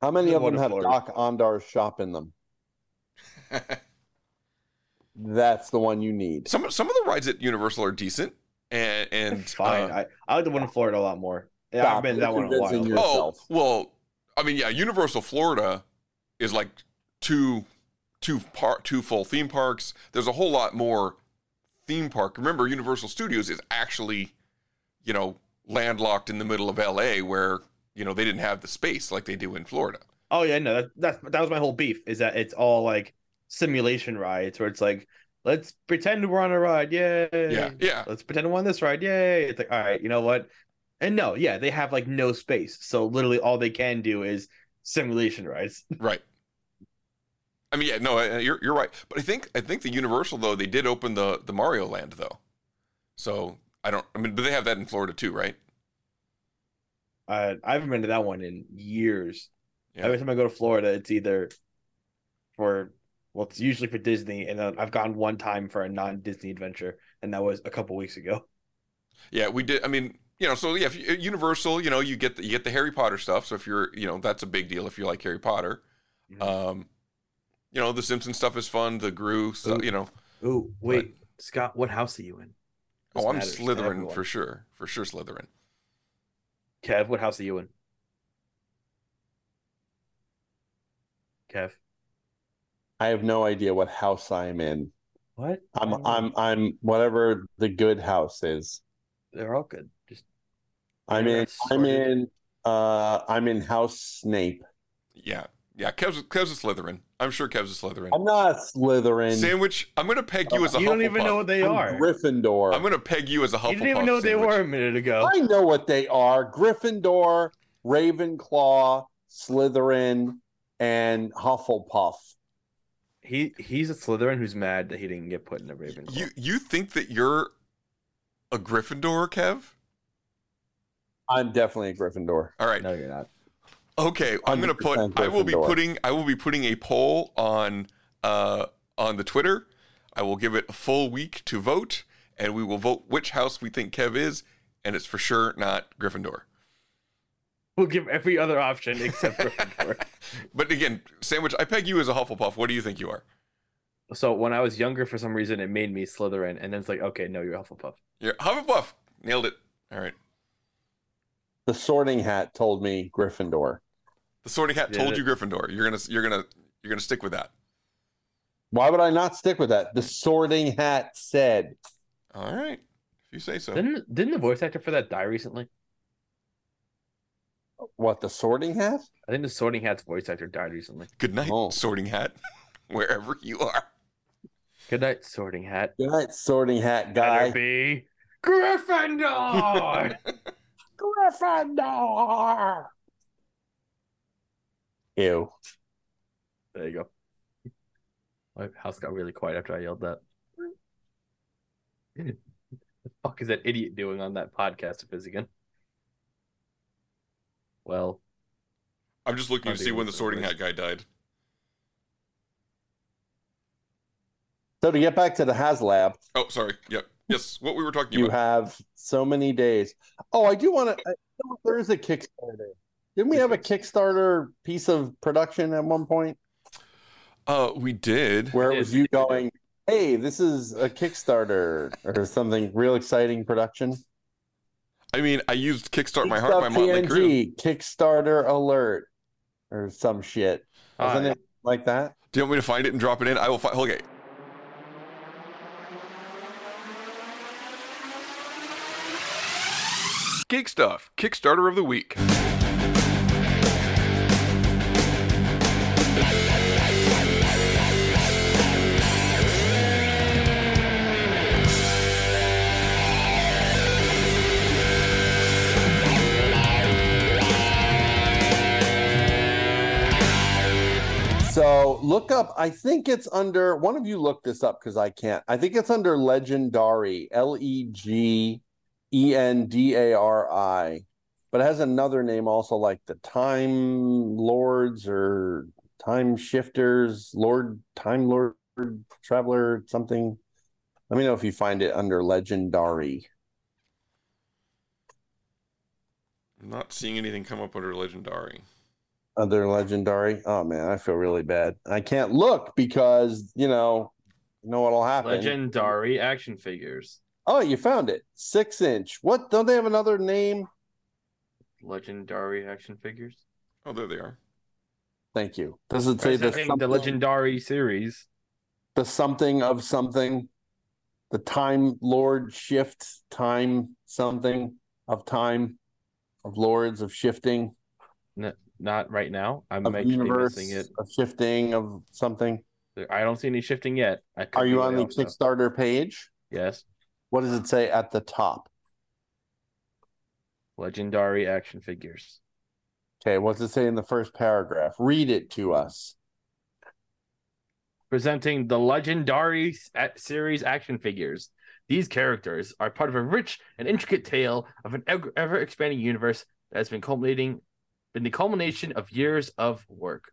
How many of them have Florida. Doc Ondar's shop in them? <laughs> That's the one you need. Some some of the rides at Universal are decent, and and Fine. uh, I, I like the one in Florida a lot more. Yeah, Stop I've been that one in a convincing while. yourself. Oh well, I mean, yeah, Universal Florida is like two two part two full theme parks. There's a whole lot more theme park. Remember, Universal Studios is actually, you know, landlocked in the middle of LA, where you know they didn't have the space like they do in Florida. Oh yeah, no, that that's that was my whole beef. Is that it's all like simulation rides where it's like, let's pretend we're on a ride, yay. Yeah, yeah. Let's pretend we're on this ride, yay. It's like, all right, you know what? And no, yeah, they have like no space, so literally all they can do is simulation rides. <laughs> Right. I mean, yeah, no, uh, you're you're right. But I think I think the Universal though they did open the the Mario Land though, so I don't. I mean, but they have that in Florida too, right? Uh, I haven't been to that one in years. Yeah. Every time I go to Florida, it's either for well, it's usually for Disney, and then I've gone one time for a non-Disney adventure, and that was a couple weeks ago. Yeah, we did. I mean, you know, so yeah, if you, Universal, you know, you get the, you get the Harry Potter stuff. So if you're, you know, that's a big deal if you like Harry Potter. Um, you know, the Simpsons stuff is fun. The Gru, so, you know. Ooh, wait, Scott, what house are you in? This Oh, I'm Slytherin for sure. For sure, Slytherin. Kev, what house are you in? Kev, I have no idea what house I'm in. what? I'm I'm I'm whatever the good house is. They're all good. Just I'm in I'm in uh I'm in House Snape. Yeah, yeah. Kev's Kev's a Slytherin. I'm sure Kev's a Slytherin. I'm not a Slytherin. Sandwich. I'm gonna peg you as a. you don't even know what they I'm are. Gryffindor. I'm gonna peg you as a Hufflepuff. You didn't even know what they sandwich. were a minute ago. I know what they are. Gryffindor, Ravenclaw, Slytherin, and Hufflepuff. He he's a Slytherin who's mad that he didn't get put in a Ravenclaw. You you think that you're a Gryffindor, Kev? I'm definitely a Gryffindor. All right. No, you're not. Okay, I'm gonna put. 100% I will be putting. I will be putting a poll on uh on the Twitter. I will give it a full week to vote, and we will vote which house we think Kev is, and it's for sure not Gryffindor. We'll give every other option except Gryffindor. <laughs> But again, sandwich. I peg you as a Hufflepuff. What do you think you are? so when I was younger, for some reason, it made me Slytherin, and then it's like, okay, no, you're Hufflepuff. You're Hufflepuff. Nailed it. All right. The Sorting Hat told me Gryffindor. The Sorting Hat Yeah, told you Gryffindor. You're gonna. You're gonna. You're gonna stick with that. Why would I not stick with that? The Sorting Hat said. All right, if you say so. Didn't didn't the voice actor for that die recently? What the Sorting Hat? I think the Sorting Hat's voice actor died recently. Good night, Oh. Sorting Hat, <laughs> wherever you are. Good night, Sorting Hat. Good night, Sorting Hat guy. Better be Gryffindor. <laughs> Gryffindor. Ew. there you go. My house got really quiet after I yelled that. <laughs> the fuck is that idiot doing on that podcast of his again? Well, I'm just looking to see when the Sorting. Hat guy died. So to get back to the HasLab, Oh, sorry. Yep. Yes, what we were talking you about. You have so many days. Oh, I do want to. There is a Kickstarter. Didn't we have a Kickstarter piece of production at one point Uh, we did. where it was you going, "Hey, this is a Kickstarter" or something real exciting production? I mean, I used Kickstart My Heart by Stuff Motley Crue. Kickstarter alert or some shit. Wasn't it like that? Do you want me to find it and drop it in? I will find. Okay. Geek stuff. Kickstarter of the week. Look up. I think it's under. One of you look this up because I can't. I think it's under Legendary. L E G E N D A R I, but it has another name also, like the Time Lords or Time Shifters, Lord Time Lord Traveler, something. Let me know if you find it under Legendary. I'm not seeing anything come up under Legendary. Other legendary. Oh man, I feel really bad. I can't look because you know, you know what'll happen. legendary action figures. Oh, you found it. Six inch. What? Don't they have another name? Legendary action figures. Oh, there they are. Thank you. Does it say the Presenting the legendary series. the something of something? The time lord shift time something of time of lords of shifting N- not right now. I'm of actually universe missing it. A shifting of something. I don't see any shifting yet. Are you on the though. Kickstarter page? Yes. What does it say at the top? Legendary action figures. Okay, what's it say in the first paragraph? Read it to us. Presenting the legendary series action figures. These characters are part of a rich and intricate tale of an ever expanding universe that has been culminating in the culmination of years of work.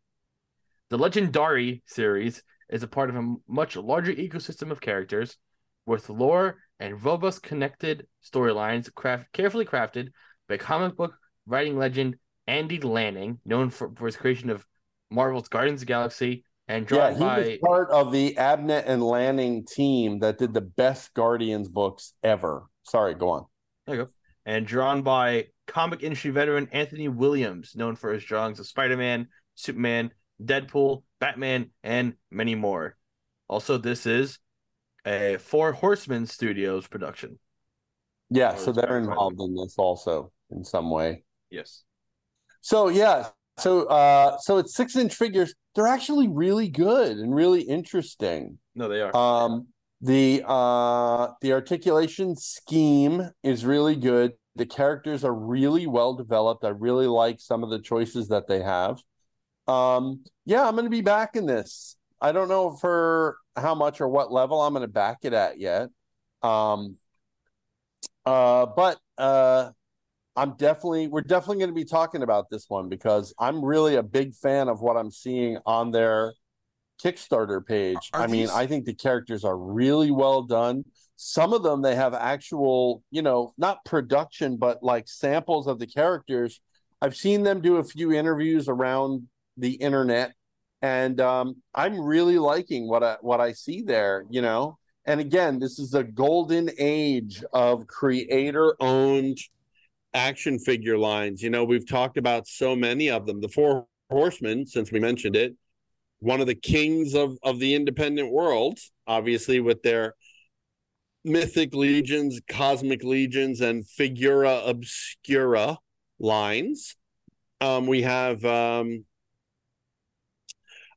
The Legendary series is a part of a much larger ecosystem of characters with lore and robust connected storylines craft- carefully crafted by comic book writing legend Andy Lanning, known for, for his creation of Marvel's Guardians of the Galaxy and Yeah, drawn he by was part of the Abnett and Lanning team that did the best Guardians books ever. Sorry, go on. There you go. And drawn by comic industry veteran Anthony Williams, known for his drawings of Spider Man, Superman, Deadpool, Batman, and many more. Also, this is a Four Horsemen Studios production. Yeah, so they're backed involved in this also in some way. Yes. So yeah, so uh so it's six inch figures. They're actually really good and really interesting. No, they are. Um the uh the articulation scheme is really good. The characters are really well developed. I really like some of the choices that they have. Um yeah, I'm going to be back in this. I don't know for how much or what level I'm going to back it at yet. Um uh but uh I'm definitely we're definitely going to be talking about this one because I'm really a big fan of what I'm seeing on their Kickstarter page. Are I mean, these- I think the characters are really well done. Some of them they have actual, you know, not production but like samples of the characters. I've seen them do a few interviews around the internet and um I'm really liking what I what I see there, you know. And again, this is a golden age of creator owned action figure lines. You know, we've talked about so many of them. The Four Horsemen, since we mentioned it, one of the kings of of the independent world, obviously with their mythic legions, cosmic legions, and figura obscura lines. Um, we have um,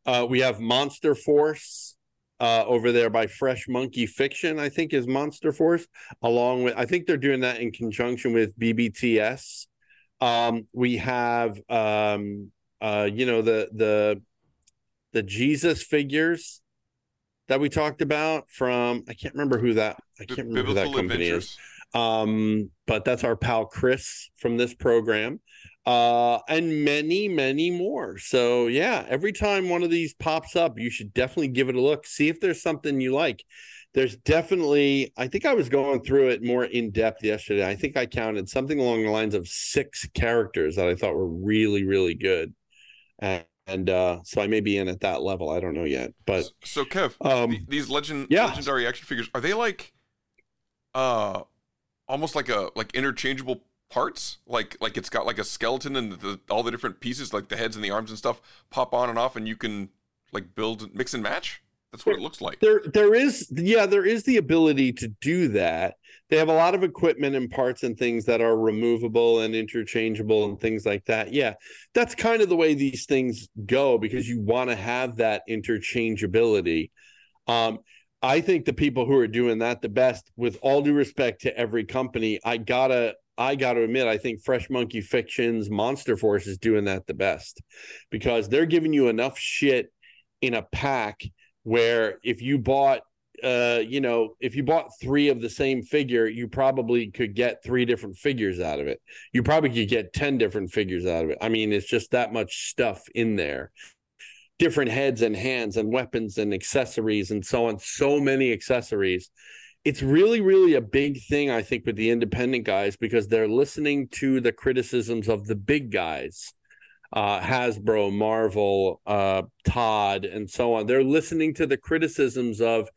uh, we have Monster Force uh, over there by Fresh Monkey Fiction. I think is Monster Force, along with I think they're doing that in conjunction with BBTS. Um, we have um, uh, you know the the the Jesus figures that we talked about from I can't remember who that I can't remember who that company Adventures. is. Um, but that's our pal Chris from this program. Uh, and many, many more. So yeah, every time one of these pops up, you should definitely give it a look. See if there's something you like. There's definitely, I think I was going through it more in depth yesterday. I think I counted something along the lines of six characters that I thought were really, really good. And, and uh, so I may be in at that level. I don't know yet. But So Kev, Um, the- these legend yeah. legendary action figures are they like uh almost like a like interchangeable parts? Like like it's got like a skeleton and the, all the different pieces like the heads and the arms and stuff pop on and off and you can like build mix and match? That's what it looks like. There, there is, yeah, there is the ability to do that. They have a lot of equipment and parts and things that are removable and interchangeable and things like that. Yeah, that's kind of the way these things go because you want to have that interchangeability. Um, I think the people who are doing that the best, with all due respect to every company, I gotta, I gotta admit, I think Fresh Monkey Fictions, Monster Force is doing that the best because they're giving you enough shit in a pack where if you bought uh you know if you bought three of the same figure you probably could get three different figures out of it. You probably could get 10 different figures out of it. I mean it's just that much stuff in there. Different heads and hands and weapons and accessories and so on. So many accessories. It's really really a big thing i think with the independent guys because they're listening to the criticisms of the big guys uh, Hasbro, Marvel, uh, Todd, and so on. They're listening to the criticisms of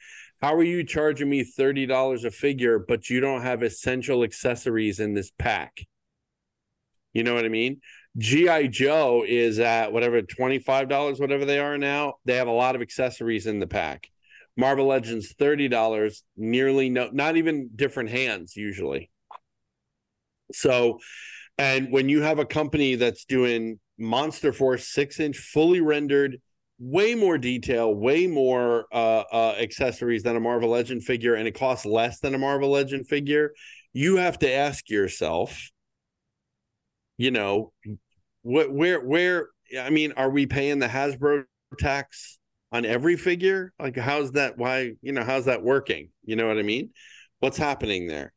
how are you charging me $30 a figure, but you don't have essential accessories in this pack? You know what I mean? G.I. Joe is at whatever, $25, whatever they are now. They have a lot of accessories in the pack. Marvel Legends, $30, nearly no, not even different hands usually. So, and when you have a company that's doing Monster Force six inch fully rendered, way more detail, way more uh, uh, accessories than a Marvel Legend figure, and it costs less than a Marvel Legend figure, you have to ask yourself, you know, what, where, where, I mean, are we paying the Hasbro tax on every figure? Like, how's that? Why, you know, how's that working? You know what I mean? What's happening there?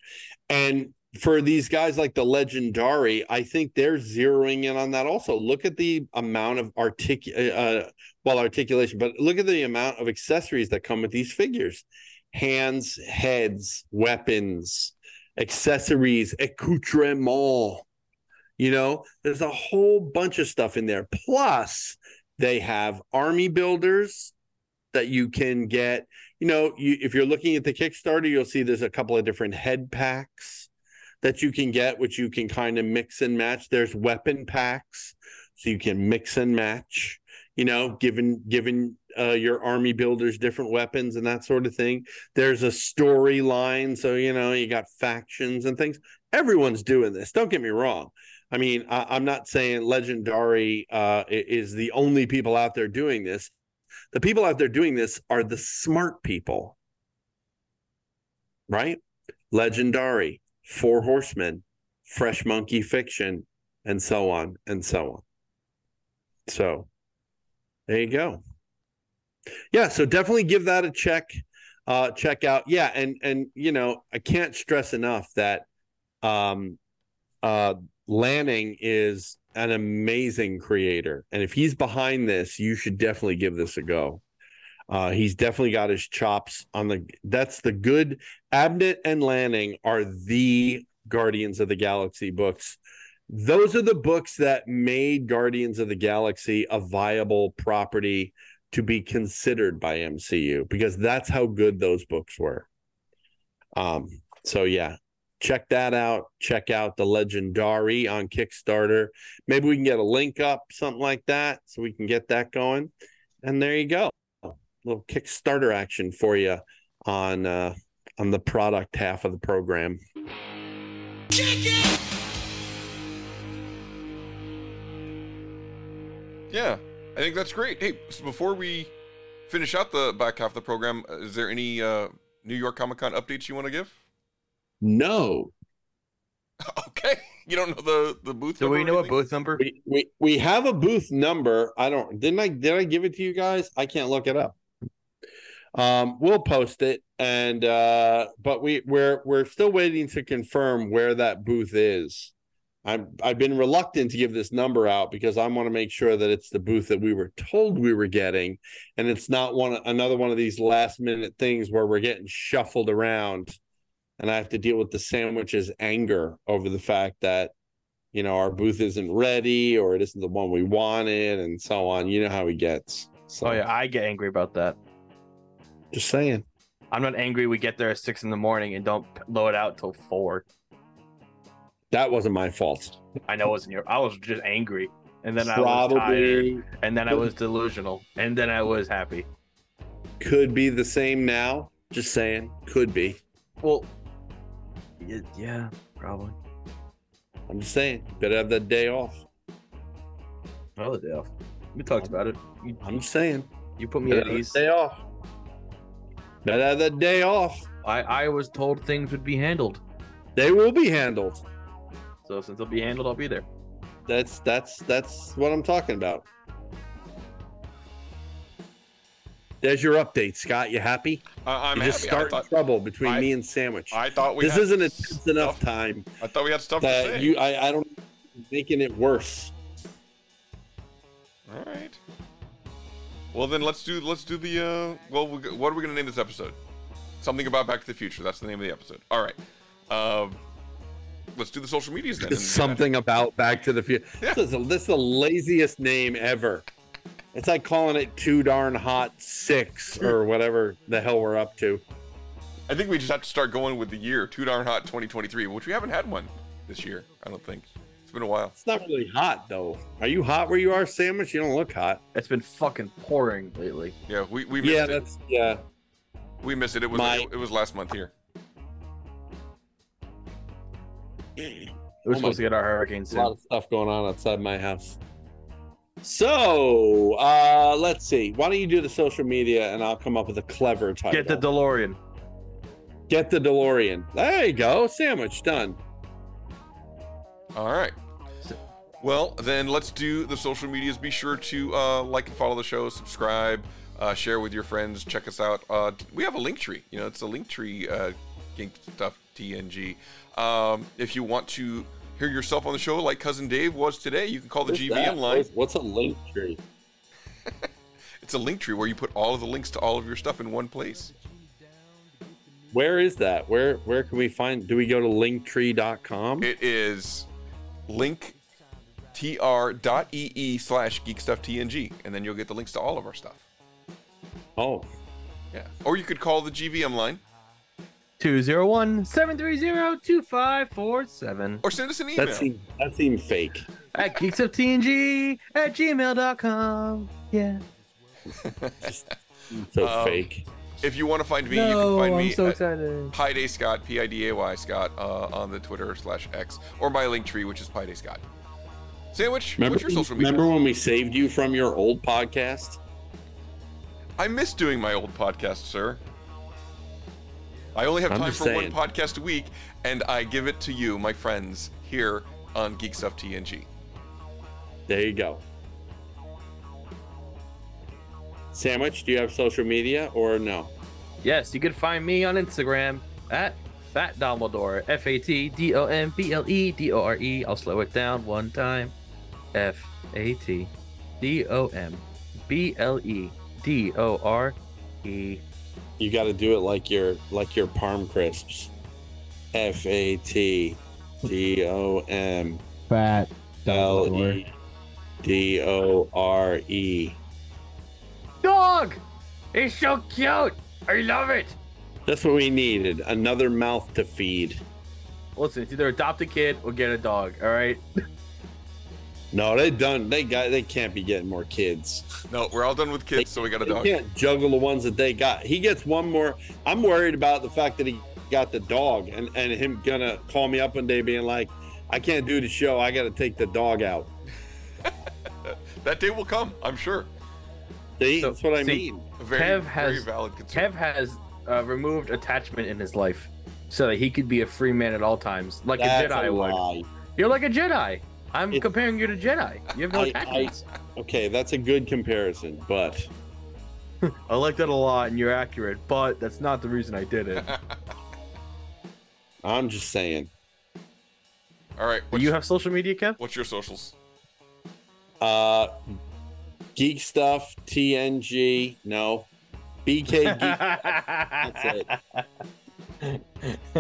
And for these guys like the legendary i think they're zeroing in on that also. Look at the amount of artic uh, well articulation but look at the amount of accessories that come with these figures. Hands heads weapons accessories accoutrement you know? There's a whole bunch of stuff in there. Plus they have army builders that you can get. You know you, if you're looking at the kickstarter you'll see there's a couple of different head packs that you can get, which you can kind of mix and match. There's weapon packs, so you can mix and match. You know, given given uh, your army builders different weapons and that sort of thing. There's a storyline, so you know you got factions and things. Everyone's doing this. Don't get me wrong. I mean, I, am not saying Legendary uh, is the only people out there doing this. The people out there doing this are the smart people, right? Legendary, Four Horsemen, Fresh Monkey Fiction, and so on and so on. So there you go. Yeah, so definitely give that a check. Uh check out. Yeah, and and you know, I can't stress enough that um uh Lanning is an amazing creator. And if he's behind this, you should definitely give this a go. Uh, he's definitely got his chops on the. That's the good. Abnett and Lanning are the Guardians of the Galaxy books. Those are the books that made Guardians of the Galaxy a viable property to be considered by MCU because that's how good those books were. Um. So yeah, check that out. Check out the Legendary on Kickstarter. Maybe we can get a link up, something like that, so we can get that going and there you go. Little Kickstarter action for you on uh, on the product half of the program. Yeah, I think that's great. Hey, so before we finish out the back half of the program, uh, is there any uh, New York Comic Con updates you want to give? No. <laughs> Okay, you don't know the the booth. Do we know or a booth number? We, we we have a booth number. I don't didn't I did I give it to you guys? I can't look it up. Um, we'll post it and uh but we we're we're still waiting to confirm where that booth is. I'm I've been reluctant to give this number out because I want to make sure that it's the booth that we were told we were getting and it's not one another one of these last minute things where we're getting shuffled around and I have to deal with the sandwich's anger over the fact that you know our booth isn't ready or it isn't the one we wanted and so on. You know how he gets. So Oh yeah, I get angry about that. Just saying. I'm not angry. We get there at six in the morning and don't load out till four. That wasn't my fault. I know it wasn't your. I was just angry, and then I was Probably tired, and then I was delusional, and then I was happy. could be the same now. Just saying, could be. Well, yeah, probably. I'm just saying, better have that day off. Another day off. We talked about it. You, I'm just saying, you put me better at ease. day off. Better have that day off. I I was told things would be handled, They will be handled. so since they'll be handled, I'll be there. That's that's that's what I'm talking about. There's your update, Scott. You happy? I- I'm You're just happy. I starting thought- trouble between I- me and Sandwich. I thought we this had isn't a enough time I thought we had stuff to that say. you. I, I don't making it worse. All right. Well, then let's do let's do the uh. Well, what are we gonna name this episode? Something about Back to the Future. That's the name of the episode. All right. Um, let's do the social medias then. Something about Back to the Future. <laughs> This, is the- this is the laziest name ever. It's like calling it too darn hot six or whatever the hell we're up to. I think we just have to start going with the year too darn hot 2023, which we haven't had one this year. I don't think been a while. It's not really hot though. Are you hot where you are, Sandwich? You don't look hot. It's been fucking pouring lately. Yeah, we we missed Yeah, it. that's yeah. We missed it. It was My- it, it was last month here. We're Oh my supposed to get our hurricane a lot soon. of stuff going on outside my house. So uh let's see. Why don't you do the social media and I'll come up with a clever title. Get the DeLorean. Get the DeLorean. There you go. Sandwich done. All right. Well, then let's do the social medias. Be sure to uh, like and follow the show, subscribe, uh, share with your friends. Check us out. Uh, we have a link tree. You know, it's a link tree. Uh, Geek stuff TNG. Um, if you want to hear yourself on the show, like cousin Dave was today, you can call the What's line. What's- a link tree? <laughs> It's a link tree where you put all of the links to all of your stuff in one place. Where is that? Where where can we find do we go to linktree.com? It is linktr.ee slash geekstufftng, and then you'll get the links to all of our stuff. Oh. Yeah. Or you could call the GVM line 201 730 2547. or send us an email. That seemed that seemed fake. At geekstufftng at gmail.com. Yeah. <laughs> So Um, fake. If you want to find me, you can find me I'm so at excited. Piday Scott, P I D A Y Scott, uh, on the Twitter slash X, or my link tree, which is Piday Scott. Sandwich, Remember, what's your social media? remember when we saved you from your old podcast? I miss doing my old podcast, sir. I only have I'm time for saying. one podcast a week, and I give it to you, my friends, here on Geek Stuff TNG. There you go. Sandwich, do you have social media or no? Yes, you can find me on Instagram at Fat Dumbledore. F A T D O M B L E D O R E. I'll slow it down one time. F A T D O M B L E D O R E. You got to do it like your like your Parm crisps. F A T D O M Fat L E D O R E. Dog! It's so cute! I love it! That's what we needed. Another mouth to feed. Listen, it's either adopt a kid or get a dog, alright? <laughs> No, they done. They got. They can't be getting more kids. No, we're all done with kids, so we got a They dog. can't juggle the ones that they got. He gets one more. I'm worried about the fact that he got the dog and and him gonna call me up one day being like, I can't do the show. I got to take the dog out. <laughs> That day will come, I'm sure. See, that's what I See, mean. Very, Kev very has valid. Kev has uh, removed attachment in his life so that he could be a free man at all times, like That's a Jedi a would. You're like a Jedi. I'm comparing you to Jedi. You have no I- I- Okay, that's a good comparison, but <laughs> I, like that a lot, and you're accurate, but that's not the reason I did it. <laughs> I'm just saying. All right. Do you have social media, Kev? What's your socials? Uh, geek stuff, TNG, no, BK Geek. that's it. <laughs> <laughs>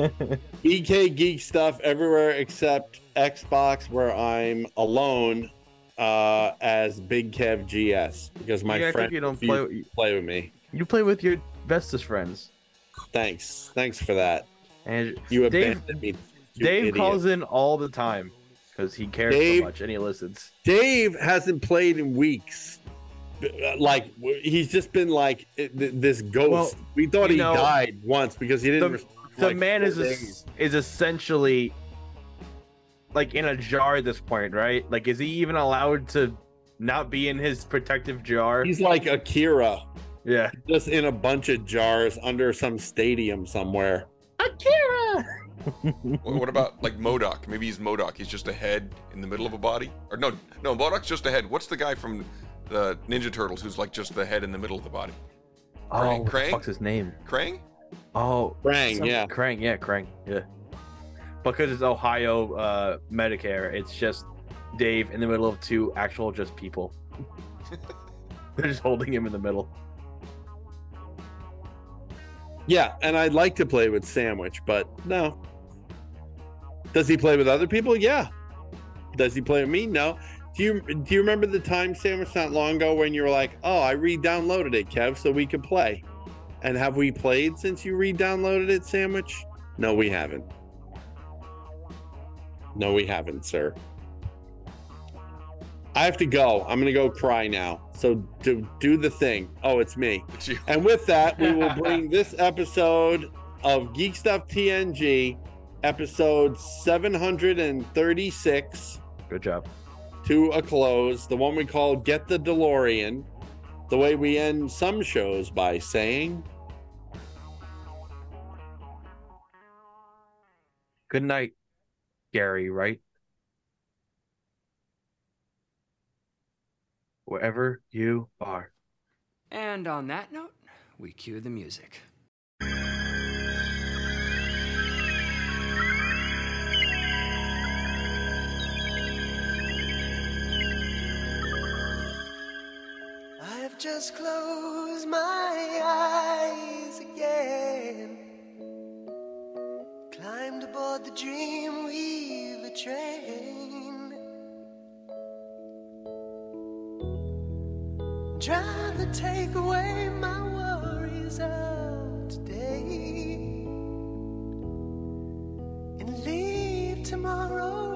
BK Geek stuff everywhere except Xbox, where I'm alone uh, as Big Kev GS because my Yeah, friend you don't play- to play with me. You play with your bestest friends. Thanks, thanks for that. And You Dave, abandoned me. you Dave idiot. calls in all the time because he cares Dave- so much and he listens. Dave hasn't played in weeks. Like he's just been like this ghost. Well, we thought he know, died once because he didn't. the, the like man is es- is essentially like in a jar at this point, right? Like, is he even allowed to not be in his protective jar? He's like Akira, yeah, just in a bunch of jars under some stadium somewhere. Akira. What what about like MODOK? Maybe he's MODOK. He's just a head in the middle of a body. Or no, no, MODOK's just a head. What's the guy from the Ninja Turtles who's like just the head in the middle of the body? Oh, Krang? what the fuck's his name? Krang? Oh, Krang, some- yeah. Krang, yeah, Krang, yeah. Because it's Ohio uh, Medicare, it's just Dave in the middle of two actual just people. <laughs> They're just holding him in the middle. Yeah, and I'd like to play with Sandwich, but no. Does he play with other people? Yeah. Does he play with me? No. Do you do you remember the time Sandwich not long ago when you were like, "Oh, I re-downloaded it, Kev, so we could play." And have we played since you re-downloaded it, Sandwich? No, we haven't. No, we haven't, sir. I have to go. I'm gonna go cry now. So do do the thing. Oh, it's me. It's. And with that, we will <laughs> bring this episode of Geek Stuff TNG, episode 736, Good job. to a close. The one we call Get the DeLorean. The way we end some shows by saying, Good night, Gary, right? Wherever you are. And on that note, we cue the music. I've just closed my eyes again. The Dreamweaver train. Trying to take away my worries of today. And leave tomorrow